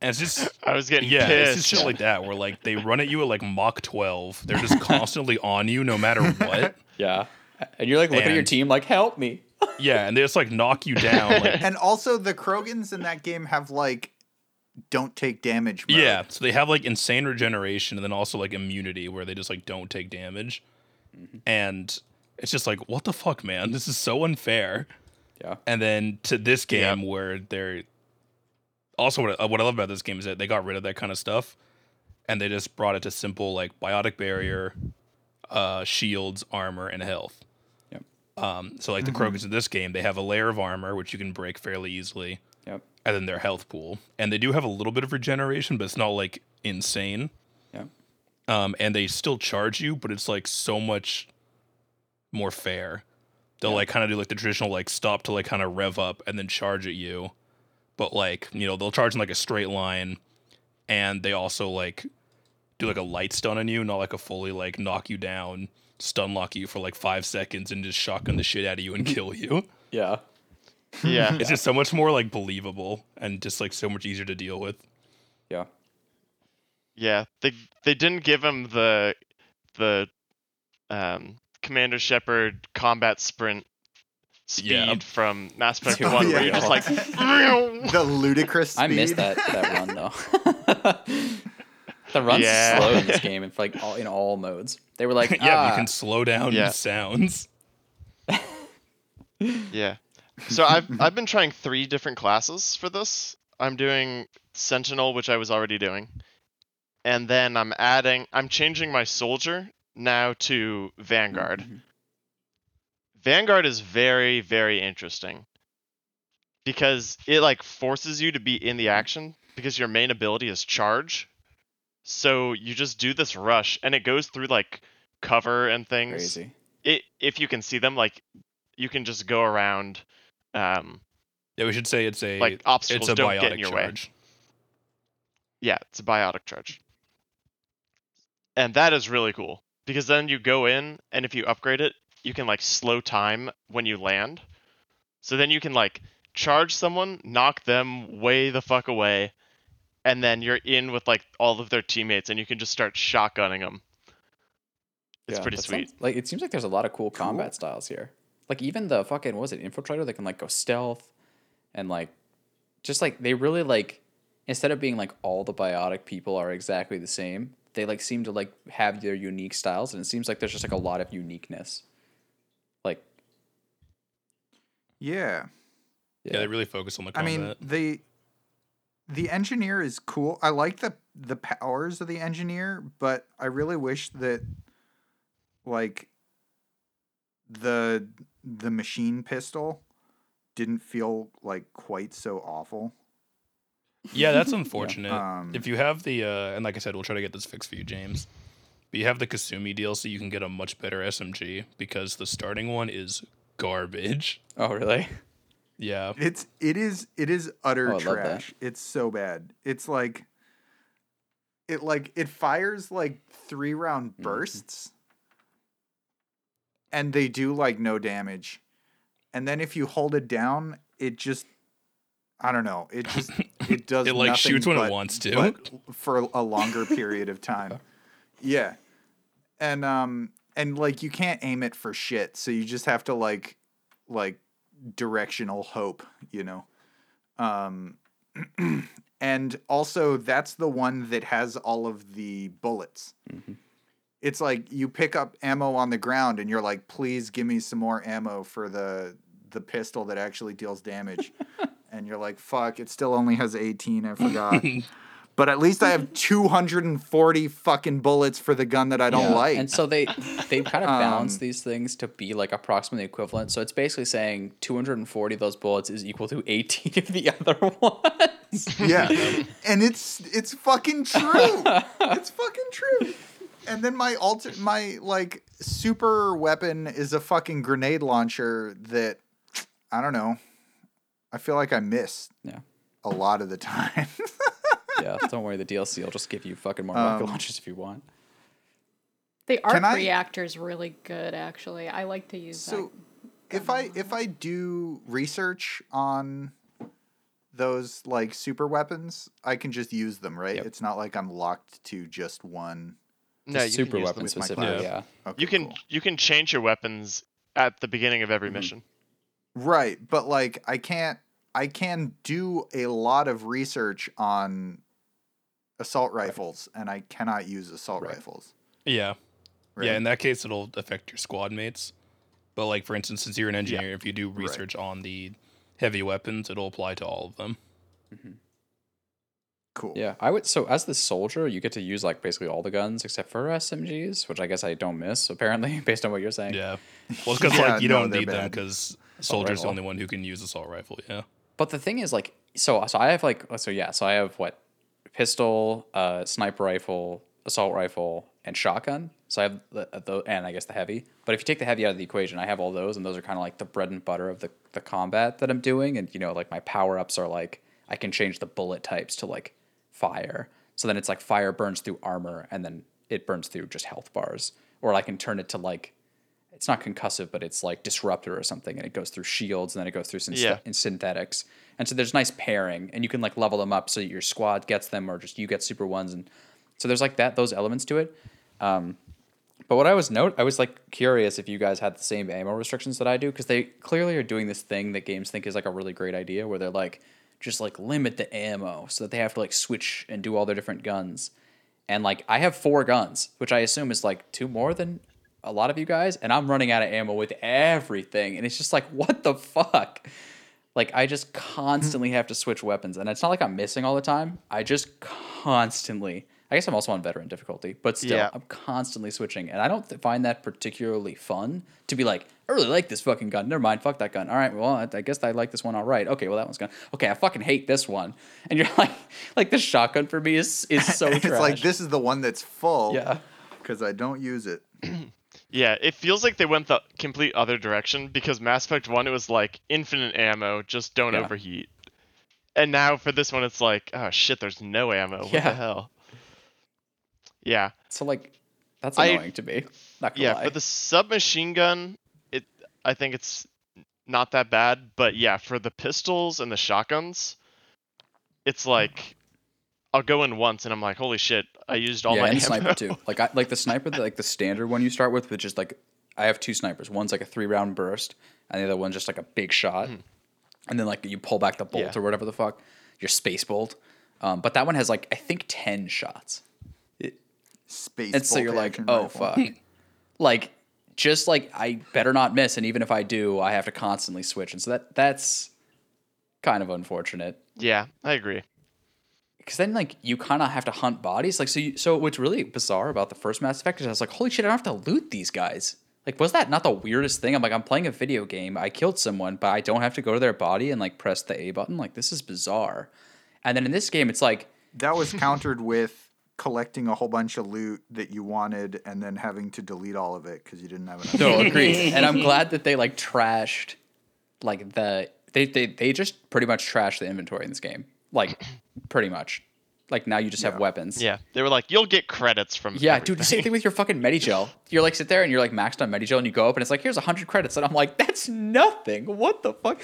[SPEAKER 5] And it's just <laughs>
[SPEAKER 2] I was getting
[SPEAKER 5] yeah, it's just shit like that where like they run at you at like Mach 12. They're just constantly <laughs> on you no matter what. <laughs>
[SPEAKER 3] Yeah. And you're like looking at your
[SPEAKER 5] And-
[SPEAKER 3] team like, help me.
[SPEAKER 5] Yeah, and they just like knock you down. Like,
[SPEAKER 4] And also the Krogans in that game have like don't take damage mode.
[SPEAKER 5] yeah, so they have like insane regeneration and then also like immunity where they just like don't take damage. Mm-hmm. And it's just like, what the fuck, man? This is so unfair.
[SPEAKER 3] Yeah.
[SPEAKER 5] And then to this game where they're also what I, what I love about this game is that they got rid of that kind of stuff and they just brought it to simple like biotic barrier, uh, shields, armor, and health.
[SPEAKER 3] Yep.
[SPEAKER 5] Um, so like the Krogans in this game, they have a layer of armor which you can break fairly easily,
[SPEAKER 3] Yep.
[SPEAKER 5] and then their health pool, and they do have a little bit of regeneration, but it's not like insane.
[SPEAKER 3] Yep.
[SPEAKER 5] Um, and they still charge you, but it's like so much more fair. They'll like kind of do like the traditional like stop to like kind of rev up and then charge at you, but like you know they'll charge in like a straight line, and they also like do like a light stun on you, not like a fully like knock you down, stun lock you for like five seconds and just shotgun the shit out of you and <laughs> kill you.
[SPEAKER 3] Yeah.
[SPEAKER 2] yeah.
[SPEAKER 5] It's just so much more like believable and just like so much easier to deal with.
[SPEAKER 3] Yeah.
[SPEAKER 2] Yeah, they they didn't give him the the um, Commander Shepard combat sprint speed
[SPEAKER 5] Yeah.
[SPEAKER 2] from Mass Effect <laughs>
[SPEAKER 3] Oh,
[SPEAKER 2] One, where
[SPEAKER 4] yeah.
[SPEAKER 2] you're just like, <laughs>
[SPEAKER 4] The ludicrous speed.
[SPEAKER 3] I missed that that run though. <laughs> the run's
[SPEAKER 2] Yeah.
[SPEAKER 3] slow in this game in like all in all modes. They were like,
[SPEAKER 5] yeah,
[SPEAKER 3] ah,
[SPEAKER 5] you can slow down
[SPEAKER 2] Yeah.
[SPEAKER 5] sounds.
[SPEAKER 2] yeah. So I've I've been trying three different classes for this. I'm doing Sentinel, which I was already doing, and then I'm adding. I'm changing my soldier now to Vanguard.
[SPEAKER 3] Mhm.
[SPEAKER 2] Vanguard is very, very interesting because it like forces you to be in the action because your main ability is charge. So you just do this rush and it goes through like cover and things.
[SPEAKER 3] crazy.
[SPEAKER 2] It if you can see them, like you can just go around. Um,
[SPEAKER 5] Yeah, we should say it's a
[SPEAKER 2] Like, obstacles
[SPEAKER 5] it's a
[SPEAKER 2] don't get in your way.
[SPEAKER 5] charge.
[SPEAKER 2] yeah, it's a biotic charge, and that is really cool because then you go in and if you upgrade it, you can like slow time when you land. So then you can like charge someone, knock them way the fuck away, and then you're in with like all of their teammates and you can just start shotgunning them. It's
[SPEAKER 3] Yeah,
[SPEAKER 2] pretty sweet.
[SPEAKER 3] sounds- like it seems like there's a lot of cool combat
[SPEAKER 4] Cool.
[SPEAKER 3] styles here. Like even the fucking what was it infiltrator? They can like go stealth, and like just like they really like instead of being like all the biotic people are exactly the same. They like seem to like have their unique styles, and it seems like there's just like a lot of uniqueness. Like
[SPEAKER 4] Yeah.
[SPEAKER 5] Yeah. they really focus on the
[SPEAKER 4] I mean, the the engineer is cool. I like the the powers of the engineer, but I really wish that like the the machine pistol didn't feel like quite so awful.
[SPEAKER 5] yeah, that's <laughs> unfortunate.
[SPEAKER 4] Um,
[SPEAKER 5] if you have the uh, and like I said, we'll try to get this fixed for you, James. But you have the Kasumi DLC, you can get a much better SMG because the starting one is garbage.
[SPEAKER 3] oh really?
[SPEAKER 5] Yeah,
[SPEAKER 4] It's it is it is utter
[SPEAKER 3] Oh, I love that.
[SPEAKER 4] trash. It's so bad. It's like it like it fires like three round
[SPEAKER 3] Mm-hmm.
[SPEAKER 4] bursts and they do like no damage. And then if you hold it down, it just I don't know. It just <laughs> it does
[SPEAKER 5] It, like,
[SPEAKER 4] nothing
[SPEAKER 5] shoots when it wants to.
[SPEAKER 4] but for a longer period of time. <laughs> Yeah. And um and like you can't aim it for shit, so you just have to like like directional hope, you know. Um <clears throat> and also that's the one that has all of the bullets. It's like you pick up ammo on the ground and you're like, please give me some more ammo for the the pistol that actually deals damage. <laughs> and you're like, fuck, it still only has 18, I forgot. <laughs> but at least I have <laughs> 240 fucking bullets for the gun that I don't
[SPEAKER 3] Yeah.
[SPEAKER 4] like.
[SPEAKER 3] And so they they kind of <laughs> balance
[SPEAKER 4] Um,
[SPEAKER 3] these things to be like approximately equivalent. So it's basically saying 240 of those bullets is equal to 18 of the <laughs> other ones.
[SPEAKER 4] Yeah. and it's it's fucking true. it's fucking true. And then my alter my like super weapon is a fucking grenade launcher that I don't know. I feel like I miss
[SPEAKER 3] Yeah.
[SPEAKER 4] a lot of the time.
[SPEAKER 3] Yeah, don't worry, the DLC will just give you fucking more
[SPEAKER 4] Um,
[SPEAKER 3] rocket launchers if you want.
[SPEAKER 1] The arc
[SPEAKER 4] Can I-
[SPEAKER 1] reactor's really good, actually. I like to use
[SPEAKER 4] so if I if I do research on those like super weapons, I can just use them, right?
[SPEAKER 3] Yep.
[SPEAKER 4] It's not like I'm locked to just one.
[SPEAKER 2] No,
[SPEAKER 3] Just
[SPEAKER 2] you
[SPEAKER 3] super
[SPEAKER 2] can use
[SPEAKER 3] weapons
[SPEAKER 4] with my
[SPEAKER 3] specifically,
[SPEAKER 5] class.
[SPEAKER 3] yeah.
[SPEAKER 4] Okay,
[SPEAKER 2] You can
[SPEAKER 4] cool.
[SPEAKER 2] you can change your weapons at the beginning of every mission.
[SPEAKER 4] Right, but like I can't I can do a lot of research on assault rifles and I cannot use assault
[SPEAKER 3] Right.
[SPEAKER 4] rifles.
[SPEAKER 5] Yeah.
[SPEAKER 4] Right?
[SPEAKER 5] Yeah, in that case, it'll affect your squad mates. But like for instance, since you're an engineer, if you do research on the heavy weapons, it'll apply to all of them. Mm-hmm.
[SPEAKER 4] cool.
[SPEAKER 3] Yeah, I would. So as the soldier, you get to use like basically all the guns except for SMGs, which I guess I don't miss apparently, <laughs> based on what you're saying.
[SPEAKER 5] Yeah. <laughs> Well, it's because
[SPEAKER 4] Yeah,
[SPEAKER 5] like you
[SPEAKER 4] no,
[SPEAKER 5] don't
[SPEAKER 4] they're
[SPEAKER 5] need them because soldier's the only one who can use assault rifle. Yeah.
[SPEAKER 3] But the thing is, like, so so I have like so yeah, so I have what pistol, uh, sniper rifle, assault rifle, and shotgun. So I have the, the and I guess the heavy. But if you take the heavy out of the equation, I have all those, and those are kind of like the bread and butter of the the combat that I'm doing. And you know, like my power ups are like I can change the bullet types to like fire. So then it's like fire burns through armor, and then it burns through just health bars. Or I can turn it to like it's not concussive, but it's like disruptor or something, and it goes through shields, and then it goes through synth-
[SPEAKER 2] Yeah.
[SPEAKER 3] in synthetics. And so there's nice pairing, and you can like level them up so your squad gets them, or just you get super ones, and so there's like that those elements to it. Um, but what I was note, I was like curious if you guys had the same ammo restrictions that I do, because they clearly are doing this thing that games think is like a really great idea, where they're like just like limit the ammo so that they have to like switch and do all their different guns. And like I have four guns, which I assume is like two more than a lot of you guys, and I'm running out of ammo with everything, and it's just like <laughs> what the fuck. Like I just constantly have to switch weapons, and it's not like I'm missing all the time. I just constantly. I guess I'm also on veteran difficulty, but still,
[SPEAKER 2] Yeah.
[SPEAKER 3] I'm constantly switching, and I don't th- find that particularly fun to be like, I really like this fucking gun. Never mind, fuck that gun. All right, well, I, I guess I like this one. All right, okay, well that one's gone. Okay, I fucking hate this one, <laughs> and you're like, like this shotgun for me is is so <laughs>
[SPEAKER 4] it's
[SPEAKER 3] trash.
[SPEAKER 4] like this is the one that's full.
[SPEAKER 3] Yeah.
[SPEAKER 4] Because I don't use it. <clears throat>
[SPEAKER 2] Yeah, it feels like they went the complete other direction because Mass Effect 1 it was like infinite ammo, just don't
[SPEAKER 3] Yeah.
[SPEAKER 2] overheat. And now for this one it's like, oh shit, there's no ammo. What
[SPEAKER 3] Yeah.
[SPEAKER 2] the hell? Yeah.
[SPEAKER 3] So like, that's
[SPEAKER 2] I-
[SPEAKER 3] annoying to me.
[SPEAKER 2] Yeah,
[SPEAKER 3] lie.
[SPEAKER 2] for the submachine gun, it I think it's not that bad, but yeah, for the pistols and the shotguns, it's like I'll go in once and I'm like, holy shit, I used all
[SPEAKER 3] yeah,
[SPEAKER 2] my
[SPEAKER 3] and
[SPEAKER 2] ammo.
[SPEAKER 3] sniper too. <laughs> Like I like the sniper, the, like the standard one you start with, which is like I have two snipers. One's like a three round burst, and the other one's just like a big shot. And then like you pull back the bolt
[SPEAKER 2] Hmm. Yeah.
[SPEAKER 3] or whatever the fuck, your space bolt. Um, but that one has like I think ten shots.
[SPEAKER 4] Space.
[SPEAKER 3] And so you're like, oh
[SPEAKER 4] rifle.
[SPEAKER 3] fuck. like just like I better not miss, and even if I do, I have to constantly switch. And so that that's kind of unfortunate.
[SPEAKER 2] yeah, I agree.
[SPEAKER 3] Because then like you kind of have to hunt bodies. Like so you, so what's really bizarre about the first mass effect is i was like holy shit i don't have to loot these guys. Like was that not the weirdest thing? I'm like i'm playing a video game. I killed someone but i don't have to go to their body and like press the a button? Like this is bizarre. And then in this game it's like
[SPEAKER 4] That was <laughs> countered with collecting a whole bunch of loot that you wanted and then having to delete all of it because you didn't have enough.
[SPEAKER 3] no agreed. <laughs> And i'm glad that they like trashed like the they, they they just pretty much trashed the inventory in this game like pretty much like now you just have weapons
[SPEAKER 2] Yeah, they were like, you'll get credits from.
[SPEAKER 3] Yeah, dude, same thing with your fucking <laughs> Medigel. You're like sit there and you're like maxed on Medigel and you go up and it's like, here's hundred credits. And I'm like, that's nothing. What the fuck?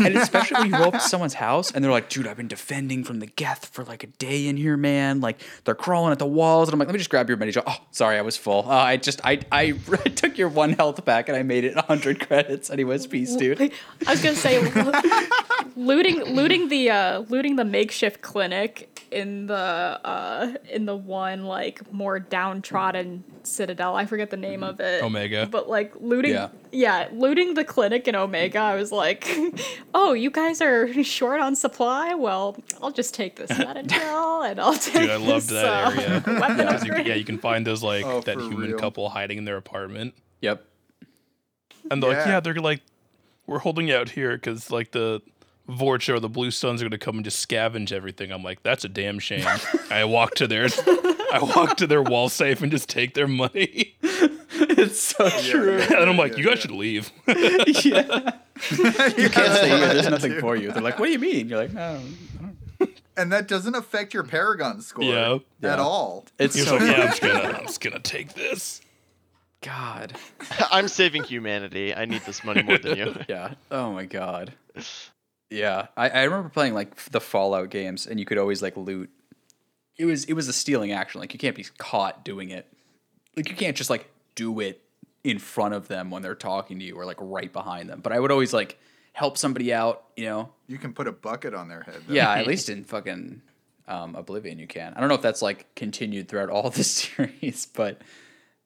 [SPEAKER 3] and especially when you go up to someone's house and they're like, dude, I've been defending from the Geth for like a day in here, man. Like they're crawling at the walls. And I'm like, let me just grab your Medigel. Oh, sorry, I was full. Uh, I just I, I <laughs> I took your one health back and I made it hundred credits. Anyways, peace, dude.
[SPEAKER 1] I was gonna say, <laughs> looting looting the uh looting the makeshift clinic in the uh in the one like more downtrodden citadel i forget the name of it
[SPEAKER 5] Omega.
[SPEAKER 1] but like looting
[SPEAKER 3] Yeah.
[SPEAKER 1] yeah. looting the clinic in omega i was like <laughs> oh you guys are <laughs> short on supply well i'll just take this <laughs> Medigel and i'll take
[SPEAKER 5] Dude, I loved
[SPEAKER 1] this,
[SPEAKER 5] that
[SPEAKER 1] uh,
[SPEAKER 5] area.
[SPEAKER 1] weapon
[SPEAKER 5] Because you, yeah, you can find those like
[SPEAKER 4] Oh,
[SPEAKER 5] that human
[SPEAKER 4] real.
[SPEAKER 5] couple hiding in their apartment,
[SPEAKER 3] Yep.
[SPEAKER 5] and they're like,
[SPEAKER 4] Yeah.
[SPEAKER 5] yeah, they're like, we're holding out here because like the Vorcha or the Blue Suns are gonna come and just scavenge everything. I'm like, that's a damn shame. <laughs> I walk to their, I walk to their wall safe and just take their money, <laughs>
[SPEAKER 3] it's so true. <laughs>
[SPEAKER 5] and I'm like,
[SPEAKER 4] yeah,
[SPEAKER 5] you guys
[SPEAKER 4] yeah.
[SPEAKER 5] should leave.
[SPEAKER 3] yeah. You can't stay here. There's nothing
[SPEAKER 4] too.
[SPEAKER 3] for you. They're like, what do you mean? You're like, no.
[SPEAKER 4] And that doesn't affect your Paragon score
[SPEAKER 5] Yeah.
[SPEAKER 4] at
[SPEAKER 3] Yeah.
[SPEAKER 4] all.
[SPEAKER 3] It's
[SPEAKER 5] He's
[SPEAKER 3] so
[SPEAKER 5] like, yeah, I'm just gonna, I'm just gonna take this.
[SPEAKER 3] God.
[SPEAKER 2] I'm saving humanity. I need this money more than you.
[SPEAKER 3] Yeah. Oh my god. Yeah. I, I remember playing like the Fallout games and you could always like loot. It was it was a stealing action. Like you can't be caught doing it. Like you can't just like do it in front of them when they're talking to you or like right behind them. But I would always like help somebody out, you know.
[SPEAKER 4] You can put a bucket on their head. though.
[SPEAKER 3] Yeah, at <laughs> least in fucking um, Oblivion you can. I don't know if that's like continued throughout all the <laughs> series, but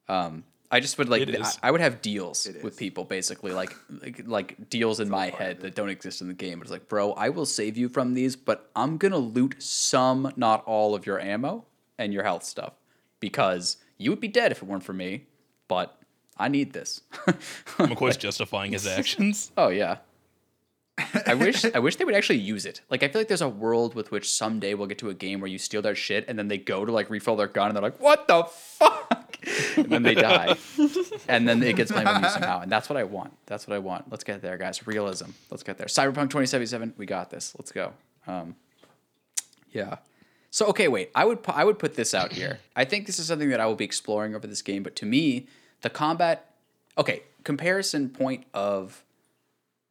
[SPEAKER 3] um, I just would like. I, I would have deals
[SPEAKER 4] It
[SPEAKER 3] with people basically like <sighs> like, like deals in my head that don't exist in the game. It's like, bro, I will save you from these, but I'm gonna loot some, not all of your ammo and your health stuff because you would be dead if it weren't for me. But I need this. <laughs>
[SPEAKER 5] McCoy's justifying his <laughs> actions.
[SPEAKER 3] Oh yeah. I wish I wish they would actually use it. Like I feel like there's a world with which someday we'll get to a game where you steal their shit and then they go to like refill their gun and they're like, "What the fuck?" <laughs> and then they die. <laughs> and then it gets blamed on you somehow. And that's what I want. That's what I want. Let's get there, guys. Realism. Let's get there. Cyberpunk 2077. We got this. Let's go. Um, yeah. So okay, wait. I would pu- I would put this out here. I think this is something that I will be exploring over this game. But to me, the combat. Okay, comparison point of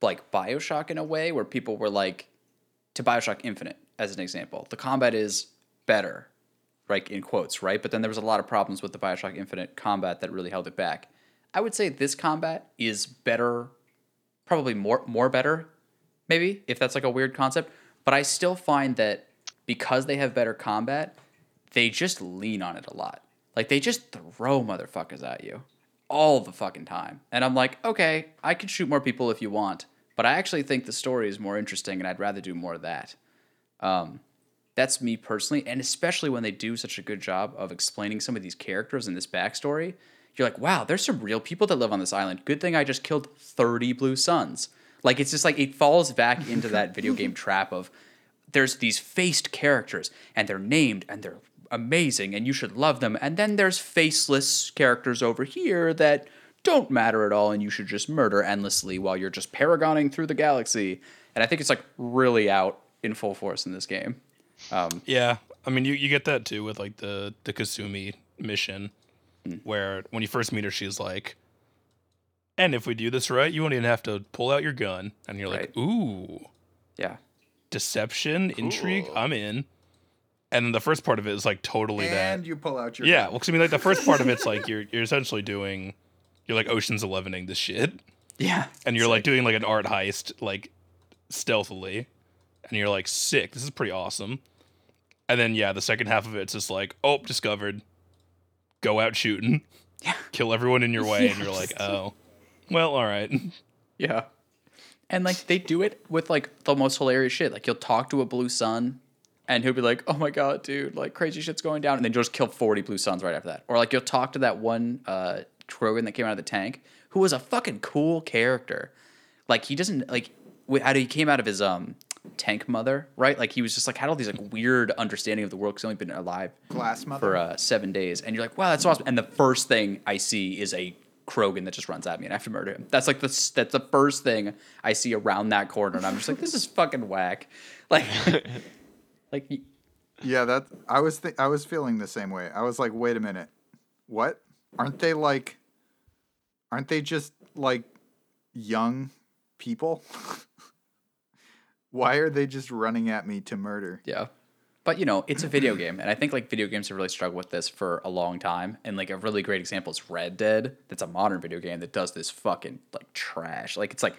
[SPEAKER 3] like Bioshock in a way where people were like to Bioshock Infinite as an example. The combat is better, like in quotes, right? But then there was a lot of problems with the Bioshock Infinite combat that really held it back. I would say this combat is better, probably more more better, maybe if that's like a weird concept. But I still find that because they have better combat, they just lean on it a lot. Like they just throw motherfuckers at you all the fucking time. And I'm like, okay, I can shoot more people if you want, but I actually think the story is more interesting and I'd rather do more of that. Um, that's me personally, and especially when they do such a good job of explaining some of these characters and this backstory. You're like, wow, there's some real people that live on this island. Good thing I just killed 30 blue suns. Like, it's just like it falls back into that <laughs> video game trap of there's these faced characters and they're named and they're amazing and you should love them. And then there's faceless characters over here that don't matter at all and you should just murder endlessly while you're just paragoning through the galaxy. And I think it's like really out in full force in this game. Um,
[SPEAKER 5] Yeah, I mean, you, you get that too with like the the Kasumi mission, where when you first meet her, she's like, "And if we do this right, you won't even have to pull out your gun." And you're like, "Ooh,
[SPEAKER 3] yeah.
[SPEAKER 5] deception, intrigue, I'm in." And then the first part of it is like totally
[SPEAKER 4] And
[SPEAKER 5] that.
[SPEAKER 4] And you pull out your
[SPEAKER 5] Yeah, well, 'cause I mean, like the first part of it's like <laughs> you're you're essentially doing, you're like Ocean's Elevening this shit,
[SPEAKER 3] Yeah.
[SPEAKER 5] and you're like doing like an art heist like stealthily, and you're like sick. This is pretty awesome. And then yeah, the second half of it's just like, oh, discovered. Go out shooting.
[SPEAKER 3] Yeah.
[SPEAKER 5] Kill everyone in your way, and you're like, <laughs> oh, well, all right.
[SPEAKER 3] Yeah. And like they do it with like the most hilarious shit. Like you'll talk to a blue sun and he'll be like, "Oh my god, dude, like crazy shit's going down." And then you'll just kill 40 blue suns right after that. Or like you'll talk to that one uh Krogan that came out of the tank who was a fucking cool character. Like he doesn't like how he came out of his um tank mother, right? Like he was just like had all these like weird understanding of the world cuz he's only been alive
[SPEAKER 4] glass mother.
[SPEAKER 3] for uh, seven days, and you're like, wow, that's awesome. And the first thing I see is a Krogan that just runs at me, and I have to murder him. That's like the that's the first thing I see around that corner, and I'm just like, this is fucking whack. <laughs> Like, like
[SPEAKER 4] Yeah, that I was th- I was feeling the same way. I was like, wait a minute, what? Aren't they like? Aren't they just like young people? <laughs> Why are they just running at me to murder?
[SPEAKER 3] yeah. But you know, it's a video <clears throat> game, and I think like video games have really struggled with this for a long time. And like a really great example is Red Dead. That's a modern video game that does this fucking like trash. Like it's like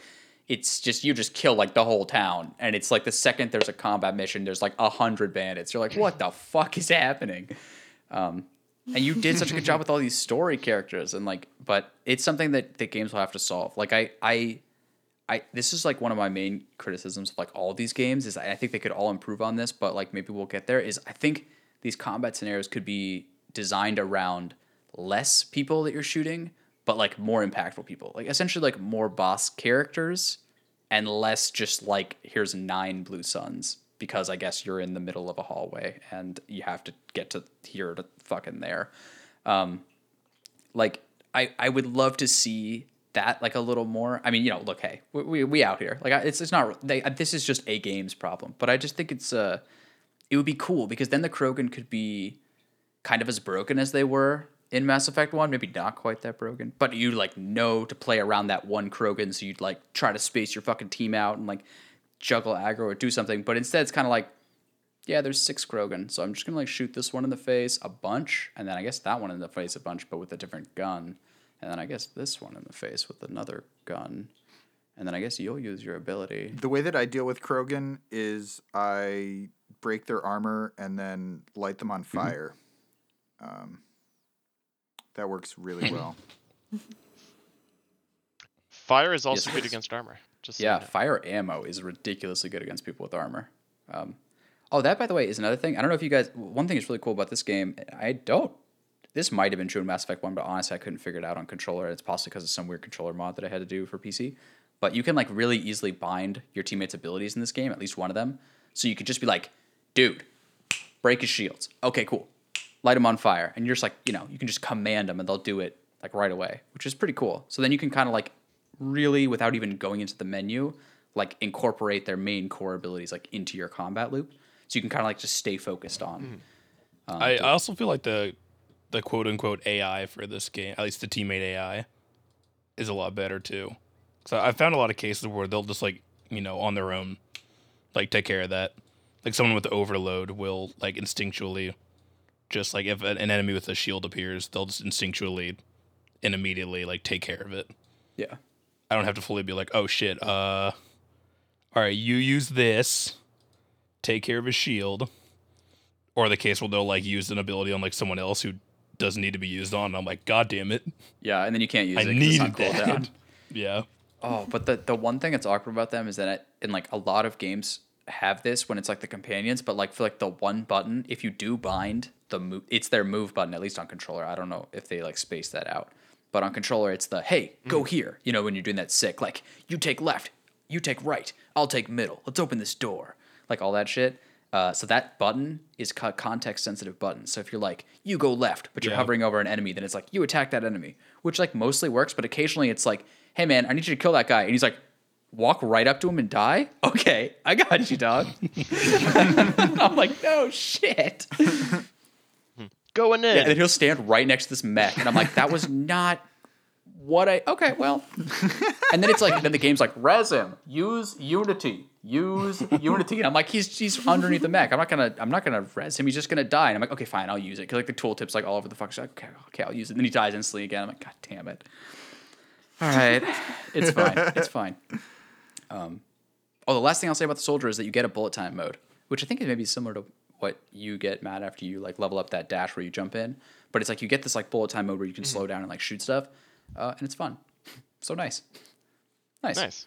[SPEAKER 3] it's just you just kill like the whole town, and it's like the second there's a combat mission, there's like a hundred bandits. You're like, what the fuck is happening? Um, and you did such a good job with all these story characters, and like, but it's something that that games will have to solve. Like I I. I, this is like one of my main criticisms of like all of these games is I think they could all improve on this, but like maybe we'll get there. Is I think these combat scenarios could be designed around less people that you're shooting, but like more impactful people. Like essentially like more boss characters and less just like here's nine blue suns because I guess you're in the middle of a hallway and you have to get to here to fucking there. Um, like I I would love to see that like a little more. I mean, you know, look, hey, we we, we out here. Like it's it's not they, this is just a games problem, but I just think it's uh it would be cool because then the Krogan could be kind of as broken as they were in Mass Effect 1, maybe not quite that broken, but you like know to play around that one Krogan so you'd like try to space your fucking team out and like juggle aggro or do something, but instead it's kind of like yeah, there's six Krogan, so I'm just gonna like shoot this one in the face a bunch, and then I guess that one in the face a bunch, but with a different gun, and then I guess this one in the face with another gun, and then I guess you'll use your ability.
[SPEAKER 4] The way that I deal with Krogan is I break their armor and then light them on fire. Um, that works really <laughs> well.
[SPEAKER 2] Fire is also
[SPEAKER 3] Yes,
[SPEAKER 2] good against armor. Just so
[SPEAKER 3] Yeah,
[SPEAKER 2] you know.
[SPEAKER 3] fire ammo is ridiculously good against people with armor. Um, oh, that by the way is another thing. I don't know if you guys. One thing that's really cool about this game, I don't. This might have been true in Mass Effect One, but honestly, I couldn't figure it out on controller. It's possibly because of some weird controller mod that I had to do for PC. But you can like really easily bind your teammates' abilities in this game, at least one of them. So you could just be like, "Dude, break his shields." Okay, cool. Light him on fire, and you're just like, you know, you can just command them, and they'll do it like right away, which is pretty cool. So then you can kind of like really without even going into the menu like incorporate their main core abilities like into your combat loop so you can kind of like just stay focused on mm-hmm.
[SPEAKER 5] um, I, I also feel like the the quote unquote AI for this game, at least the teammate AI, is a lot better too. So I found a lot of cases where they'll just like you know on their own, like take care of that. Like someone with overload will like instinctually, just like if an an enemy with a shield appears, they'll just instinctually and immediately like take care of it.
[SPEAKER 3] yeah
[SPEAKER 5] I don't have to fully be like, oh shit, uh, all right, you use this, take care of his shield, or the case where they'll like use an ability on like someone else who doesn't need to be used on. And I'm like, god damn it,
[SPEAKER 3] yeah and then you can't use
[SPEAKER 5] I
[SPEAKER 3] it 'cause it's on
[SPEAKER 5] needed that.
[SPEAKER 3] cooldown. <laughs>
[SPEAKER 5] yeah,
[SPEAKER 3] oh but the, the one thing that's awkward about them is that it, in like a lot of games have this when it's like the companions but like for like the one button if you do bind the move it's their move button at least on controller i don't know if they like space that out but on controller it's the hey go mm-hmm. here you know when you're doing that sick like you take left you take right i'll take middle let's open this door like all that shit uh, so that button is a context sensitive button. So if you're like you go left but you're
[SPEAKER 5] Yeah.
[SPEAKER 3] hovering over an enemy then it's like you attack that enemy which like mostly works but occasionally it's like hey man i need you to kill that guy. And he's like walk right up to him and die? <laughs> Okay i got you dog. <laughs> I'm like no shit. <laughs>
[SPEAKER 2] Going in.
[SPEAKER 3] yeah, and then he'll stand right next to this mech, and I'm like, that was not what I. Okay, well, <laughs> and then it's like, then the game's like, res him, use Unity, use Unity, and I'm like, he's he's underneath the mech. I'm not gonna I'm not gonna res him. He's just gonna die, and I'm like, okay, fine, I'll use it because like the tooltip's like all over the fuck. So like, okay, okay, I'll use it. And then he dies instantly again. I'm like, god damn it. All right, it's fine, <laughs> it's fine. Um, oh, the last thing I'll say about the soldier is that you get a bullet time mode, which I think is maybe similar to what you get, Matt, after you like level up that dash where you jump in. But it's like you get this like bullet time mode where you can slow down and like shoot stuff, uh, and it's fun. <laughs> So nice, nice.
[SPEAKER 2] nice.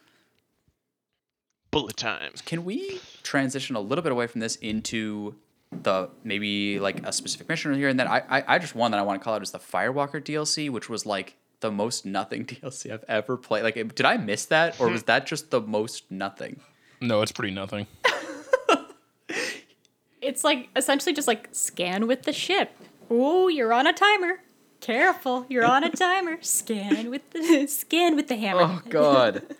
[SPEAKER 2] Bullet times.
[SPEAKER 3] Can we transition a little bit away from this into the maybe like a specific mission here and then I, I I just one that I want to call out is the Firewalker DLC, which was like the most nothing <laughs> DLC I've ever played. Like, did I miss that, or was that just the most nothing?
[SPEAKER 5] no, it's pretty nothing. <laughs>
[SPEAKER 1] It's like essentially just like scan with the ship. Ooh, you're on a timer. Careful, you're on a <laughs> timer. Scan with the scan with the hammer.
[SPEAKER 3] Oh God. <laughs>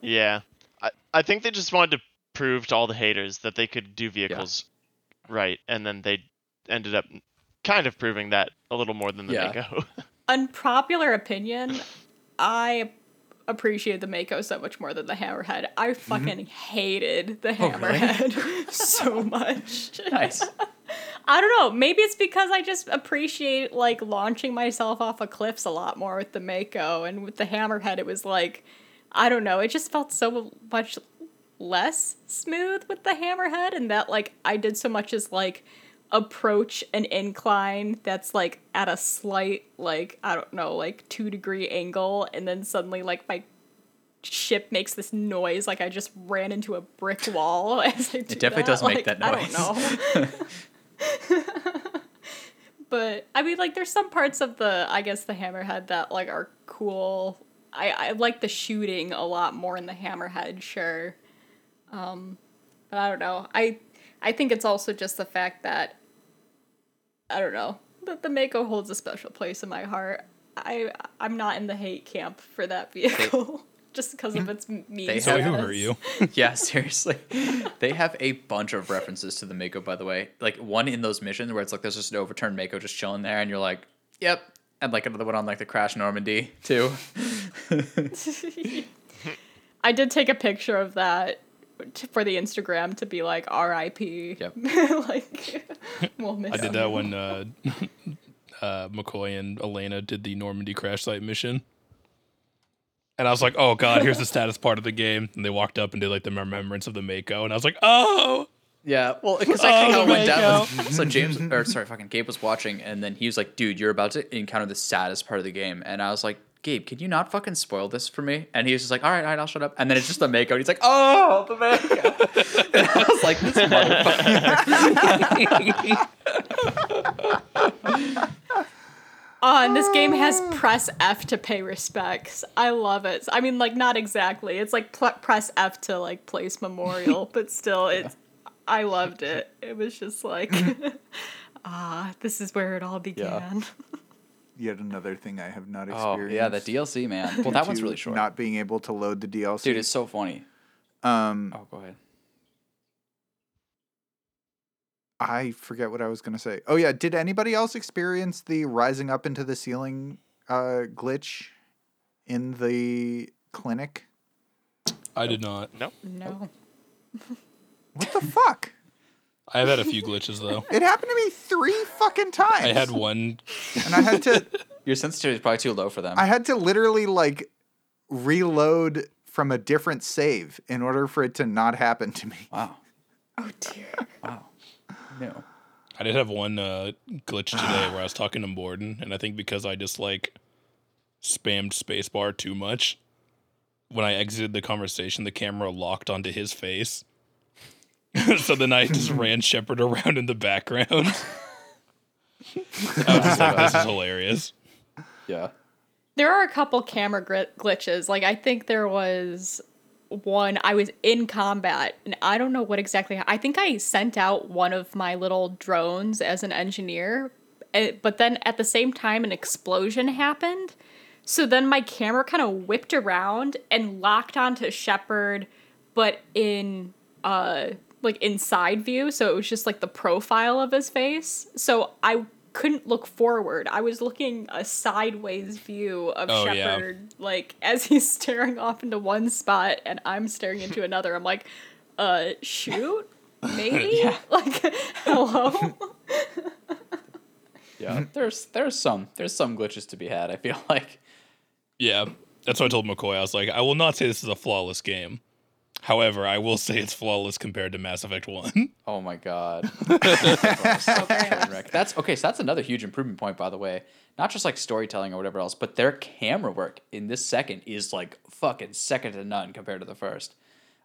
[SPEAKER 2] Yeah. I, I think they just wanted to prove to all the haters that they could do vehicles right, and then they ended up kind of proving that a little more than the
[SPEAKER 3] Yeah.
[SPEAKER 2] Mako. <laughs>
[SPEAKER 1] Unpopular opinion, I appreciate the Mako so much more than the Hammerhead. I fucking mm-hmm. hated the
[SPEAKER 3] Oh, really?
[SPEAKER 1] Hammerhead so much.
[SPEAKER 3] nice.
[SPEAKER 1] I don't know. Maybe it's because I just appreciate like launching myself off of cliffs a lot more with the Mako, and with the Hammerhead, it was like I don't know. It just felt so much less smooth with the hammerhead, and that like I did so much as like approach an incline that's like at a slight like I don't know like two degree angle, and then suddenly like my ship makes this noise like I just ran into a brick wall. <laughs> I
[SPEAKER 3] It definitely
[SPEAKER 1] that.
[SPEAKER 3] does make
[SPEAKER 1] Like,
[SPEAKER 3] that
[SPEAKER 1] I
[SPEAKER 3] noise.
[SPEAKER 1] don't know. <laughs> <laughs> <laughs> but I mean, like, there's some parts of the, I guess, the Hammerhead that like are cool. I I like the shooting a lot more in the Hammerhead, sure. Um, but I don't know. I I think it's also just the fact that I don't know that the Mako holds a special place in my heart. I I'm not in the hate camp for that vehicle. <laughs> Just because of its meme
[SPEAKER 3] They
[SPEAKER 5] So
[SPEAKER 3] have-
[SPEAKER 5] who
[SPEAKER 1] status.
[SPEAKER 5] hurt you? <laughs>
[SPEAKER 3] yeah, seriously. They have a bunch of references to the Mako, by the way. Like one in those missions where it's like there's just an overturned Mako just chilling there, and you're like, yep. And like another one on like the Crash Normandy too. <laughs> <laughs>
[SPEAKER 1] I did take a picture of that t- for the Instagram to be like R.I.P.
[SPEAKER 3] Yep.
[SPEAKER 1] like we'll miss
[SPEAKER 5] I did
[SPEAKER 1] him.
[SPEAKER 5] that when uh, uh, McCoy and Elena did the Normandy crash site mission. And I was like, oh god, here's the status part of the game. And they walked up and did like the remembrance of the Mako. And I was like, oh!
[SPEAKER 3] Yeah, well, because actually how it
[SPEAKER 5] Oh,
[SPEAKER 3] went down. Was, so James, or sorry, fucking Gabe was watching, and then he was like, "Dude, you're about to encounter the saddest part of the game," and I was like, "Gabe, can you not fucking spoil this for me?" And he was just like, "All right, all right, I'll shut up." And then it's just the Mako, and he's like, "Oh, the Mako," <laughs> and I was like, "This motherfucker." <laughs>
[SPEAKER 1] Oh, and this game has press F to pay respects. I love it. I mean, like not exactly. It's like pl- press F to like place memorial, <laughs> but still, it's. I loved it. It was just like, <laughs> <laughs> ah, this is where it all began.
[SPEAKER 4] Yet another thing I have not experienced.
[SPEAKER 3] Oh
[SPEAKER 4] experienced.
[SPEAKER 3] yeah, the DLC man. Well, that one's really short.
[SPEAKER 4] Not being able to load the DLC.
[SPEAKER 3] Dude, it's so funny.
[SPEAKER 4] um,
[SPEAKER 3] Oh, go ahead.
[SPEAKER 4] I forget what I was gonna say. Oh yeah, did anybody else experience the rising up into the ceiling uh, glitch in the clinic?
[SPEAKER 5] I did not.
[SPEAKER 2] No.
[SPEAKER 1] No.
[SPEAKER 4] What the fuck?
[SPEAKER 5] I've had a few glitches though.
[SPEAKER 4] It happened to me three fucking times.
[SPEAKER 5] I had one.
[SPEAKER 4] and I had to <laughs>
[SPEAKER 3] Your sensitivity is probably too low for them.
[SPEAKER 4] I had to literally like reload from a different save in order for it to not happen to me.
[SPEAKER 3] wow.
[SPEAKER 1] Oh dear.
[SPEAKER 3] Wow. No.
[SPEAKER 5] I did have one uh, glitch today where I was talking to Mordin, and I think because I just like spammed spacebar too much, when I exited the conversation, the camera locked onto his face. <laughs> so then I just <laughs> ran Shepard around in the background. I was just like, this is hilarious.
[SPEAKER 3] Yeah.
[SPEAKER 1] There are a couple camera gri- glitches. Like I think there was one I was in combat and I don't know what exactly I think I sent out one of my little drones as an engineer eh, but then at the same time an explosion happened. So then my camera kind of whipped around and locked onto Shepard but in uh like inside view so it was just like the profile of his face. So I couldn't look forward. I was looking a sideways view of
[SPEAKER 5] Oh, yeah.
[SPEAKER 1] Like as he's staring off into one spot and I'm staring into <laughs> another. I'm like, uh, shoot, maybe, <laughs> <laughs> like, hello.
[SPEAKER 3] Yeah. there's there's some there's some glitches to be had. I feel like.
[SPEAKER 5] Yeah, that's what I told McCoy. I was like, I will not say this is a flawless game. However, I will say it's flawless compared to Mass Effect 1. <laughs>
[SPEAKER 3] Oh my god. <laughs> <laughs> that's okay. So that's another huge improvement point, by the way. Not just like storytelling or whatever else, but their camera work in this second is like fucking second to none compared to the first.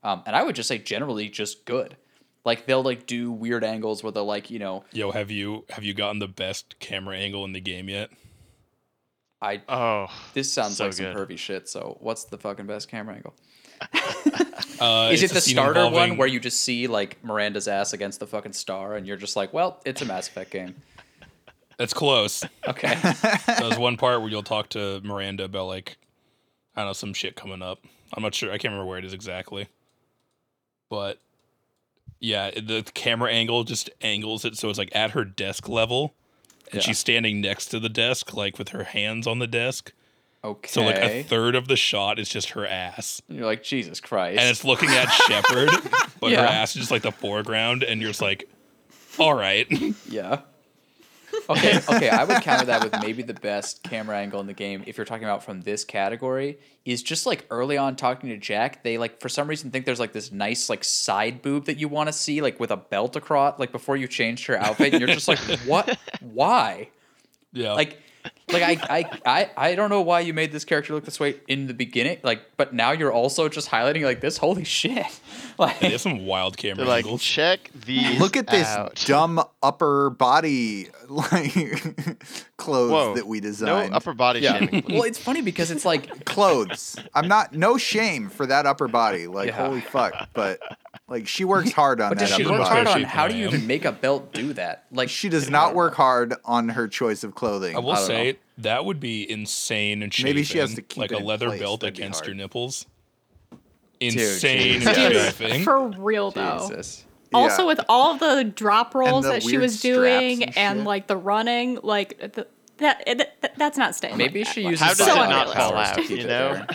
[SPEAKER 3] Um, and I would just say generally just good. Like they'll like do weird angles where they're like, you know,
[SPEAKER 5] Yo, have you have you gotten the best camera angle in the game yet?
[SPEAKER 3] I
[SPEAKER 2] Oh,
[SPEAKER 3] this sounds
[SPEAKER 2] so
[SPEAKER 3] like some
[SPEAKER 2] good.
[SPEAKER 3] pervy shit. So what's the fucking best camera angle? <laughs>
[SPEAKER 5] Uh,
[SPEAKER 3] Is it the starter one where you just see like Miranda's ass against the fucking star and you're just like, well, it's a Mass Effect game.
[SPEAKER 5] That's close.
[SPEAKER 3] Okay. <laughs>
[SPEAKER 5] There's one part where you'll talk to Miranda about like I don't know some shit coming up. I'm not sure. I can't remember where it is exactly. But yeah, the camera angle just angles it so it's like at her desk level, and
[SPEAKER 3] Yeah.
[SPEAKER 5] she's standing next to the desk, like with her hands on the desk.
[SPEAKER 3] Okay.
[SPEAKER 5] So like a third of the shot is just her ass,
[SPEAKER 3] And you're like, Jesus Christ.
[SPEAKER 5] and it's looking at Shepard, <laughs> but her ass is just like the foreground, and you're just like, all right. <laughs>
[SPEAKER 3] yeah. Okay, okay, I would counter that with maybe the best camera angle in the game if you're talking about from this category is just like early on talking to Jack, they like for some reason think there's like this nice like side boob that you want to see like with a belt across like before you changed her outfit and you're just like <laughs> what why?
[SPEAKER 5] Yeah.
[SPEAKER 3] Like like I, I I I don't know why you made this character look this way in the beginning like but now you're also just highlighting like this holy shit. <laughs> Like
[SPEAKER 5] They have some wild camera
[SPEAKER 2] like,
[SPEAKER 5] angles.
[SPEAKER 2] check these.
[SPEAKER 4] Look at this
[SPEAKER 2] out.
[SPEAKER 4] dumb upper body like <laughs> clothes
[SPEAKER 2] Whoa,
[SPEAKER 4] that we designed.
[SPEAKER 2] No
[SPEAKER 4] designed.
[SPEAKER 2] upper body
[SPEAKER 3] yeah.
[SPEAKER 2] shaming.
[SPEAKER 3] well, it's funny because it's like <laughs>
[SPEAKER 4] clothes. I'm not no shame for that upper body. Like
[SPEAKER 3] Yeah.
[SPEAKER 4] holy fuck, but like she works hard on that.
[SPEAKER 3] But
[SPEAKER 4] that
[SPEAKER 3] does she
[SPEAKER 4] upper
[SPEAKER 3] work hard on how do you even make a belt do that? Like
[SPEAKER 4] She does not work hard on her choice of clothing.
[SPEAKER 5] I will
[SPEAKER 3] I
[SPEAKER 5] say
[SPEAKER 3] know.
[SPEAKER 5] that would be insane and
[SPEAKER 4] Maybe she has to keep
[SPEAKER 5] like
[SPEAKER 4] it
[SPEAKER 5] a leather
[SPEAKER 4] place,
[SPEAKER 5] belt
[SPEAKER 4] that'd
[SPEAKER 5] against your nipples. Insane
[SPEAKER 3] Jesus.
[SPEAKER 5] and
[SPEAKER 1] Dude, for real though.
[SPEAKER 3] Jesus.
[SPEAKER 1] Also,
[SPEAKER 4] Yeah.
[SPEAKER 1] with all the drop rolls
[SPEAKER 4] the
[SPEAKER 1] that she was doing
[SPEAKER 4] and
[SPEAKER 1] and, like the running, like th- Eh, that, that that's not staying.
[SPEAKER 3] Maybe
[SPEAKER 1] like
[SPEAKER 3] she
[SPEAKER 1] that.
[SPEAKER 3] uses
[SPEAKER 2] How does
[SPEAKER 1] So
[SPEAKER 2] it not
[SPEAKER 1] unrealistic.
[SPEAKER 2] fall out? You know.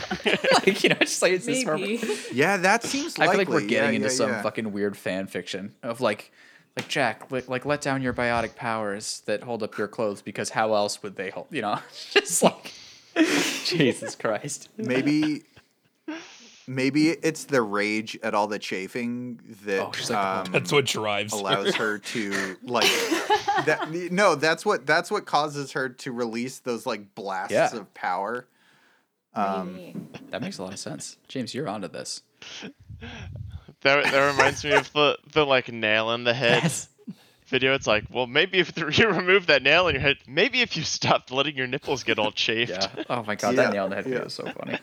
[SPEAKER 2] <laughs> <laughs>
[SPEAKER 3] like you know, just like it's this
[SPEAKER 1] Maybe. <laughs>
[SPEAKER 4] yeah, that seems
[SPEAKER 3] I
[SPEAKER 4] likely.
[SPEAKER 3] feel like we're getting
[SPEAKER 4] Yeah,
[SPEAKER 3] into
[SPEAKER 4] yeah,
[SPEAKER 3] some
[SPEAKER 4] yeah.
[SPEAKER 3] fucking weird fan fiction of like, like Jack, like, like let down your biotic powers that hold up your clothes because how else would they hold? You know, just like Jesus Christ.
[SPEAKER 4] maybe maybe it's the rage at all the chafing that
[SPEAKER 3] oh, like,
[SPEAKER 4] um,
[SPEAKER 5] that's what drives her.
[SPEAKER 4] allows her to like <laughs> that no that's what that's what causes her to release those like blasts
[SPEAKER 3] Yeah.
[SPEAKER 4] of power um
[SPEAKER 3] That makes a lot of sense. James, you're onto this.
[SPEAKER 2] That, that reminds me of the, the like nail in the head
[SPEAKER 3] Yes.
[SPEAKER 2] video. It's like, well, maybe if <laughs> you remove that nail in your head, maybe if you stopped letting your nipples get all <laughs> chafed.
[SPEAKER 3] Yeah. Oh my god,
[SPEAKER 4] Yeah,
[SPEAKER 3] that nail in the head video is so funny.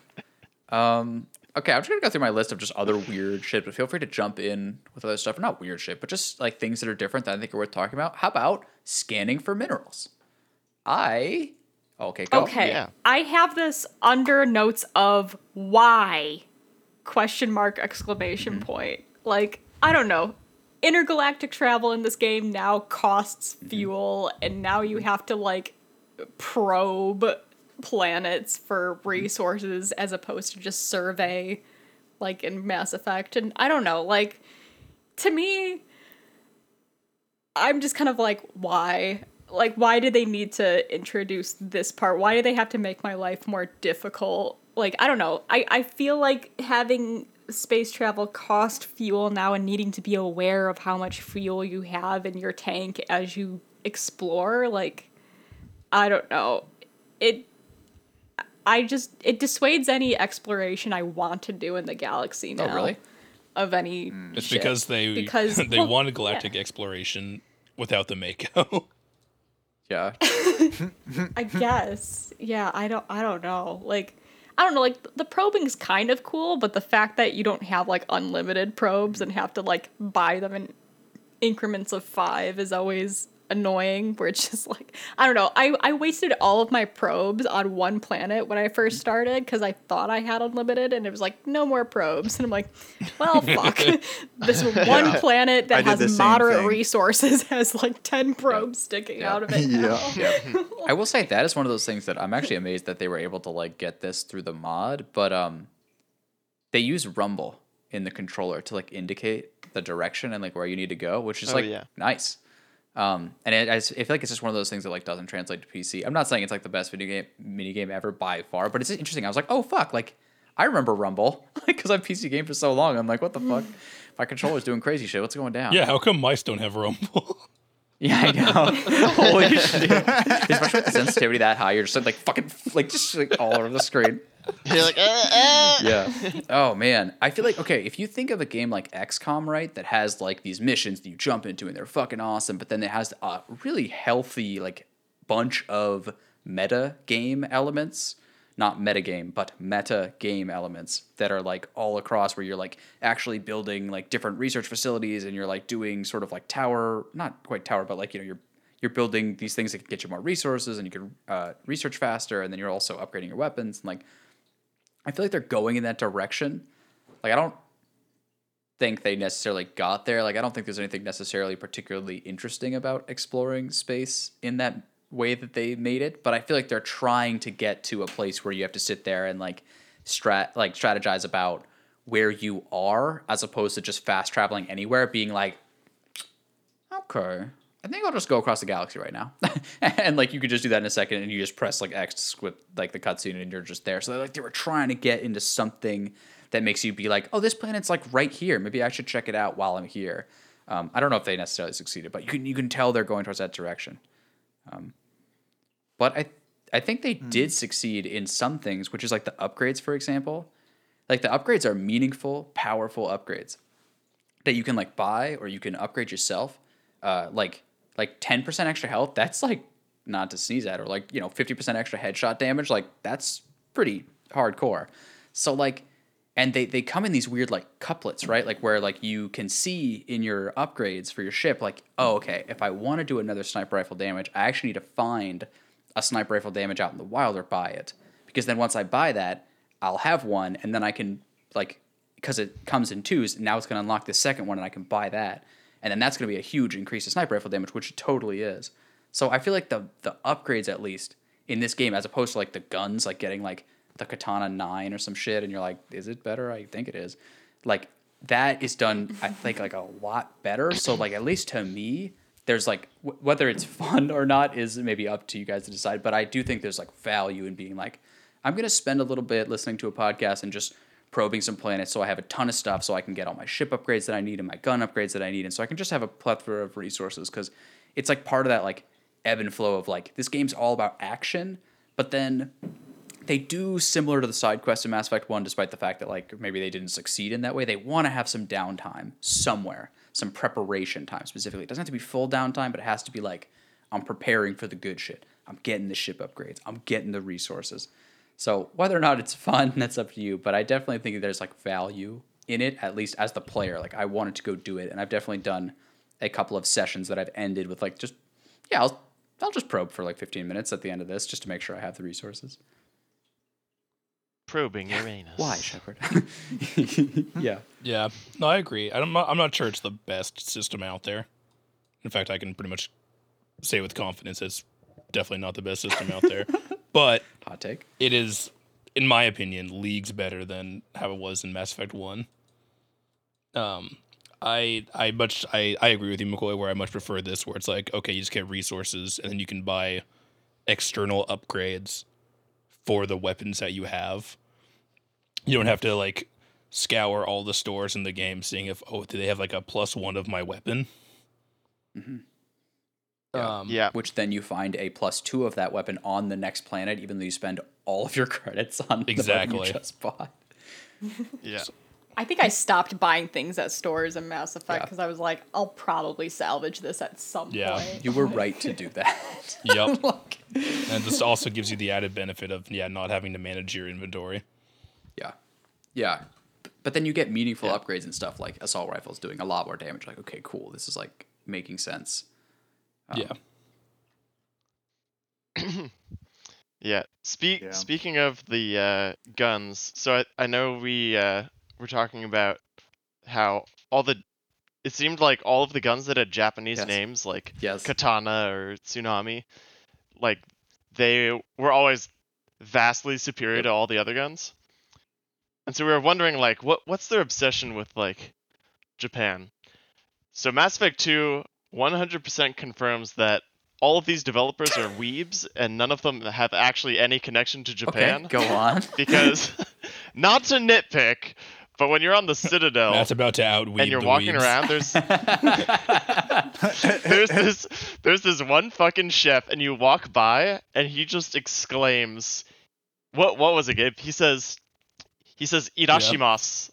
[SPEAKER 3] Um. Okay, I'm just gonna go through my list of just other weird shit, but feel free to jump in with other stuff. Not weird shit, but just like things that are different that I think are worth talking about. How about scanning for minerals? I. Okay. Go.
[SPEAKER 1] Okay,
[SPEAKER 2] Yeah.
[SPEAKER 1] I have this under notes of why question mark exclamation
[SPEAKER 3] Mm-hmm.
[SPEAKER 1] point. Like I don't know. Intergalactic travel in this game now costs
[SPEAKER 3] Mm-hmm.
[SPEAKER 1] fuel, and now you have to like probe planets for resources as opposed to just survey, like in Mass Effect. And I don't know, like to me, I'm just kind of like, why? Like, why do they need to introduce this part? Why do they have to make my life more difficult? Like, I don't know. I, I feel like having space travel cost fuel now and needing to be aware of how much fuel you have in your tank as you explore, like, I don't know. It. I just it dissuades any exploration I want to do in the galaxy oh, now.
[SPEAKER 3] Oh really?
[SPEAKER 1] Of any
[SPEAKER 5] mm.
[SPEAKER 1] It's
[SPEAKER 5] because they <laughs>
[SPEAKER 1] Because- <laughs>
[SPEAKER 5] they
[SPEAKER 1] well,
[SPEAKER 5] wanted
[SPEAKER 1] yeah.
[SPEAKER 5] galactic exploration without the Mako. <laughs>
[SPEAKER 3] Yeah.
[SPEAKER 1] I guess. Yeah, I don't I don't know. Like I don't know, like the probing's kind of cool, but the fact that you don't have like unlimited probes and have to like buy them in increments of 5 is always annoying <laughs> where it's just like I don't know. I I wasted all of my probes on one planet when I first started cuz I thought I had unlimited and it was like no more probes and I'm like, well, <laughs> fuck. <laughs> this one
[SPEAKER 4] Yeah.
[SPEAKER 1] planet that has moderate
[SPEAKER 4] thing.
[SPEAKER 1] resources has like 10 probes sticking
[SPEAKER 3] Yeah.
[SPEAKER 1] out of it. now.
[SPEAKER 4] Yeah.
[SPEAKER 3] I will say that is one of those things that I'm actually amazed that they were able to like get this through the mod, but um they use rumble in the controller to like indicate the direction and like where you need to go, which is
[SPEAKER 2] Oh,
[SPEAKER 3] like
[SPEAKER 2] yeah.
[SPEAKER 3] nice. Um, and it, I s- I feel like it's just one of those things that like doesn't translate to PC. I'm not saying it's like the best video game mini game ever by far, but it's interesting. I was like, oh fuck, like I remember Rumble <laughs> because I've PC game for so long. I'm like, what the fuck? <sighs> My controller's doing crazy shit. What's going down?
[SPEAKER 5] yeah, how come mice don't have rumble? <laughs>
[SPEAKER 3] Yeah, I know. <laughs> Holy shit. Especially with the sensitivity that high, you're just like fucking like just like all over the screen.
[SPEAKER 2] You're like, uh, uh.
[SPEAKER 3] Yeah. Oh man, I feel like okay, if you think of a game like XCOM, right, that has like these missions that you jump into and they're fucking awesome, but then it has a really healthy like bunch of meta game elements. Not metagame, but meta game elements that are like all across where you're like actually building like different research facilities and you're like doing sort of like tower, not quite tower, but like you know you're you're building these things that can get you more resources and you can uh, research faster and then you're also upgrading your weapons and like I feel like they're going in that direction. Like I don't think they necessarily got there. Like I don't think there's anything necessarily particularly interesting about exploring space in that way that they made it, but I feel like they're trying to get to a place where you have to sit there and like strat like strategize about where you are as opposed to just fast traveling anywhere being like okay, I think I'll just go across the galaxy right now, <laughs> and like you could just do that in a second, and you just press like X to skip like the cutscene, and you're just there. So like they were trying to get into something that makes you be like, oh, this planet's like right here. Maybe I should check it out while I'm here. Um, I don't know if they necessarily succeeded, but you can you can tell they're going towards that direction. Um, but I I think they did succeed in some things, which is like the upgrades, for example. Like the upgrades are meaningful, powerful upgrades that you can like buy or you can upgrade yourself. Uh, like like ten percent extra health. That's like not to sneeze at, or like you know fifty percent extra headshot damage. Like that's pretty hardcore. So like, and they they come in these weird like couplets, right? Like where like you can see in your upgrades for your ship, like oh okay, if I want to do another sniper rifle damage, I actually need to find a sniper rifle damage out in the wild or buy it because then once I buy that, I'll have one, and then I can like because it comes in twos. Now it's going to unlock the second one, and I can buy that, and then that's going to be a huge increase in sniper rifle damage, which it totally is. So I feel like the the upgrades at least in this game, as opposed to like the guns, like getting like the katana nine or some shit, and you're like, is it better? I think it is. Like that is done, I think like a lot better. So like at least to me, there's like w- whether it's fun or not is maybe up to you guys to decide. But I do think there's like value in being like, I'm gonna spend a little bit listening to a podcast and just probing some planets so I have a ton of stuff so I can get all my ship upgrades that I need and my gun upgrades that I need and so I can just have a plethora of resources because it's like part of that like ebb and flow of like this game's all about action but then they do similar to the side quest in Mass Effect 1 despite the fact that like maybe they didn't succeed in that way they want to have some downtime somewhere some preparation time specifically it doesn't have to be full downtime but it has to be like I'm preparing for the good shit I'm getting the ship upgrades I'm getting the resources so whether or not it's fun, <laughs> that's up to you. But I definitely think there's like value in it, at least as the player. Like I wanted to go do it, and I've definitely done a couple of sessions that I've ended with like just yeah, I'll I'll just probe for like 15 minutes at the end of this just to make sure I have the resources.
[SPEAKER 2] Probing Uranus.
[SPEAKER 3] Why, Shepard? <laughs> <laughs> yeah.
[SPEAKER 5] Yeah, no, I agree. I'm not, I'm not sure it's the best system out there. In fact, I can pretty much say with confidence it's definitely not the best system out there. <laughs> but
[SPEAKER 3] Hot take.
[SPEAKER 5] it is, in my opinion, leagues better than how it was in Mass Effect One. Um, I I much I I agree with you, McCoy. Where I much prefer this, where it's like okay, you just get resources and then you can buy external upgrades for the weapons that you have. You don't have to like scour all the stores in the game, seeing if oh, do they have like a plus one of my weapon?
[SPEAKER 3] Yeah.
[SPEAKER 5] Um,
[SPEAKER 2] Yeah.
[SPEAKER 3] Which then you find a plus two of that weapon on the next planet, even though you spend all of your <laughs> credits on the one
[SPEAKER 5] Exactly.
[SPEAKER 3] you just bought. <laughs>
[SPEAKER 2] Yeah.
[SPEAKER 1] I think I stopped buying things at stores in Mass Effect
[SPEAKER 3] Yeah.
[SPEAKER 1] because I was like, I'll probably salvage this at some point.
[SPEAKER 5] Yeah.
[SPEAKER 1] point.
[SPEAKER 3] You were <laughs> right to do that.
[SPEAKER 5] Yep.
[SPEAKER 3] Like-
[SPEAKER 5] and this also gives you the added benefit of yeah, not having to manage your inventory.
[SPEAKER 3] Yeah. Yeah. But then you get meaningful upgrades and stuff like assault rifles doing a lot more damage. Like, okay, cool. This is like making sense.
[SPEAKER 5] yeah. <clears throat>
[SPEAKER 2] Yeah. Speak
[SPEAKER 4] Yeah.
[SPEAKER 2] speaking of the uh, guns, so I, I know we uh, were talking about how all the it seemed like all of the guns that had Japanese
[SPEAKER 3] Yes.
[SPEAKER 2] names like
[SPEAKER 3] Yes.
[SPEAKER 2] Katana or Tsunami, like they were always vastly superior
[SPEAKER 3] Yep.
[SPEAKER 2] to all the other guns. And so we were wondering like what what's their obsession with like Japan? So Mass Effect 2 100% confirms that all of these developers are weebs and none of them have actually any connection to Japan
[SPEAKER 3] Okay, go on. <laughs>
[SPEAKER 2] because <laughs> not to nitpick, but when you're on the Citadel
[SPEAKER 5] Matt's about to outweed
[SPEAKER 2] and you're
[SPEAKER 5] the
[SPEAKER 2] walking
[SPEAKER 5] weebs.
[SPEAKER 2] around, there's <laughs> there's this there's this one fucking chef, and you walk by, and he just exclaims, "What what was it, Gabe?" He says, he says "Irashimasu,"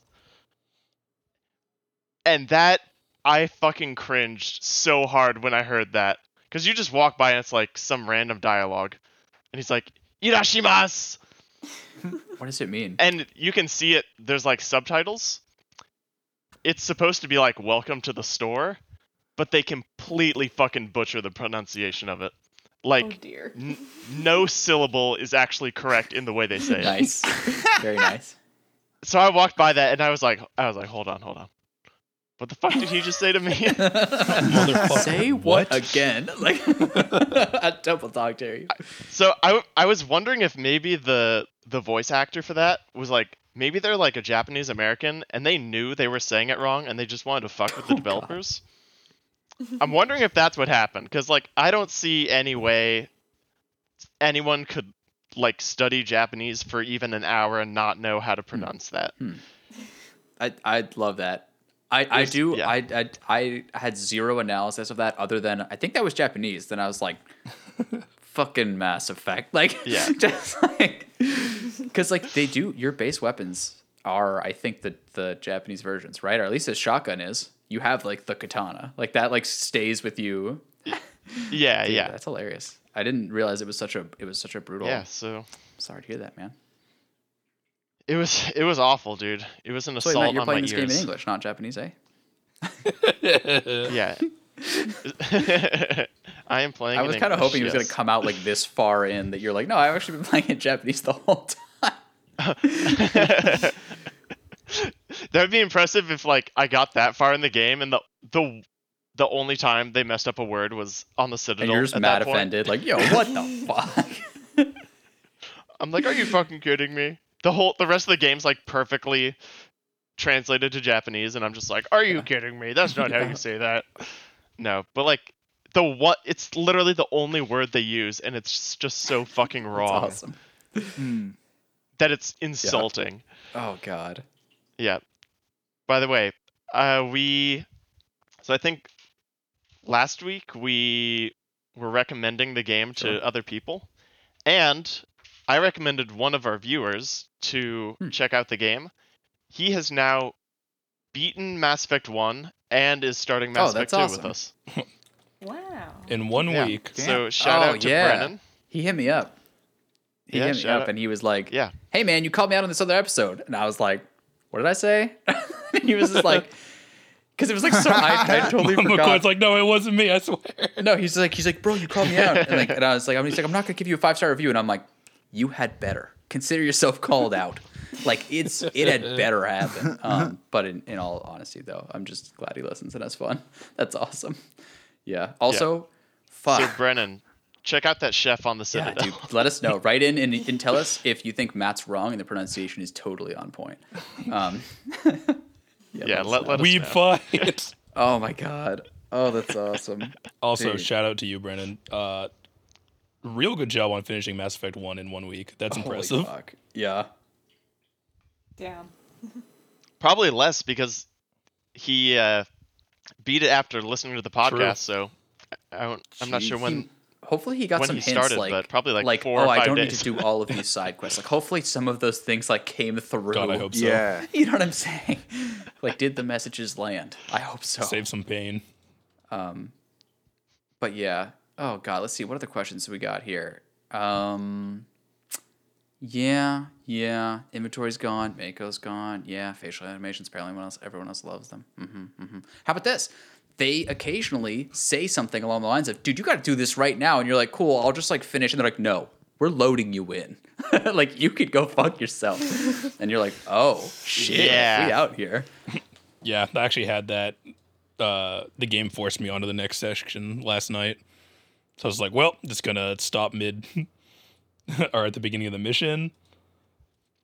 [SPEAKER 2] and that I fucking cringed so hard when I heard that because you just walk by and it's like some random dialogue, and he's like Irashimas!
[SPEAKER 3] what does it mean?
[SPEAKER 2] and you can see it. There's like subtitles. It's supposed to be like "Welcome to the store," but they completely fucking butcher the pronunciation of it.
[SPEAKER 1] oh
[SPEAKER 2] Like
[SPEAKER 1] dear.
[SPEAKER 2] n- no syllable is actually correct in the way they say it.
[SPEAKER 3] Nice. Very nice.
[SPEAKER 2] So I walked by that and I was like, I was like, hold on, hold on. What the fuck did he just say to me? <laughs>
[SPEAKER 3] Say what, again? <laughs> Like <laughs> a double talk dare you.
[SPEAKER 2] so I, I was wondering if maybe the the voice actor for that was like maybe they're like a Japanese American and they knew they were saying it wrong and they just wanted to fuck with the
[SPEAKER 3] Oh, God.
[SPEAKER 2] developers. I'm wondering if that's what happened because like I don't see any way anyone could like study Japanese for even an hour and not know how to hmm. pronounce that. Hmm. <laughs>
[SPEAKER 3] I I love that. I, I do
[SPEAKER 2] yeah.
[SPEAKER 3] I, I I had zero analysis of that other than I think that was Japanese. Then I was like, <laughs> fucking Mass Effect, like <laughs>
[SPEAKER 2] Yeah.
[SPEAKER 3] just like because like they do your base weapons are I think the the Japanese versions right or at least the shotgun is. You have like the katana like that like stays with you.
[SPEAKER 2] Yeah,
[SPEAKER 3] Dude,
[SPEAKER 2] yeah,
[SPEAKER 3] that's hilarious. I didn't realize it was such a it was such a brutal.
[SPEAKER 2] yeah. So
[SPEAKER 3] Sorry to hear that, man.
[SPEAKER 2] it was it was awful, dude. It was an
[SPEAKER 3] So
[SPEAKER 2] assault
[SPEAKER 3] Matt, you're
[SPEAKER 2] on my
[SPEAKER 3] playing this game in
[SPEAKER 2] ears.
[SPEAKER 3] English, not Japanese, eh?
[SPEAKER 2] Yeah. <laughs> <laughs> I am playing.
[SPEAKER 3] I was kind of hoping it was going to come out like this far in that you're like, no, I've actually been playing in Japanese the whole time. <laughs>
[SPEAKER 2] that would be impressive if like I got that far in the game and the the the only time they messed up a word was on the Citadel.
[SPEAKER 3] And
[SPEAKER 2] Citadel.
[SPEAKER 3] you're just
[SPEAKER 2] at
[SPEAKER 3] mad
[SPEAKER 2] that point.
[SPEAKER 3] offended, like, yo, what the <laughs> fuck?
[SPEAKER 2] I'm like, are you fucking kidding me? The whole the rest of the game's like perfectly translated to Japanese, and I'm just like, are you kidding me? That's not how you <laughs> say that. No, but like the what? It's literally the only word they use, and it's just so <laughs> fucking
[SPEAKER 3] That's
[SPEAKER 2] wrong
[SPEAKER 3] awesome.
[SPEAKER 4] Hmm.
[SPEAKER 2] that it's insulting.
[SPEAKER 3] Oh god.
[SPEAKER 2] Yeah. By the way, uh, we. So I think last week we were recommending the game to
[SPEAKER 3] Sure.
[SPEAKER 2] other people, and I recommended one of our viewers to
[SPEAKER 3] Hmm.
[SPEAKER 2] check out the game. He has now beaten Mass Effect One and is starting Mass
[SPEAKER 3] Oh,
[SPEAKER 2] Effect
[SPEAKER 3] that's
[SPEAKER 2] Two with us. <laughs>
[SPEAKER 1] Wow.
[SPEAKER 5] In one
[SPEAKER 2] Yeah.
[SPEAKER 5] week.
[SPEAKER 2] So shout
[SPEAKER 3] Oh,
[SPEAKER 2] out to
[SPEAKER 3] yeah.
[SPEAKER 2] Brennan.
[SPEAKER 3] He hit me up. He
[SPEAKER 2] Yeah,
[SPEAKER 3] hit me up
[SPEAKER 2] out-
[SPEAKER 3] and he was like,
[SPEAKER 2] Yeah.
[SPEAKER 3] Hey man, you called me out on this other episode. And I was like, What did I say? <laughs> and he was just like <laughs> because it was like so I, I <laughs> totally forgot.
[SPEAKER 5] McCoy's like, no, it wasn't me. I swear.
[SPEAKER 3] No, he's like, he's like, bro, you called me out, and like, and I was like, I'm, he's like, I'm not gonna give you a five star review, and I'm like, you had better consider yourself called out. Like it's it had better happen. Um, but in, in all honesty, though, I'm just glad he listens and has fun. That's awesome. Yeah. Also, fuck.
[SPEAKER 2] So Brennan, check out that chef on the
[SPEAKER 3] yeah, dude. Let us know. Write in and, and tell us if you think Matt's wrong and the pronunciation is totally on point. Um, <laughs>
[SPEAKER 2] yeah,
[SPEAKER 3] let
[SPEAKER 2] let,
[SPEAKER 3] know.
[SPEAKER 2] let us
[SPEAKER 5] fight. <laughs>
[SPEAKER 3] Oh my god. Oh, that's awesome. <laughs>
[SPEAKER 5] also,
[SPEAKER 3] Dude.
[SPEAKER 5] shout out to you, Brennan. Uh, real good job on finishing Mass Effect One in one week. That's
[SPEAKER 3] Holy
[SPEAKER 5] impressive.
[SPEAKER 3] fuck. Yeah.
[SPEAKER 1] Damn.
[SPEAKER 2] Probably less because he uh, beat it after listening to the podcast.
[SPEAKER 5] True.
[SPEAKER 2] So I don't, I'm not
[SPEAKER 3] Gee,
[SPEAKER 2] sure
[SPEAKER 3] he-
[SPEAKER 2] when.
[SPEAKER 3] hopefully he got
[SPEAKER 2] when
[SPEAKER 3] some
[SPEAKER 2] he
[SPEAKER 3] hints
[SPEAKER 2] started,
[SPEAKER 3] like
[SPEAKER 2] but probably, like,
[SPEAKER 3] like
[SPEAKER 2] four
[SPEAKER 3] oh
[SPEAKER 2] or
[SPEAKER 3] I
[SPEAKER 2] five
[SPEAKER 3] don't
[SPEAKER 2] days.
[SPEAKER 3] need to do all of <laughs> these side quests. Like hopefully some of those things like came through.
[SPEAKER 5] God, I hope so.
[SPEAKER 4] Yeah.
[SPEAKER 3] You know what I'm saying? Like did the messages land? I hope so.
[SPEAKER 5] Save some pain.
[SPEAKER 3] But yeah. Oh god, let's see what other questions we got here. Um yeah, yeah. Inventory's gone. Mako's gone. Yeah, facial animations. Apparently, everyone else, everyone else loves them. hmm hmm How about this? They occasionally say something along the lines of, "Dude, you got to do this right now," and you're like, "Cool, I'll just like finish." And they're like, "No, we're loading you in. <laughs> like you could go fuck yourself." <laughs> and you're like, "Oh shit,
[SPEAKER 2] Yeah.
[SPEAKER 3] we out here."
[SPEAKER 5] Yeah, I actually had that. Uh, the game forced me onto the next section last night. So I was like, well, just gonna stop mid <laughs> or at the beginning of the mission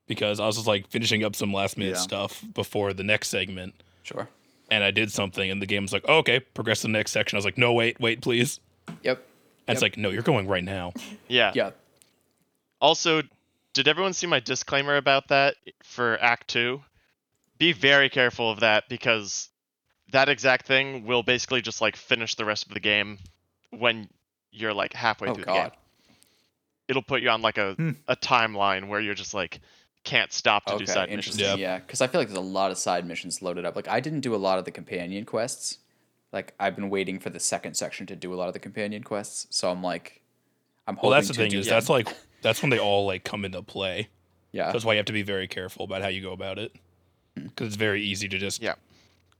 [SPEAKER 5] because I was just like finishing up some last minute
[SPEAKER 4] Yeah.
[SPEAKER 5] stuff before the next segment.
[SPEAKER 3] Sure.
[SPEAKER 5] And I did something, and the game was like, oh, okay, progress to the next section. I was like, no, wait, wait, please.
[SPEAKER 3] Yep.
[SPEAKER 5] And it's like, no, you're going right now.
[SPEAKER 2] Yeah.
[SPEAKER 3] Yeah.
[SPEAKER 2] Also, did everyone see my disclaimer about that for Act 2? Be very careful of that because that exact thing will basically just like finish the rest of the game when you're like halfway
[SPEAKER 3] Oh
[SPEAKER 2] through the game.
[SPEAKER 3] god.
[SPEAKER 2] It'll put you on like a,
[SPEAKER 4] Hmm.
[SPEAKER 2] a timeline where you're just like can't stop to do
[SPEAKER 3] Okay,
[SPEAKER 2] side missions.
[SPEAKER 3] interesting.
[SPEAKER 5] Yeah.
[SPEAKER 3] Yeah, because I feel like there's a lot of side missions loaded up. Like I didn't do a lot of the companion quests. Like I've been waiting for the second section to do a lot of the companion quests. So I'm like, I'm hoping
[SPEAKER 5] Well, that's the
[SPEAKER 3] to
[SPEAKER 5] thing
[SPEAKER 3] do
[SPEAKER 5] is
[SPEAKER 3] them.
[SPEAKER 5] that's like that's when they all like come into play.
[SPEAKER 3] yeah,
[SPEAKER 5] That's why you have to be very careful about how you go about it because it's very easy to just
[SPEAKER 2] Yeah.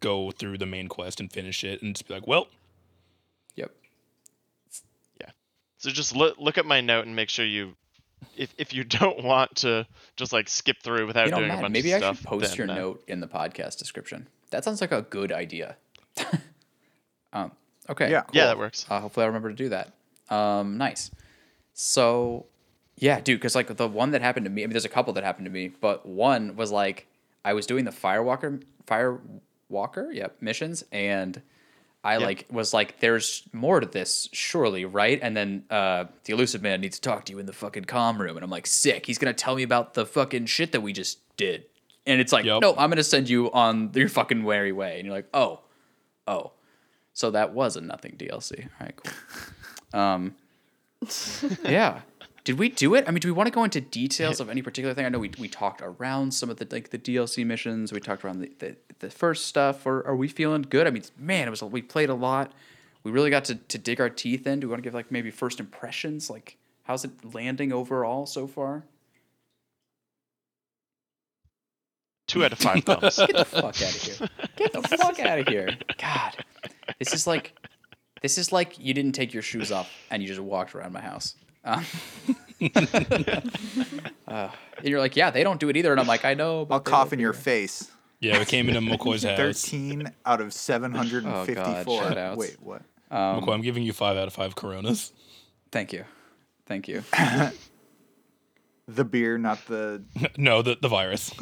[SPEAKER 5] go through the main quest and finish it and just be like, well,
[SPEAKER 3] yep. Yeah.
[SPEAKER 2] So just look look at my note and make sure you if if you <laughs> don't want to just like skip through without
[SPEAKER 3] You know,
[SPEAKER 2] doing a bunch
[SPEAKER 3] maybe
[SPEAKER 2] of
[SPEAKER 3] I
[SPEAKER 2] stuff.
[SPEAKER 3] should post
[SPEAKER 2] then,
[SPEAKER 3] your
[SPEAKER 2] uh,
[SPEAKER 3] note in the podcast description. That sounds like a good idea. <laughs> um, okay.
[SPEAKER 4] Yeah.
[SPEAKER 2] Yeah, that works.
[SPEAKER 3] Uh, hopefully, I remember to do that. Um, nice. So, yeah, dude, because like the one that happened to me, I mean, there's a couple that happened to me, but one was like I was doing the Firewalker, Firewalker, yep, missions, and I
[SPEAKER 2] Yeah.
[SPEAKER 3] like was like, there's more to this, surely, right? And then uh, the Illusive Man needs to talk to you in the fucking comm room, and I'm like, sick. He's gonna tell me about the fucking shit that we just did, and it's like,
[SPEAKER 5] Yup.
[SPEAKER 3] no, I'm gonna send you on <laughs> your fucking wary way, and you're like, oh, oh, so that was a nothing DLC. All right, cool. <laughs> Um, yeah. Did we do it? I mean, do we want to go into details of any particular thing? I know we, we talked around some of the like the DLC missions. We talked around the, the, the first stuff. Or are we feeling good? I mean, man, it was a, we played a lot. We really got to, to dig our teeth in. Do we want to give like maybe first impressions? Like, how's it landing overall so far?
[SPEAKER 2] Two out of five <laughs> thumbs.
[SPEAKER 3] Get the fuck out of here. Get the <laughs> fuck out of here. God. This is like this is like you didn't take your shoes off and you just walked around my house. Um, uh, <laughs> and you're like, yeah, they don't do it either. And I'm like, I know. But
[SPEAKER 4] I'll cough in your
[SPEAKER 3] here."
[SPEAKER 4] face.
[SPEAKER 5] Yeah, we came into <laughs> McCoy's house.
[SPEAKER 4] 13 out of 754. <laughs>
[SPEAKER 3] shout outs.
[SPEAKER 4] Wait, what?
[SPEAKER 3] Um,
[SPEAKER 5] McCoy, I'm giving you five out of five Coronas.
[SPEAKER 3] Thank you. Thank you.
[SPEAKER 4] The beer, not the.
[SPEAKER 5] no, the the virus.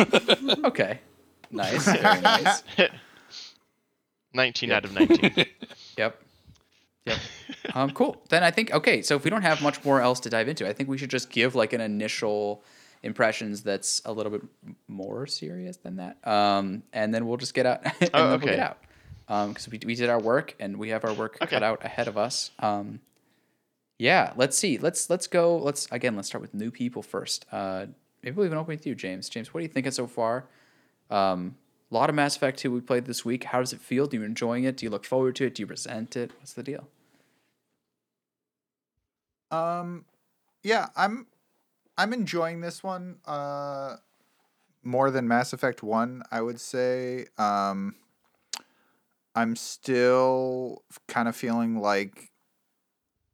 [SPEAKER 3] Okay. Nice. Very nice.
[SPEAKER 2] 19 out of 19.
[SPEAKER 3] Yep. Yep. <laughs> Um, cool. Then I think okay. So if we don't have much more else to dive into, I think we should just give like an initial impressions that's a little bit more serious than that. Um, and then we'll just get out. <laughs> and
[SPEAKER 2] Oh,
[SPEAKER 3] then we'll get
[SPEAKER 2] okay.
[SPEAKER 3] out. Um, because we we did our work and we have our work
[SPEAKER 2] Okay.
[SPEAKER 3] cut out ahead of us. Um, yeah. Let's see. Let's let's go. Let's again. Let's start with new people first. Uh, maybe we'll even open with you, James. James, what are you thinking so far? Um, a lot of Mass Effect 2 we played this week. How does it feel? Do you enjoying it? Do you look forward to it? Do you resent it? What's the deal?
[SPEAKER 4] Um, yeah, I'm, I'm enjoying this one. Uh, more than Mass Effect One, I would say. Um, I'm still kind of feeling like,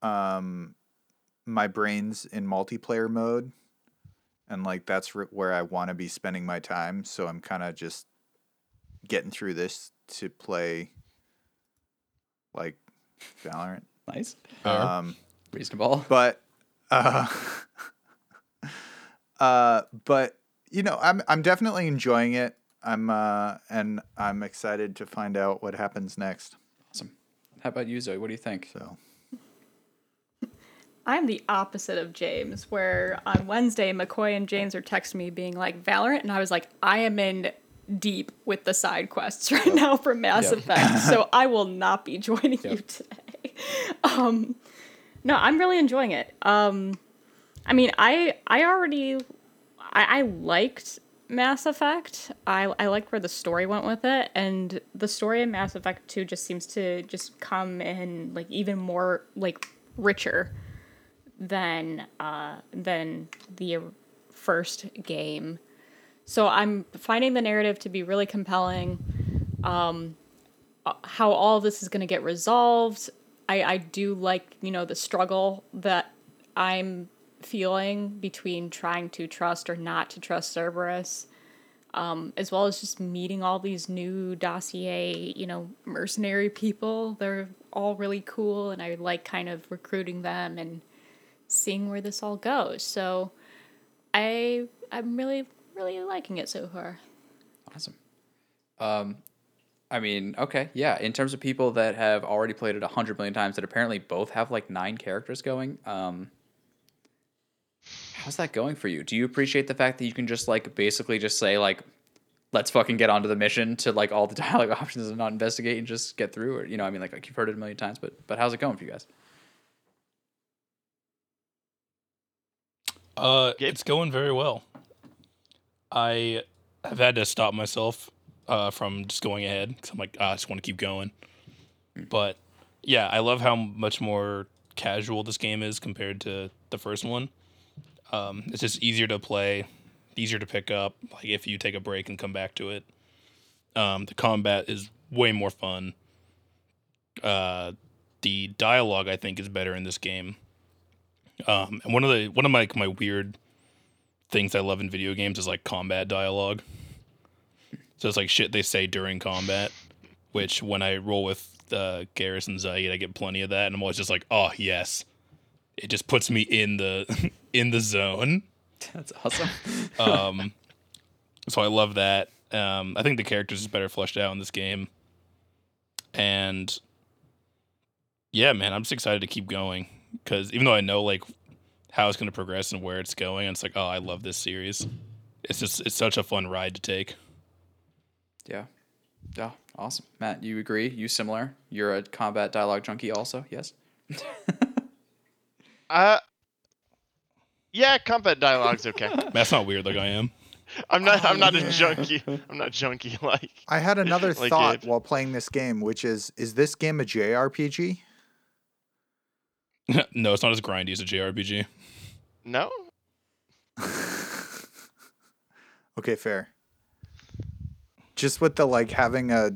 [SPEAKER 4] um, my brain's in multiplayer mode, and like that's re- where I want to be spending my time. So I'm kind of just getting through this to play, like, Valorant.
[SPEAKER 3] Nice.
[SPEAKER 5] Fair.
[SPEAKER 4] Um.
[SPEAKER 3] Reasonable.
[SPEAKER 4] but uh <laughs> uh but you know i'm i'm definitely enjoying it i'm uh and i'm excited to find out what happens next
[SPEAKER 3] Awesome. How about you, Zoe? What do you think?
[SPEAKER 4] so <laughs>
[SPEAKER 1] I'm the opposite of James, where on Wednesday, McCoy and James are texting me being like, Valorant, and I was like, I am in deep with the side quests <laughs> right now for Mass
[SPEAKER 3] Yep.
[SPEAKER 1] Effect, so <laughs> I will not be <laughs> joining you today. Um, no, I'm really enjoying it. Um, I mean, I I already I, I liked Mass Effect. I I liked where the story went with it, and the story in Mass Effect Two just seems to just come in like even more like richer than uh than the first game. So I'm finding the narrative to be really compelling. Um, uh, how all this is going to get resolved. I I do like you know the struggle that I'm feeling between trying to trust or not to trust Cerberus, um, as well as just meeting all these new dossier, you know, mercenary people. They're all really cool, and I like kind of recruiting them and seeing where this all goes. So, I I'm really really liking it so far.
[SPEAKER 3] Awesome. Um, I mean, okay, yeah. In terms of people that have already played it a hundred million times, that apparently both have like nine characters going. Um, how's that going for you? Do you appreciate the fact that you can just like basically just say like, let's fucking get onto the mission to like all the <laughs> dialogue options and not investigate and just get through? Or you know, I mean, like, like you've heard it a million times, but but how's it going for you guys?
[SPEAKER 5] Uh, it's going very well. I have had to stop myself uh, from just going ahead because I'm like, "Ah, I just want to keep going. But yeah, I love how much more casual this game is compared to the first one. Um, it's just easier to play, easier to pick up. Like if you take a break and come back to it. Um, the combat is way more fun. Uh, the dialogue I think is better in this game. Um, and one of the one of my my weird things I love in video games is like combat dialogue. So it's like shit they say during combat, which when I roll with uh, Garrus and Zaeed, I get plenty of that, and I'm always just like, oh yes, it just puts me in the <laughs> in the zone.
[SPEAKER 3] That's awesome. <laughs>
[SPEAKER 5] Um, so I love that. Um, I think the characters is better fleshed out in this game, and yeah, man, I'm just excited to keep going because even though I know like how it's going to progress and where it's going, And it's like, oh, I love this series. It's just it's such a fun ride to take.
[SPEAKER 3] Yeah. Yeah. Awesome. Matt, you agree? You similar? You're a combat dialogue junkie also? Yes. <laughs>
[SPEAKER 2] Uh, yeah, combat dialogue's okay. <laughs>
[SPEAKER 5] That's not weird like I am.
[SPEAKER 2] I'm not. I'm not
[SPEAKER 4] Oh,
[SPEAKER 2] a <laughs> junkie. I'm not junkie like.
[SPEAKER 4] I had another
[SPEAKER 2] Like
[SPEAKER 4] thought
[SPEAKER 2] Gabe.
[SPEAKER 4] while playing this game, which is: Is this game a JRPG?
[SPEAKER 5] no, it's not as grindy as a JRPG.
[SPEAKER 2] No. <laughs>
[SPEAKER 4] okay, fair. Just with the like having a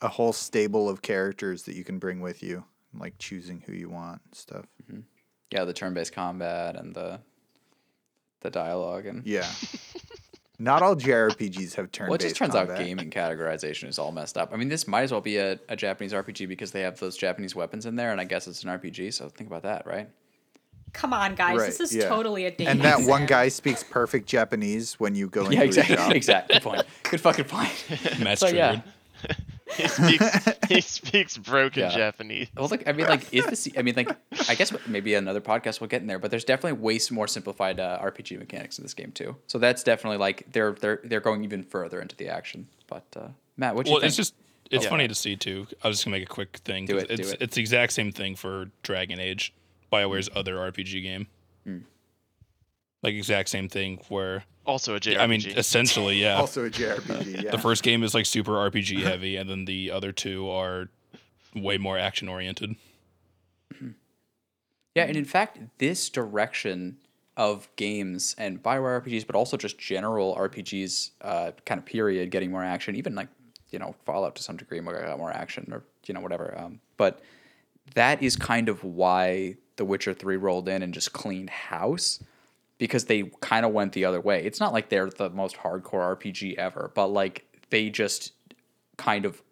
[SPEAKER 4] a whole stable of characters that you can bring with you, like choosing who you want and stuff. Mm-hmm.
[SPEAKER 3] Yeah, the turn-based combat and the the dialogue and
[SPEAKER 4] Yeah. <laughs> Not all JRPGs have turn-based
[SPEAKER 3] well, it just turns
[SPEAKER 4] combat.
[SPEAKER 3] out gaming categorization is all messed up. I mean, this might as well be a, a Japanese RPG because they have those Japanese weapons in there, and I guess it's an RPG. So think about that, right?
[SPEAKER 1] Come on, guys.
[SPEAKER 4] Right,
[SPEAKER 1] this is
[SPEAKER 4] yeah.
[SPEAKER 1] totally a dating
[SPEAKER 4] And that one guy speaks perfect Japanese when you go into
[SPEAKER 3] Yeah,
[SPEAKER 4] his
[SPEAKER 3] exactly.
[SPEAKER 4] shop.
[SPEAKER 3] exactly. Good point. Good fucking point. <laughs>
[SPEAKER 5] Matt's
[SPEAKER 3] So, yeah. <laughs>
[SPEAKER 2] He speaks. he speaks broken
[SPEAKER 3] Yeah.
[SPEAKER 2] Japanese.
[SPEAKER 3] Well, like I mean, like is this? I mean, like I guess maybe another podcast we'll get in there, but there's definitely way more simplified uh, RPG mechanics in this game too. So that's definitely like they're they're they're going even further into the action. But uh, Matt, what do you
[SPEAKER 5] Well,
[SPEAKER 3] think?
[SPEAKER 5] it's just it's
[SPEAKER 2] Yeah.
[SPEAKER 5] funny to see too. I was just gonna make a quick thing.
[SPEAKER 3] Do
[SPEAKER 5] 'cause
[SPEAKER 3] it, do
[SPEAKER 5] It's
[SPEAKER 3] it.
[SPEAKER 5] it's the exact same thing for Dragon Age, Bioware's other RPG game.
[SPEAKER 3] Hmm.
[SPEAKER 5] Like exact same thing where
[SPEAKER 2] Also a JRPG.
[SPEAKER 5] I mean essentially yeah.
[SPEAKER 4] Also a JRPG, <laughs> yeah.
[SPEAKER 5] The first game is like super RPG heavy, and then the other two are way more action oriented. <clears throat>
[SPEAKER 3] Yeah, and in fact, this direction of games and Bioware RPGs, but also just general RPGs, uh, kind of period, getting more action, even like you know Fallout to some degree, more more action or you know whatever. Um, but that is kind of why The Witcher Three rolled in and just cleaned house because they kind of went the other way. It's not like they're the most hardcore RPG ever, but like they just kind of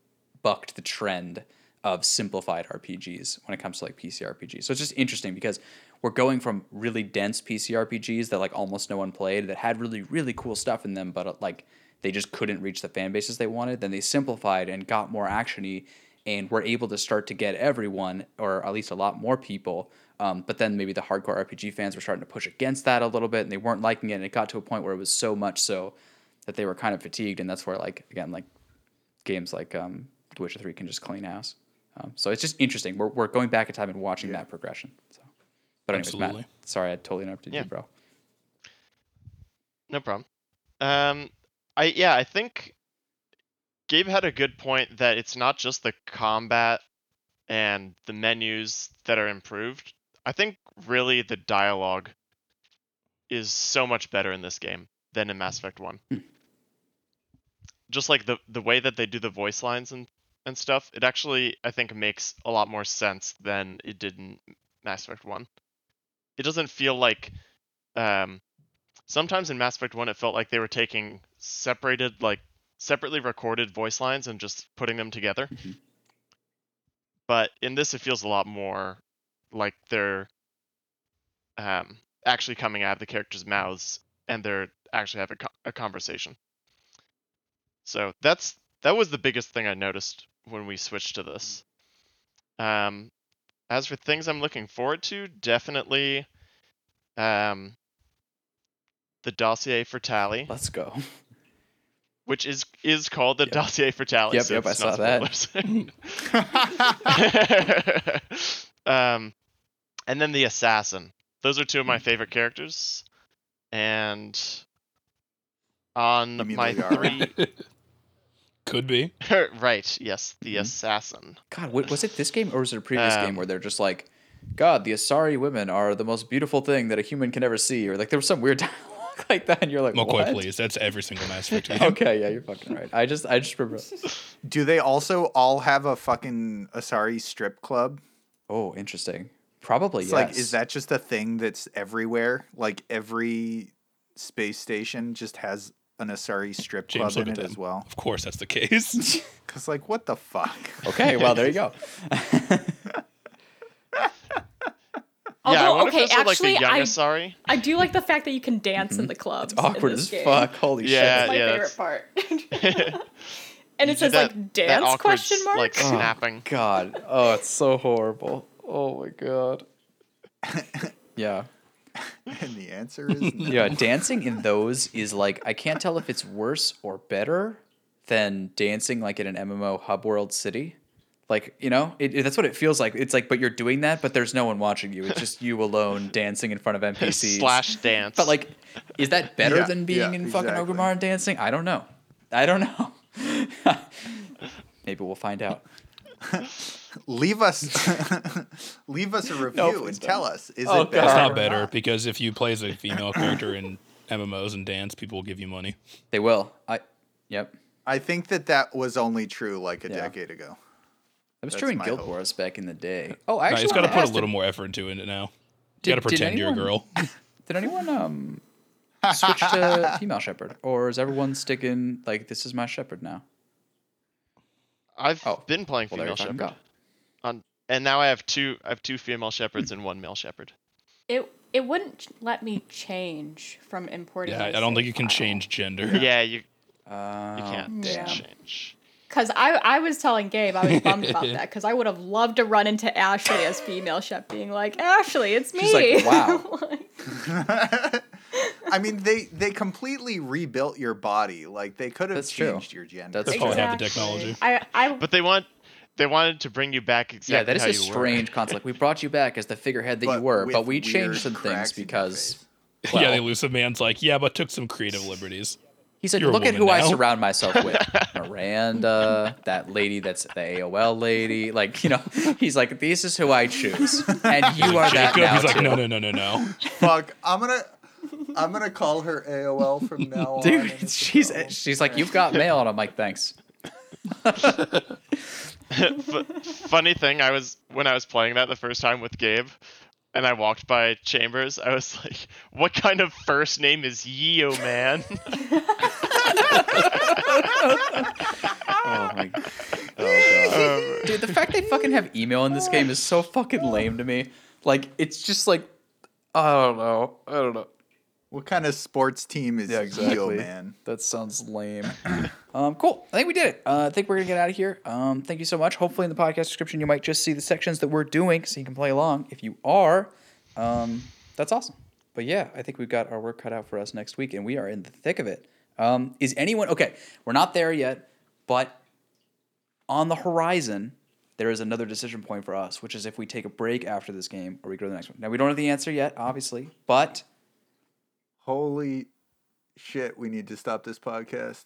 [SPEAKER 3] bucked the trend of simplified RPGs when it comes to like PC RPGs. So it's just interesting because we're going from really dense PC RPGs that like almost no one played that had really really cool stuff in them, but uh, like they just couldn't reach the fan bases they wanted. Then they simplified and got more actiony, and were able to start to get everyone or at least a lot more people. Um, but then maybe the hardcore RPG fans were starting to push against that a little bit, and they weren't liking it. And it got to a point where it was so much so that they were kind of fatigued, and that's where like again like games like um, The Witcher Three can just clean house. Um, so it's just interesting. We're, we're going back in time and watching that progression. So, but anyways,
[SPEAKER 5] Absolutely.
[SPEAKER 3] Matt, sorry I totally interrupted
[SPEAKER 2] Yeah.
[SPEAKER 3] you, bro.
[SPEAKER 2] No problem. Um, I yeah, I think Gabe had a good point that it's not just the combat and the menus that are improved. I think really the dialogue is so much better in this game than in Mass Effect One.
[SPEAKER 3] Hmm.
[SPEAKER 2] Just like the the way that they do the voice lines and and stuff, it actually I think makes a lot more sense than it did in Mass Effect One. It doesn't feel like um, sometimes in Mass Effect 1 it felt like they were taking separated like separately recorded voice lines and just putting them together.
[SPEAKER 3] Mhm.
[SPEAKER 2] But in this it feels a lot more like they're um, actually coming out of the characters' mouths and they're actually having a, co- a conversation. So that's that was the biggest thing I noticed when we switched to this. Um, as for things I'm looking forward to, definitely um, the dossier for Tali,
[SPEAKER 3] Let's go.
[SPEAKER 2] which is is called the
[SPEAKER 3] Yep.
[SPEAKER 2] dossier for Tali.
[SPEAKER 3] Yep,
[SPEAKER 2] so
[SPEAKER 3] yep, I saw that. <laughs> <laughs>
[SPEAKER 2] um, and then the assassin. Those are two of my
[SPEAKER 3] Hmm.
[SPEAKER 2] favorite characters, and on
[SPEAKER 4] You mean
[SPEAKER 2] my
[SPEAKER 4] Liara?
[SPEAKER 2] three, <laughs>
[SPEAKER 5] Could be. <laughs>
[SPEAKER 2] right? Yes, the
[SPEAKER 3] Mhm.
[SPEAKER 2] assassin.
[SPEAKER 3] God, wa- was it this game or was it a previous game
[SPEAKER 2] Um,
[SPEAKER 3] where they're just like, God, the Asari women are the most beautiful thing that a human can ever see, or like there was some weird <laughs> dialogue like that, and you're like,
[SPEAKER 5] McCoy,
[SPEAKER 3] what?
[SPEAKER 5] please. That's every single Mass Effect game.
[SPEAKER 3] Okay, yeah, you're fucking right. I just, I just remember.
[SPEAKER 4] Do they also all have a fucking Asari strip club?
[SPEAKER 3] Oh, interesting. Probably
[SPEAKER 4] It's
[SPEAKER 3] yes.
[SPEAKER 4] like, is that just a thing that's everywhere? Like every space station just has an Asari strip
[SPEAKER 5] James,
[SPEAKER 4] club
[SPEAKER 5] look
[SPEAKER 4] in it as well?
[SPEAKER 5] Of course, that's the case. <laughs> <laughs>
[SPEAKER 4] Cause like, what the fuck?
[SPEAKER 3] okay? Well, there you go. <laughs>
[SPEAKER 2] yeah, I
[SPEAKER 1] Although,
[SPEAKER 2] wonder
[SPEAKER 1] okay,
[SPEAKER 2] if this like
[SPEAKER 1] actually,
[SPEAKER 2] young
[SPEAKER 1] I,
[SPEAKER 2] Asari.
[SPEAKER 1] I do like the fact that you can dance in the clubs.
[SPEAKER 3] Mm-hmm. It's awkward as
[SPEAKER 1] game.
[SPEAKER 3] fuck. Holy
[SPEAKER 2] Yeah,
[SPEAKER 1] That's my
[SPEAKER 2] yeah,
[SPEAKER 1] favorite part. and
[SPEAKER 2] You
[SPEAKER 1] it says
[SPEAKER 2] that-
[SPEAKER 1] like
[SPEAKER 2] that
[SPEAKER 1] dance
[SPEAKER 2] awkward
[SPEAKER 1] question mark.
[SPEAKER 2] Like
[SPEAKER 3] Oh,
[SPEAKER 2] snapping.
[SPEAKER 3] shit. God. Oh, it's so horrible. Oh my god. <laughs> yeah.
[SPEAKER 4] And the answer is <laughs> no.
[SPEAKER 3] Yeah, dancing in those is like I can't tell if it's worse or better than dancing like in an MMO hub world city. Like, you know, it, it- that's what it feels like. It's like but you're doing that, but there's no one watching you. It's just you alone <laughs> dancing in front of NPCs.
[SPEAKER 2] Slash dance.
[SPEAKER 3] But like is that better
[SPEAKER 4] Yeah,
[SPEAKER 3] than being
[SPEAKER 4] yeah,
[SPEAKER 3] in fucking
[SPEAKER 4] exactly.
[SPEAKER 3] Orgrimmar and dancing? I don't know. I don't know. Maybe we'll find out.
[SPEAKER 4] Leave us <laughs> <laughs> leave us a review
[SPEAKER 3] please
[SPEAKER 4] and
[SPEAKER 3] don't.
[SPEAKER 4] tell us is
[SPEAKER 3] Oh,
[SPEAKER 4] it better
[SPEAKER 5] It's not
[SPEAKER 4] or
[SPEAKER 5] better because if you play as a female character in MMOs and dance, people will give you money.
[SPEAKER 3] They will. I yep.
[SPEAKER 4] I think that that was only true like a
[SPEAKER 3] Yeah.
[SPEAKER 4] decade ago.
[SPEAKER 3] That was
[SPEAKER 4] That's
[SPEAKER 3] true in Guild
[SPEAKER 4] hope.
[SPEAKER 3] Wars back in the day. Oh, I
[SPEAKER 5] Nah,
[SPEAKER 3] actually
[SPEAKER 5] you just got to put a little
[SPEAKER 3] did-
[SPEAKER 5] more effort into it now.
[SPEAKER 3] Did-
[SPEAKER 5] You got to
[SPEAKER 3] did
[SPEAKER 5] pretend you're a girl. <laughs>
[SPEAKER 3] Did anyone um switch to female Shepard, or is everyone sticking like this is my Shepard now?
[SPEAKER 2] I've
[SPEAKER 3] Oh,
[SPEAKER 2] been playing
[SPEAKER 3] Well,
[SPEAKER 2] female
[SPEAKER 3] fucking
[SPEAKER 2] Shepard.
[SPEAKER 3] Go.
[SPEAKER 2] On and now I have two. I have two female Shepards and one male Shepard.
[SPEAKER 1] It it wouldn't let me change from importing.
[SPEAKER 5] Yeah, I don't think you can change gender. <laughs>
[SPEAKER 2] Yeah, you
[SPEAKER 3] Uh,
[SPEAKER 2] you can't
[SPEAKER 1] Yeah.
[SPEAKER 2] change.
[SPEAKER 1] Because I, I was telling Gabe I was bummed about <laughs> that because I would have loved to run into Ashley as female chef being like Ashley it's me.
[SPEAKER 3] She's like, wow. <laughs>
[SPEAKER 4] I mean they they completely rebuilt your body. Like they could have
[SPEAKER 3] That's true.
[SPEAKER 4] changed your gender.
[SPEAKER 3] That's
[SPEAKER 5] That's
[SPEAKER 3] true.
[SPEAKER 5] probably have the technology.
[SPEAKER 1] I I
[SPEAKER 2] But they want they wanted to bring you back exactly
[SPEAKER 3] yeah, that is
[SPEAKER 2] how
[SPEAKER 3] a
[SPEAKER 2] you were.
[SPEAKER 3] strange concept. Like we brought you back as the figurehead that you were, but we changed some things
[SPEAKER 4] cracks in your
[SPEAKER 3] because
[SPEAKER 4] face. <laughs>
[SPEAKER 5] yeah,
[SPEAKER 3] well-
[SPEAKER 5] the Illusive Man's like, yeah, but took some creative liberties.
[SPEAKER 3] he said,
[SPEAKER 5] You're
[SPEAKER 3] "Look at
[SPEAKER 5] woman
[SPEAKER 3] who I surround myself with: <laughs> Miranda, that lady that's the AOL lady. Like you know, he's like, this is who I choose, and <laughs> you are that
[SPEAKER 5] Jacob,
[SPEAKER 3] now
[SPEAKER 5] he's like,
[SPEAKER 3] too."
[SPEAKER 5] no, no, no, no, no.
[SPEAKER 4] Fuck, I'm gonna I'm gonna call her AOL from now on.
[SPEAKER 3] Dude, she's she's like, you've got mail, and I'm like, thanks. <laughs>
[SPEAKER 2] F- funny thing, I was when I was playing that the first time with Gabe, and I walked by Chambers. I was <laughs> like, "What kind of first name is Yeo man?" <laughs>
[SPEAKER 3] Oh my. Oh god. Um, Dude, the fact they fucking have email in this game is so fucking lame to me. Like, it's just like, I don't know. I don't know.
[SPEAKER 4] What kind of sports team is
[SPEAKER 3] Yeah,
[SPEAKER 4] Yo
[SPEAKER 3] exactly.
[SPEAKER 4] man?
[SPEAKER 3] That sounds lame. <clears throat> um, cool. I think we did it. Uh, I think we're gonna get out of here. Um, thank you so much. Hopefully, in the podcast description, you might just see the sections that we're doing, so you can play along. If you are, um, that's awesome. But yeah, I think we've got our work cut out for us next week, and we are in the thick of it. Um, is anyone okay? We're not there yet, but on the horizon, there is another decision point for us, which is if we take a break after this game or we go to the next one. Now we don't have the answer yet, obviously, but
[SPEAKER 4] Holy shit, we need to stop this podcast.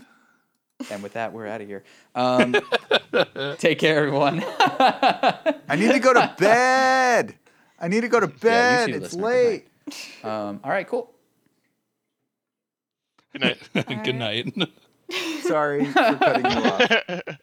[SPEAKER 3] and with that, we're out of here. Um, <laughs> take care, everyone. <laughs>
[SPEAKER 4] I need to go to bed. I need to go to bed.
[SPEAKER 3] too,
[SPEAKER 4] it's
[SPEAKER 3] listener.
[SPEAKER 4] Late.
[SPEAKER 3] um, all right, cool.
[SPEAKER 2] Good night. <laughs>
[SPEAKER 5] Good night.
[SPEAKER 4] Sorry for cutting you off.